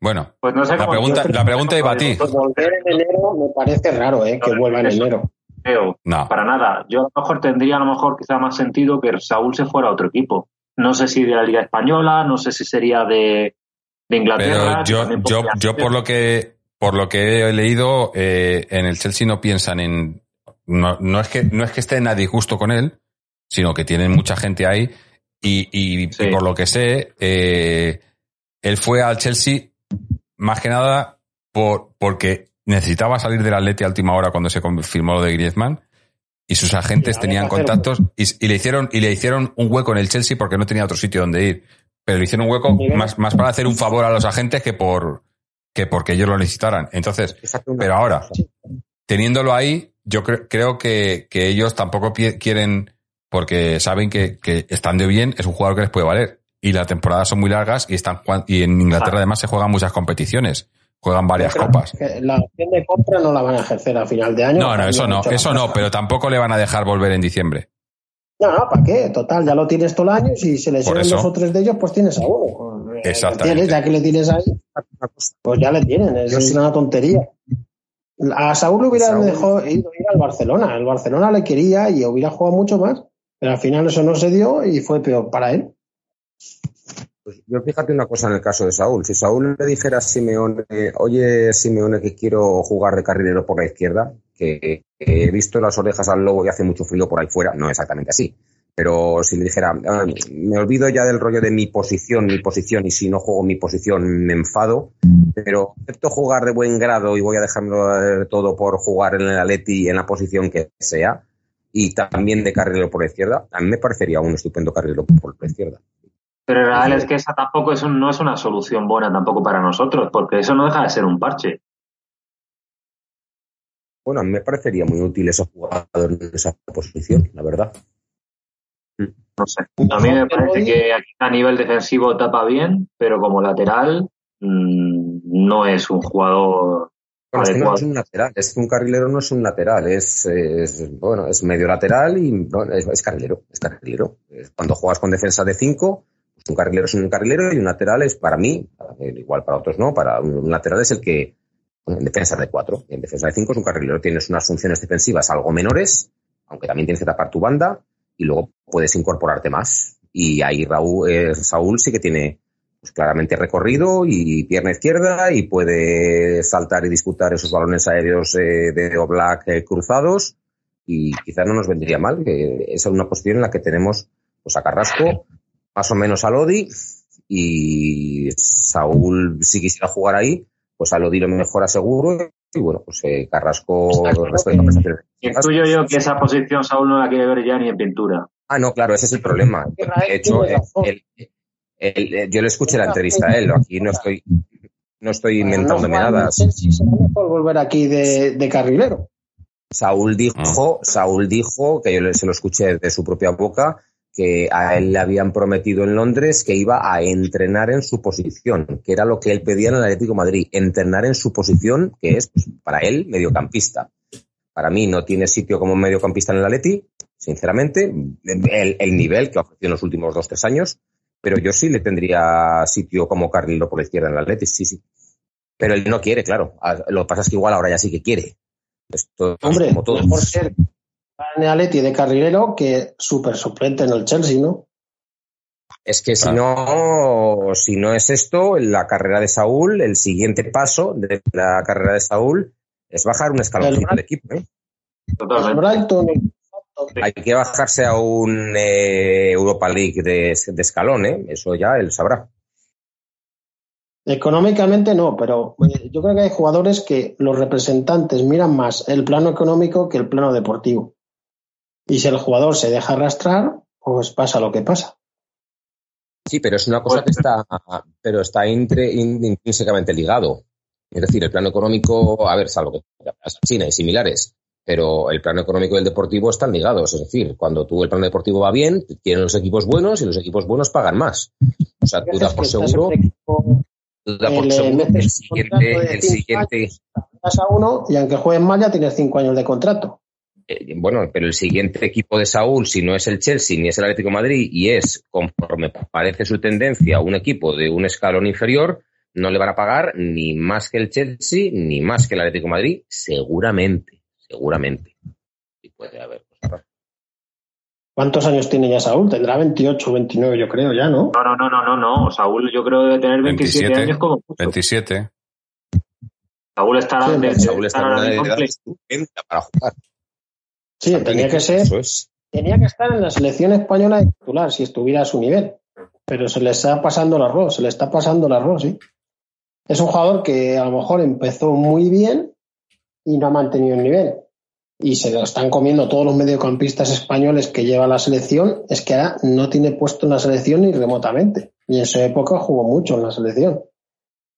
Bueno, Pues no sé la pregunta, la pregunta iba a ti. Volver en enero me parece raro, ¿eh? Que vuelva en enero. Creo. No. Para nada. Yo a lo mejor tendría a lo mejor quizá más sentido que Saúl se fuera a otro equipo. No sé si de la Liga Española, no sé si sería de, de Inglaterra. Pero yo, yo, yo por lo que por lo que he leído, eh, en el Chelsea no piensan en no, no es que no es que estén a disgusto con él, sino que tienen mucha gente ahí y, y- Sí. y por lo que sé, eh, él fue al Chelsea más que nada por porque necesitaba salir del Atleti a última hora cuando se confirmó lo de Griezmann y sus agentes tenían contactos y, y le hicieron y le hicieron un hueco en el Chelsea porque no tenía otro sitio donde ir. Pero le hicieron un hueco más, más para hacer un favor a los agentes que por que porque ellos lo necesitaran. Entonces pero ahora teniéndolo ahí yo cre- creo que, que ellos tampoco quieren porque saben que, que estando bien es un jugador que les puede valer. Y las temporadas son muy largas y están y en Inglaterra además se juegan muchas competiciones juegan varias copas que La opción de compra no la van a ejercer a final de año. no no eso no eso no pero tampoco le van a dejar volver en diciembre No, no, ¿para qué? Total, ya lo tienes todo el año y si se lesionan dos o tres de ellos, pues tienes a uno. Eh, Exactamente. tienes, ya que le tienes ahí, pues ya le tienen. Es, Yo es sí. una tontería. A Saúl le hubiera Saúl. dejado ido ir al Barcelona. El Barcelona le quería y hubiera jugado mucho más, pero al final eso no se dio y fue peor para él. Pues yo fíjate una cosa en el caso de Saúl. Si Saúl le dijera a Simeone, oye Simeone que quiero jugar de carrilero por la izquierda, que, he visto las orejas al lobo y hace mucho frío por ahí fuera, no exactamente así. Pero si le dijera, "Ah, me olvido ya del rollo de mi posición, mi posición, y si no juego mi posición me enfado, pero acepto jugar de buen grado y voy a dejármelo todo por jugar en el Atleti en la posición que sea, y también de carrilero por la izquierda, a mí me parecería un estupendo carrilero por la izquierda. Pero la realidad es que esa tampoco es un- no es una solución buena tampoco para nosotros, porque eso no deja de ser un parche. Bueno, a mí me parecería muy útil ese jugador en esa posición, la verdad. No sé. A mí me parece que aquí a nivel defensivo tapa bien, pero como lateral mm, no es un jugador Bueno, es que no es un lateral, es que un carrilero no es un lateral, es, es, bueno, es medio lateral y bueno, es, es carrilero, es carrilero. Cuando juegas con defensa de 5, pues un carrilero es un carrilero y un lateral es para mí, eh, igual para otros no, para un, lateral es el que en defensa de 4, en defensa de 5 es un carrilero, tienes unas funciones defensivas algo menores, aunque también tienes que tapar tu banda y luego puedes incorporarte más. Y ahí Raúl, eh, Saúl sí que tiene pues claramente recorrido y pierna izquierda y puede saltar y disputar esos balones aéreos eh, de Oblak eh, cruzados y quizás no nos vendría mal, es una posición en la que tenemos pues a Carrasco, más o menos a Lodi y Saúl si quisiera jugar ahí, pues a Lodi lo mejor aseguro y bueno, pues eh, Carrasco respecto a prestaciones. Intuyo yo que esa posición Saúl no la quiere ver ya ni en pintura. Ah, no, claro, ese es el problema. De hecho, el- el- el- yo le escuché la entrevista a él, aquí no estoy, no estoy inventándome No, nada. Será mejor volver aquí de, de carrilero. Saúl dijo, Saúl dijo, que yo le- se lo escuché de su propia boca, que a él le habían prometido en Londres que iba a entrenar en su posición, que era lo que él pedía en el Atlético de Madrid, entrenar en su posición, que es pues, para él mediocampista. Para mí no tiene sitio como mediocampista en el Atleti, sinceramente, el, el nivel que ha ofrecido en los últimos dos, tres años, pero yo sí le tendría sitio como carrilero por la izquierda en el Atleti, sí, sí. Pero él no quiere, claro. Ah, Lo que pasa es que igual ahora ya sí que quiere. Esto es Hombre, como todo. mejor ser Atleti de carrilero que súper suplente en el Chelsea, ¿no? Es que si Claro. no, si no es esto, la carrera de Saúl, el siguiente paso de la carrera de Saúl es bajar un escaloncito El- de equipo. ¿eh? Totalmente. Hay que bajarse a un eh, Europa League de, de escalón, ¿eh? Eso ya él sabrá. económicamente no, pero eh, yo creo que hay jugadores que los representantes miran más el plano económico que el plano deportivo. Y si el jugador se deja arrastrar, pues pasa lo que pasa. Sí, pero es una cosa que está, pero está intre- in- intrínsecamente ligado. Es decir, el plano económico, a ver, salvo que China y similares, pero el plano económico y el deportivo están ligados. Es decir, cuando tú el plano deportivo va bien, tienen los equipos buenos y los equipos buenos pagan más. O sea, tú das por seguro, tú das por le seguro el siguiente, el siguiente, a uno y aunque jueguen mal ya tienes cinco años de contrato. Eh, bueno, pero el siguiente equipo de Saúl, si no es el Chelsea ni es el Atlético de Madrid y es, conforme parece su tendencia, un equipo de un escalón inferior, no le van a pagar ni más que el Chelsea ni más que el Atlético de Madrid, seguramente, seguramente. Y puede haber cosas. ¿Cuántos años tiene ya Saúl? Tendrá 28 o 29 yo creo ya, ¿no? No, no, no, no, no, no. Saúl yo creo debe tener 27 27. años como mucho. 27. Saúl estará, Sí, debe Saúl está estar en una edad para jugar. Sí, tenía que ser, tenía que estar en la selección española de titular si estuviera a su nivel. Pero se le está pasando el arroz, se le está pasando el arroz, sí. Es un jugador que a lo mejor empezó muy bien y no ha mantenido el nivel. Y se lo están comiendo todos los mediocampistas españoles que lleva la selección. Es que ahora no tiene puesto en la selección ni remotamente. Y en su época jugó mucho en la selección.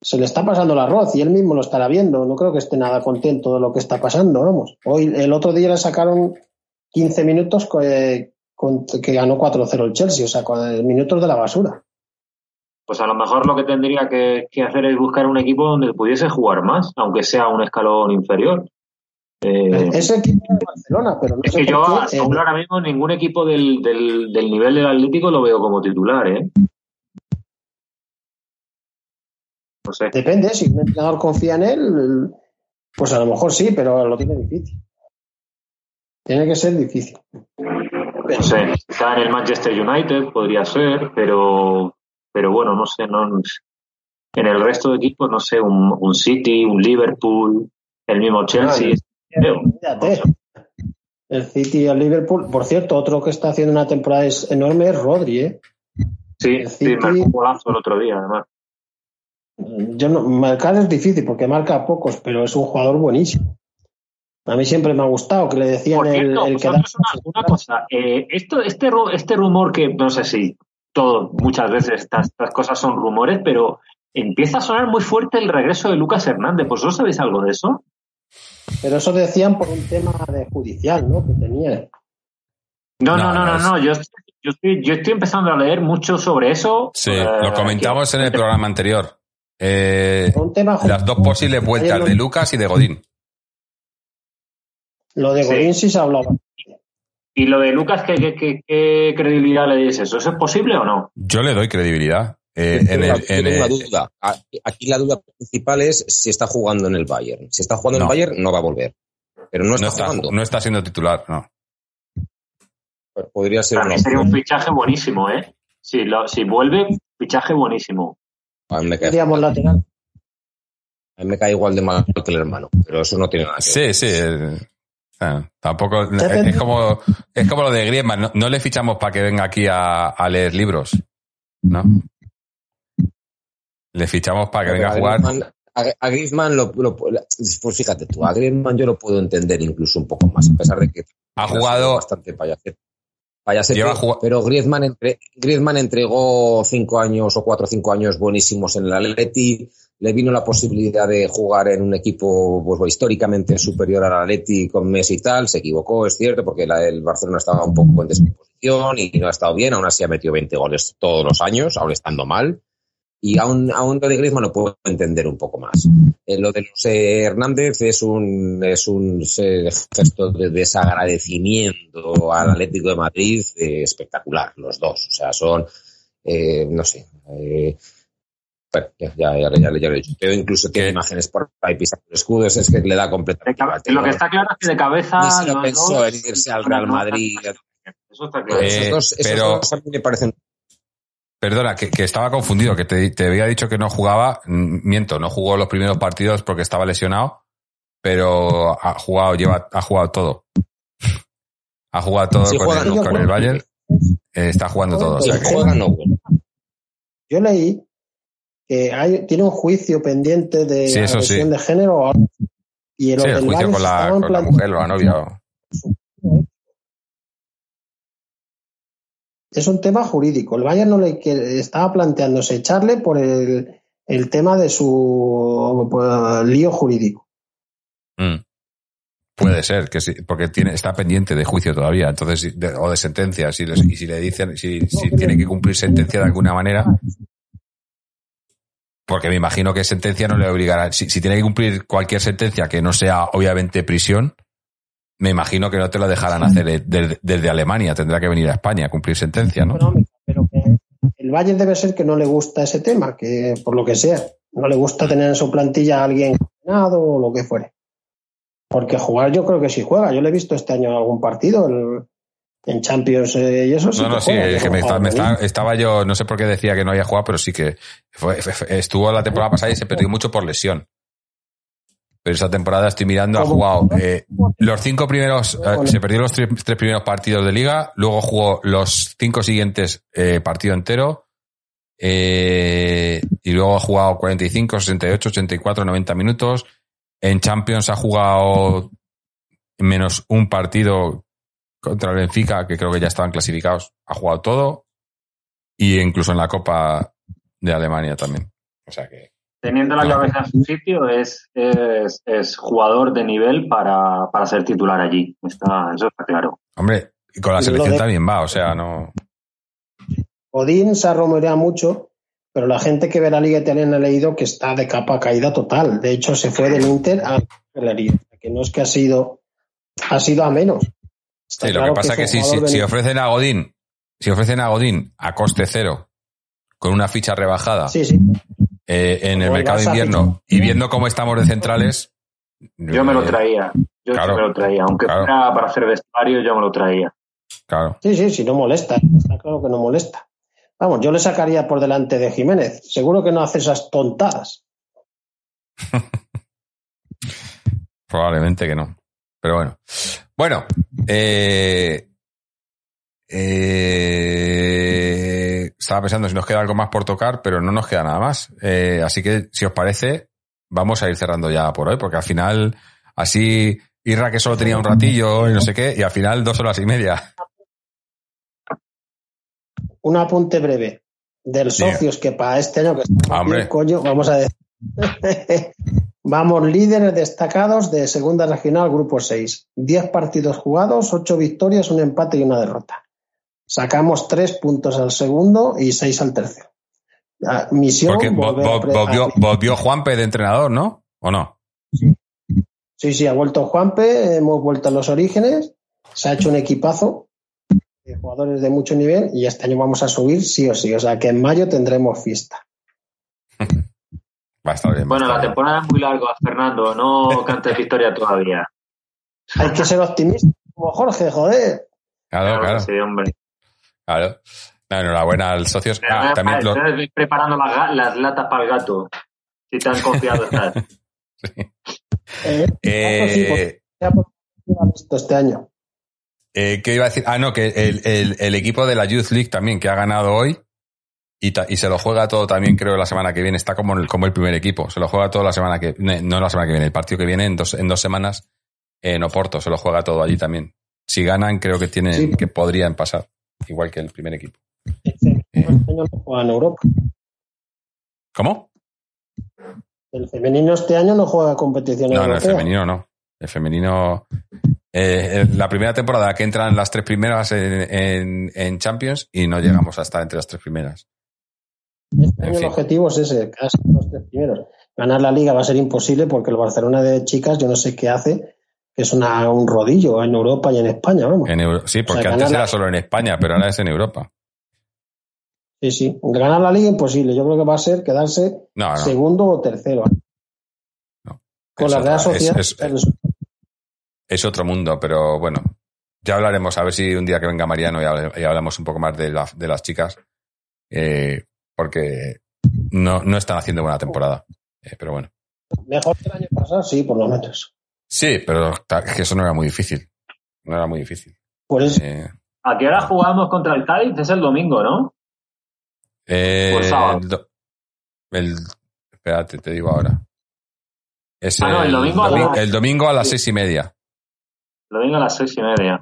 Se le está pasando el arroz y él mismo lo estará viendo. No creo que esté nada contento de lo que está pasando, vamos. Hoy, el otro día le sacaron 15 minutos que, con- que ganó 4-0 el Chelsea, o sea, con minutos de la basura. Pues a lo mejor lo que tendría que, que hacer es buscar un equipo donde pudiese jugar más, aunque sea un escalón inferior. Eh, Ese equipo de Barcelona, pero no es sé que yo qué, eh, ahora mismo ningún equipo del, del, del nivel del Atlético lo veo como titular, ¿eh? No sé. depende, si un entrenador confía en él, pues a lo mejor sí, pero lo tiene difícil. Tiene que ser difícil. No sé. Está en el Manchester United, podría ser, pero, pero bueno, no sé. No, en el resto de equipos, no sé, un, un City, un Liverpool, el mismo Chelsea. Fíjate. El City y el Liverpool. Por cierto, otro que está haciendo una temporada es enorme es Rodri, ¿eh? Sí, El sí, marcó un golazo el otro día, además. Yo no, marcar es difícil porque marca a pocos, pero es un jugador buenísimo. A mí siempre me ha gustado que le decían Por el, cierto, el que da- una, una cosa, eh, esto, este, este rumor que no sé si todo, muchas veces estas, estas cosas son rumores, pero empieza a sonar muy fuerte el regreso de Lucas Hernández. ¿Vosotros sabéis algo de eso? Pero eso decían por un tema de judicial, ¿no? Que tenía. No, No, no, no, no, no, es- no, Yo, yo, estoy, yo estoy empezando a leer mucho sobre eso. Sí, Eh, lo comentamos en el programa anterior. Eh, Por un tema las dos posibles vueltas de Lucas y de Godín. Lo de Sí. Godín sí se hablaba. Y lo de Lucas, ¿qué, qué, qué- qué credibilidad le dices eso? ¿Eso es posible o no? Yo le doy credibilidad. Eh, en el, Yo en tengo una el- duda. Aquí- la duda principal es si está jugando en el Bayern. Si está jugando en el Bayern, no va a volver. Pero no está, no, está, jugando. no está siendo titular, no. Podría ser Para una mí sería un fichaje buenísimo, ¿eh? Si, lo, si vuelve, fichaje buenísimo. A mí me cae, lateral. a mí me cae igual de mal que el hermano. Pero eso no tiene nada que ver. Sí, sí. eh, tampoco es, como es como lo de Griezmann. No, no le fichamos para que venga aquí a, a leer libros, ¿no? Le fichamos para que Pero venga a jugar. Griezmann- a, a Griezmann lo, lo- pues fíjate tú, a Griezmann yo lo puedo entender incluso un poco más, a pesar de que Ha jugado, bastante payasete. Lleva jugua- pero Griezmann, entre, Griezmann entregó cinco años o cuatro o cinco años buenísimos en el Atleti, le vino la posibilidad de jugar en un equipo pues, históricamente superior al Atleti con Messi y tal, se equivocó, es cierto, porque la- el Barcelona estaba un poco en descomposición y no ha estado bien, aún así ha metido 20 goles todos los años, aún estando mal. Y aún, aún lo de Griezmann lo puedo entender un poco más. Eh, lo de los eh, Hernández es un, es un eh, gesto de desagradecimiento al Atlético de Madrid eh, espectacular, los dos. O sea, son, eh, no sé, eh, bueno, ya, ya, ya, ya, lo he dicho. Yo incluso tiene imágenes por ahí pisando escudos, es que le da completamente lo que está claro es que de cabeza. Ni se lo pensó dos- en irse al Real Madrid. Eso está claro. Eh, esos dos, esos pero- dos a mí me parecen Perdona, que, que estaba confundido, que te, te había dicho que no jugaba. Miento, no jugó los primeros partidos porque estaba lesionado, pero ha jugado, lleva, ha jugado todo. Ha jugado todo con, juega, el, no, con juega. el Bayern. Eh, está jugando todo. o sea Y que- juega Nowell. Yo leí que hay, tiene un juicio pendiente de Sí, eso agresión sí. de género y los sí, el juicio con la, con mujer o la novia. Es un tema jurídico. El Bayern no le que- estaba planteándose echarle por el, el tema de su pues, lío jurídico. Mm. Puede ser, que sí, porque tiene, está pendiente de juicio todavía, entonces, de- o de sentencia, si, les- y si le dicen, si, si tiene que cumplir sentencia de alguna manera, porque me imagino que sentencia no le obligará, si, si tiene que cumplir cualquier sentencia que no sea obviamente prisión, me imagino que no te lo dejarán hacer de- de- desde Alemania, tendrá que venir a España a cumplir sentencia, ¿no? pero que el Bayern debe ser que no le gusta ese tema, que por lo que sea, no le gusta tener en su plantilla a alguien condenado o lo que fuere. Porque jugar yo creo que sí juega. Yo le he visto este año en algún partido el- en Champions eh, y eso sí. No, que no, sí, juega, es que me está- me está- estaba yo, no sé por qué decía que no había jugado, pero sí que fue- estuvo la temporada pasada y se perdió mucho por lesión. Pero esta temporada estoy mirando, ha jugado eh, los cinco primeros, eh, se perdió los tres, tres primeros partidos de liga, luego jugó los cinco siguientes eh, partido entero, eh, y luego ha jugado 45, 68, 84, 90 minutos. En Champions ha jugado menos un partido contra el Benfica, que creo que ya estaban clasificados, ha jugado todo. Y incluso en la Copa de Alemania también. O sea que. Teniendo la cabeza en su sitio, es, es, es jugador de nivel para, para ser titular allí. Está, eso está claro. Hombre, y con la selección de- también va, o sea, no. Odín se ha rumoreado mucho, pero la gente que ve la liga italiana ha leído que está de capa caída total. De hecho, se fue del Inter a la liga, que no es que ha sido, ha sido a menos. Está Sí, lo claro que pasa es que, es si, un si, si de- ofrecen a Godín, si ofrecen a Godín a coste cero, con una ficha rebajada Sí, sí. Eh, en el mercado de invierno y viendo cómo estamos de centrales. Yo me lo traía. Yo Claro. me lo traía. Aunque Claro. fuera para hacer vestuario, yo me lo traía. Claro. Sí, sí, sí, no molesta. Está claro que no molesta. Vamos, yo le sacaría por delante de Jiménez. Seguro que no hace esas tontadas. Probablemente que no. Pero bueno. Bueno. Eh, eh, estaba pensando si nos queda algo más por tocar, pero no nos queda nada más. Eh, así que, si os parece, vamos a ir cerrando ya por hoy, porque al final, así, Irra que solo tenía un ratillo y no sé qué, y al final dos horas y media. Un apunte breve del Diga. socios que para este año que estamos hombre. bien, coño, vamos a decir. Vamos líderes destacados de segunda regional, grupo 6. 10 partidos jugados, 8 victorias, un empate y una derrota. Sacamos 3 puntos al segundo y 6 al tercero. La misión Porque vo- vo- volvió, Juanpe de entrenador, ¿no? ¿O no? Sí, sí, ha vuelto Juanpe, hemos vuelto a los orígenes, se ha hecho un equipazo de jugadores de mucho nivel y este año vamos a subir sí o sí. O sea que en mayo tendremos fiesta. Va a estar bien. Bueno, la temporada es muy larga, Fernando. No cantes victoria todavía. Hay que ser optimista como Jorge, joder. Claro, claro, Sí, hombre. Claro. No, enhorabuena al socios. Ah, también lo- Estás preparando las, latas para el gato. Si tan confiado estás. Eh, Eh, esto este año. Eh, ¿Qué iba a decir? Ah, no, que el, el- el equipo de la Youth League también, que ha ganado hoy y, ta- y se lo juega todo también, creo, la semana que viene. Está como el, como el primer equipo. Se lo juega todo la semana que no la semana que viene, el partido que viene en dos, en dos semanas en Oporto. Se lo juega todo allí también. Si ganan, creo que tienen, Sí. que podrían pasar, igual que el primer equipo. Este año no juega en Europa. ¿Cómo? El femenino este año no juega competición No, no, el europea. femenino no. El femenino. eh, la primera temporada que entran las tres primeras en, en- en Champions y no llegamos a estar entre las tres primeras. Este año el objetivo es ese, casi los tres primeros. Ganar la liga va a ser imposible porque el Barcelona de chicas, yo no sé qué hace, es una, un rodillo en Europa y en España, vamos. En Euro- sí, porque sea, antes la- era solo en España, pero ahora es en Europa. Sí, sí. Ganar la liga imposible. Yo creo que va a ser quedarse No, no. segundo o tercero. Con Es la otra- Real Sociedad. es- es- Es otro mundo, pero bueno, ya hablaremos. A ver si un día que venga Mariano y hablamos un poco más de, la- de las chicas. eh, porque no, no están haciendo buena temporada. Eh, pero bueno. Mejor que el año pasado, sí, por lo menos. Sí, pero es que eso no era muy difícil. No era muy difícil. Por eso, Eh, ¿A qué hora jugamos contra el Cádiz? Es el domingo, ¿no? eh, sábado. el, do- el- espérate, te digo ahora. Es Ah, no, el domingo a domi- las- el domingo a las seis y media. El domingo a las seis y media.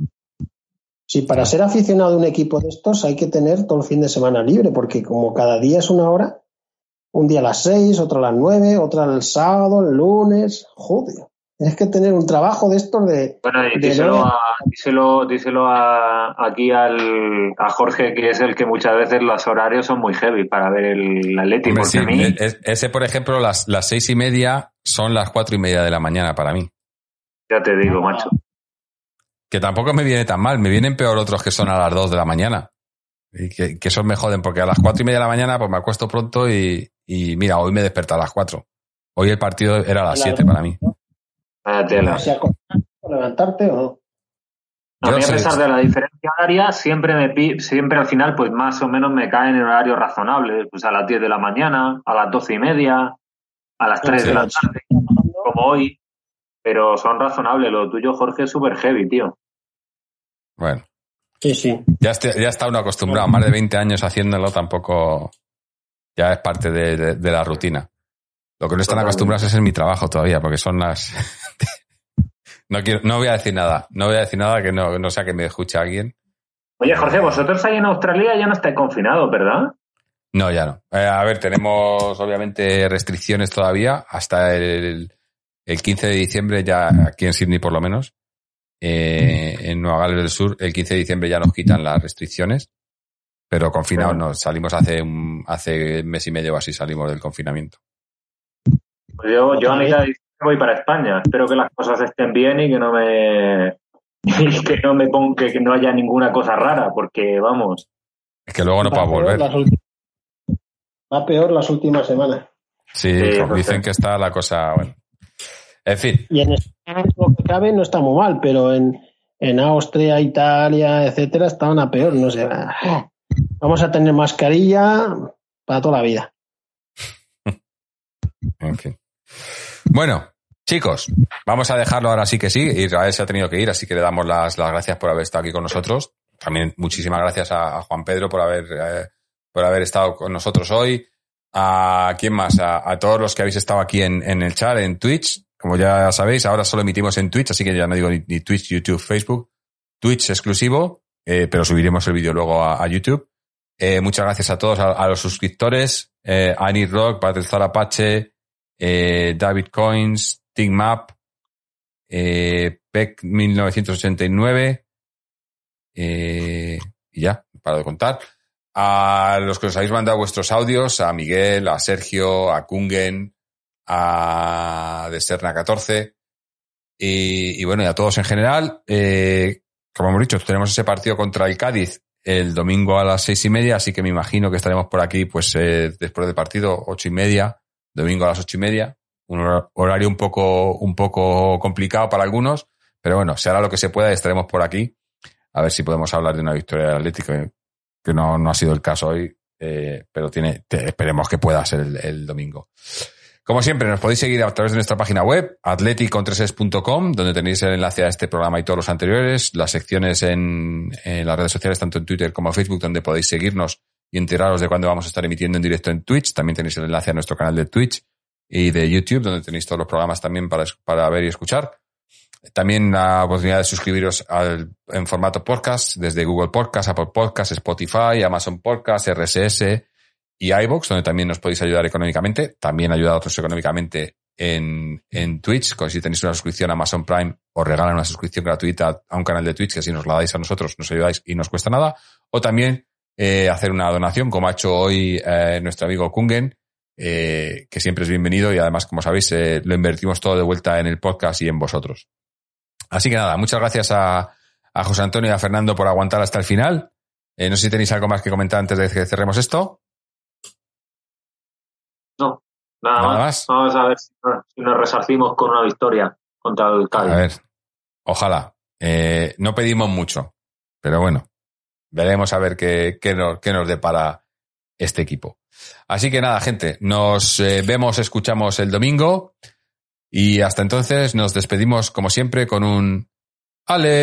sí, para ser aficionado a un equipo de estos hay que tener todo el fin de semana libre, porque como cada día es una hora, un día a las seis, otro a las nueve, otra el sábado, el lunes, joder. Tienes que tener un trabajo de estos de... Bueno, y de díselo, a, díselo, díselo a, aquí al, a Jorge, que es el que muchas veces los horarios son muy heavy para ver el Atleti, Hombre, porque sí, a mí, e- ese, por ejemplo, las, las seis y media son las cuatro y media de la mañana para mí. ya te digo, macho. Que tampoco me viene tan mal. Me vienen peor otros que son a las dos de la mañana. Y que, que esos me joden, porque a las cuatro y media de la mañana pues me acuesto pronto y, y mira, hoy me desperté a las cuatro. Hoy el partido era a las siete para mí. Vaya tela. o sea, levantarte o no. A mí, a pesar de la diferencia horaria, siempre me siempre al final, pues más o menos me caen en horarios razonables. Pues a las 10 de la mañana, a las doce y media, a las 3 de la tarde, como hoy. Pero son razonables. Lo tuyo, Jorge, es súper heavy, tío. Bueno, Sí, sí. ya, este- ya está uno acostumbrado. Más de 20 años haciéndolo tampoco ya es parte de, de- de la rutina. Lo que no están acostumbrados es en mi trabajo todavía, porque son las... no, quiero, no voy a decir nada. No voy a decir nada que no, no sea que me escuche alguien. Oye, Jorge, vosotros ahí en Australia ya no estáis confinados, ¿verdad? No, ya no. Eh, a ver, tenemos obviamente restricciones todavía hasta el, el 15 de diciembre, ya aquí en Sydney por lo menos. Eh, en Nueva Gales del Sur, el 15 de diciembre ya nos quitan las restricciones, pero confinados no. Salimos hace un, hace mes y medio o así salimos del confinamiento. Pues yo, yo a mitad de diciembre voy para España. Espero que las cosas estén bien y que no me y que no me ponga que no haya ninguna cosa rara, porque vamos. Es que luego no puedo Va peor volver. Va peor las últimas semanas. Sí, no dicen que está la cosa, bueno. En fin, Y en España, lo que cabe, no está muy mal, pero en, en Austria, Italia, etcétera, estaban a peor. No sé. Vamos a tener mascarilla para toda la vida. En fin. Bueno, chicos, vamos a dejarlo ahora sí que sí. Israel se ha tenido que ir, así que le damos las, las gracias por haber estado aquí con nosotros. También muchísimas gracias a, Juan Pedro por haber, eh, por haber estado con nosotros hoy. A quién más, a, todos los que habéis estado aquí en, en el chat, en Twitch. Como ya sabéis, ahora solo emitimos en Twitch, así que ya no digo ni, Twitch, YouTube, Facebook. Twitch exclusivo, eh, pero subiremos el vídeo luego a, YouTube. Eh, muchas gracias a todos, a, a los suscriptores, eh, Annie Rock, Battlestar Apache, eh, David Coins, Team Map, eh, PEC 1989, eh, y ya, para de contar. A los que os habéis mandado vuestros audios, a Miguel, a Sergio, a Kungen, a Desterna 14, y, bueno, y a todos en general. Eh, como hemos dicho, tenemos ese partido contra el Cádiz el domingo a las seis y media, así que me imagino que estaremos por aquí, pues, después del partido, ocho y media, domingo a las ocho y media. Un hor- horario un poco, un poco complicado para algunos, pero bueno, se hará lo que se pueda y estaremos por aquí. A ver si podemos hablar de una victoria eh, que no, no ha sido el caso hoy, eh, pero tiene, esperemos que pueda ser el, el domingo. Como siempre, nos podéis seguir a través de nuestra página web, atleticontreses.com, donde tenéis el enlace a este programa y todos los anteriores, las secciones en, en las redes sociales, tanto en Twitter como en Facebook, donde podéis seguirnos y enteraros de cuándo vamos a estar emitiendo en directo en Twitch. También tenéis el enlace a nuestro canal de Twitch y de YouTube, donde tenéis todos los programas también para, para ver y escuchar. También la oportunidad de suscribiros en formato podcast desde Google Podcast, Apple Podcast, Spotify, Amazon Podcast, RSS y iVoox, donde también nos podéis ayudar económicamente. También ayudar a otros económicamente en, en Twitch. Si tenéis una suscripción a Amazon Prime, os regalan una suscripción gratuita a un canal de Twitch, que si nos la dais a nosotros, nos ayudáis y nos cuesta nada. O también eh, hacer una donación, como ha hecho hoy eh, nuestro amigo Kungen, eh, que siempre es bienvenido y además, como sabéis, lo invertimos todo de vuelta en el podcast y en vosotros. Así que nada, muchas gracias a, a José Antonio y a Fernando por aguantar hasta el final. No sé si tenéis algo más que comentar antes de que cerremos esto. No, nada, Nada más. más. Vamos a ver si nos, si nos resarcimos con una victoria contra el A Cádiz. ver, ojalá. No pedimos mucho, pero bueno, veremos a ver qué, qué nos, qué nos depara este equipo. Así que nada, gente, nos eh, vemos, escuchamos el domingo y hasta entonces nos despedimos como siempre con un Aleti.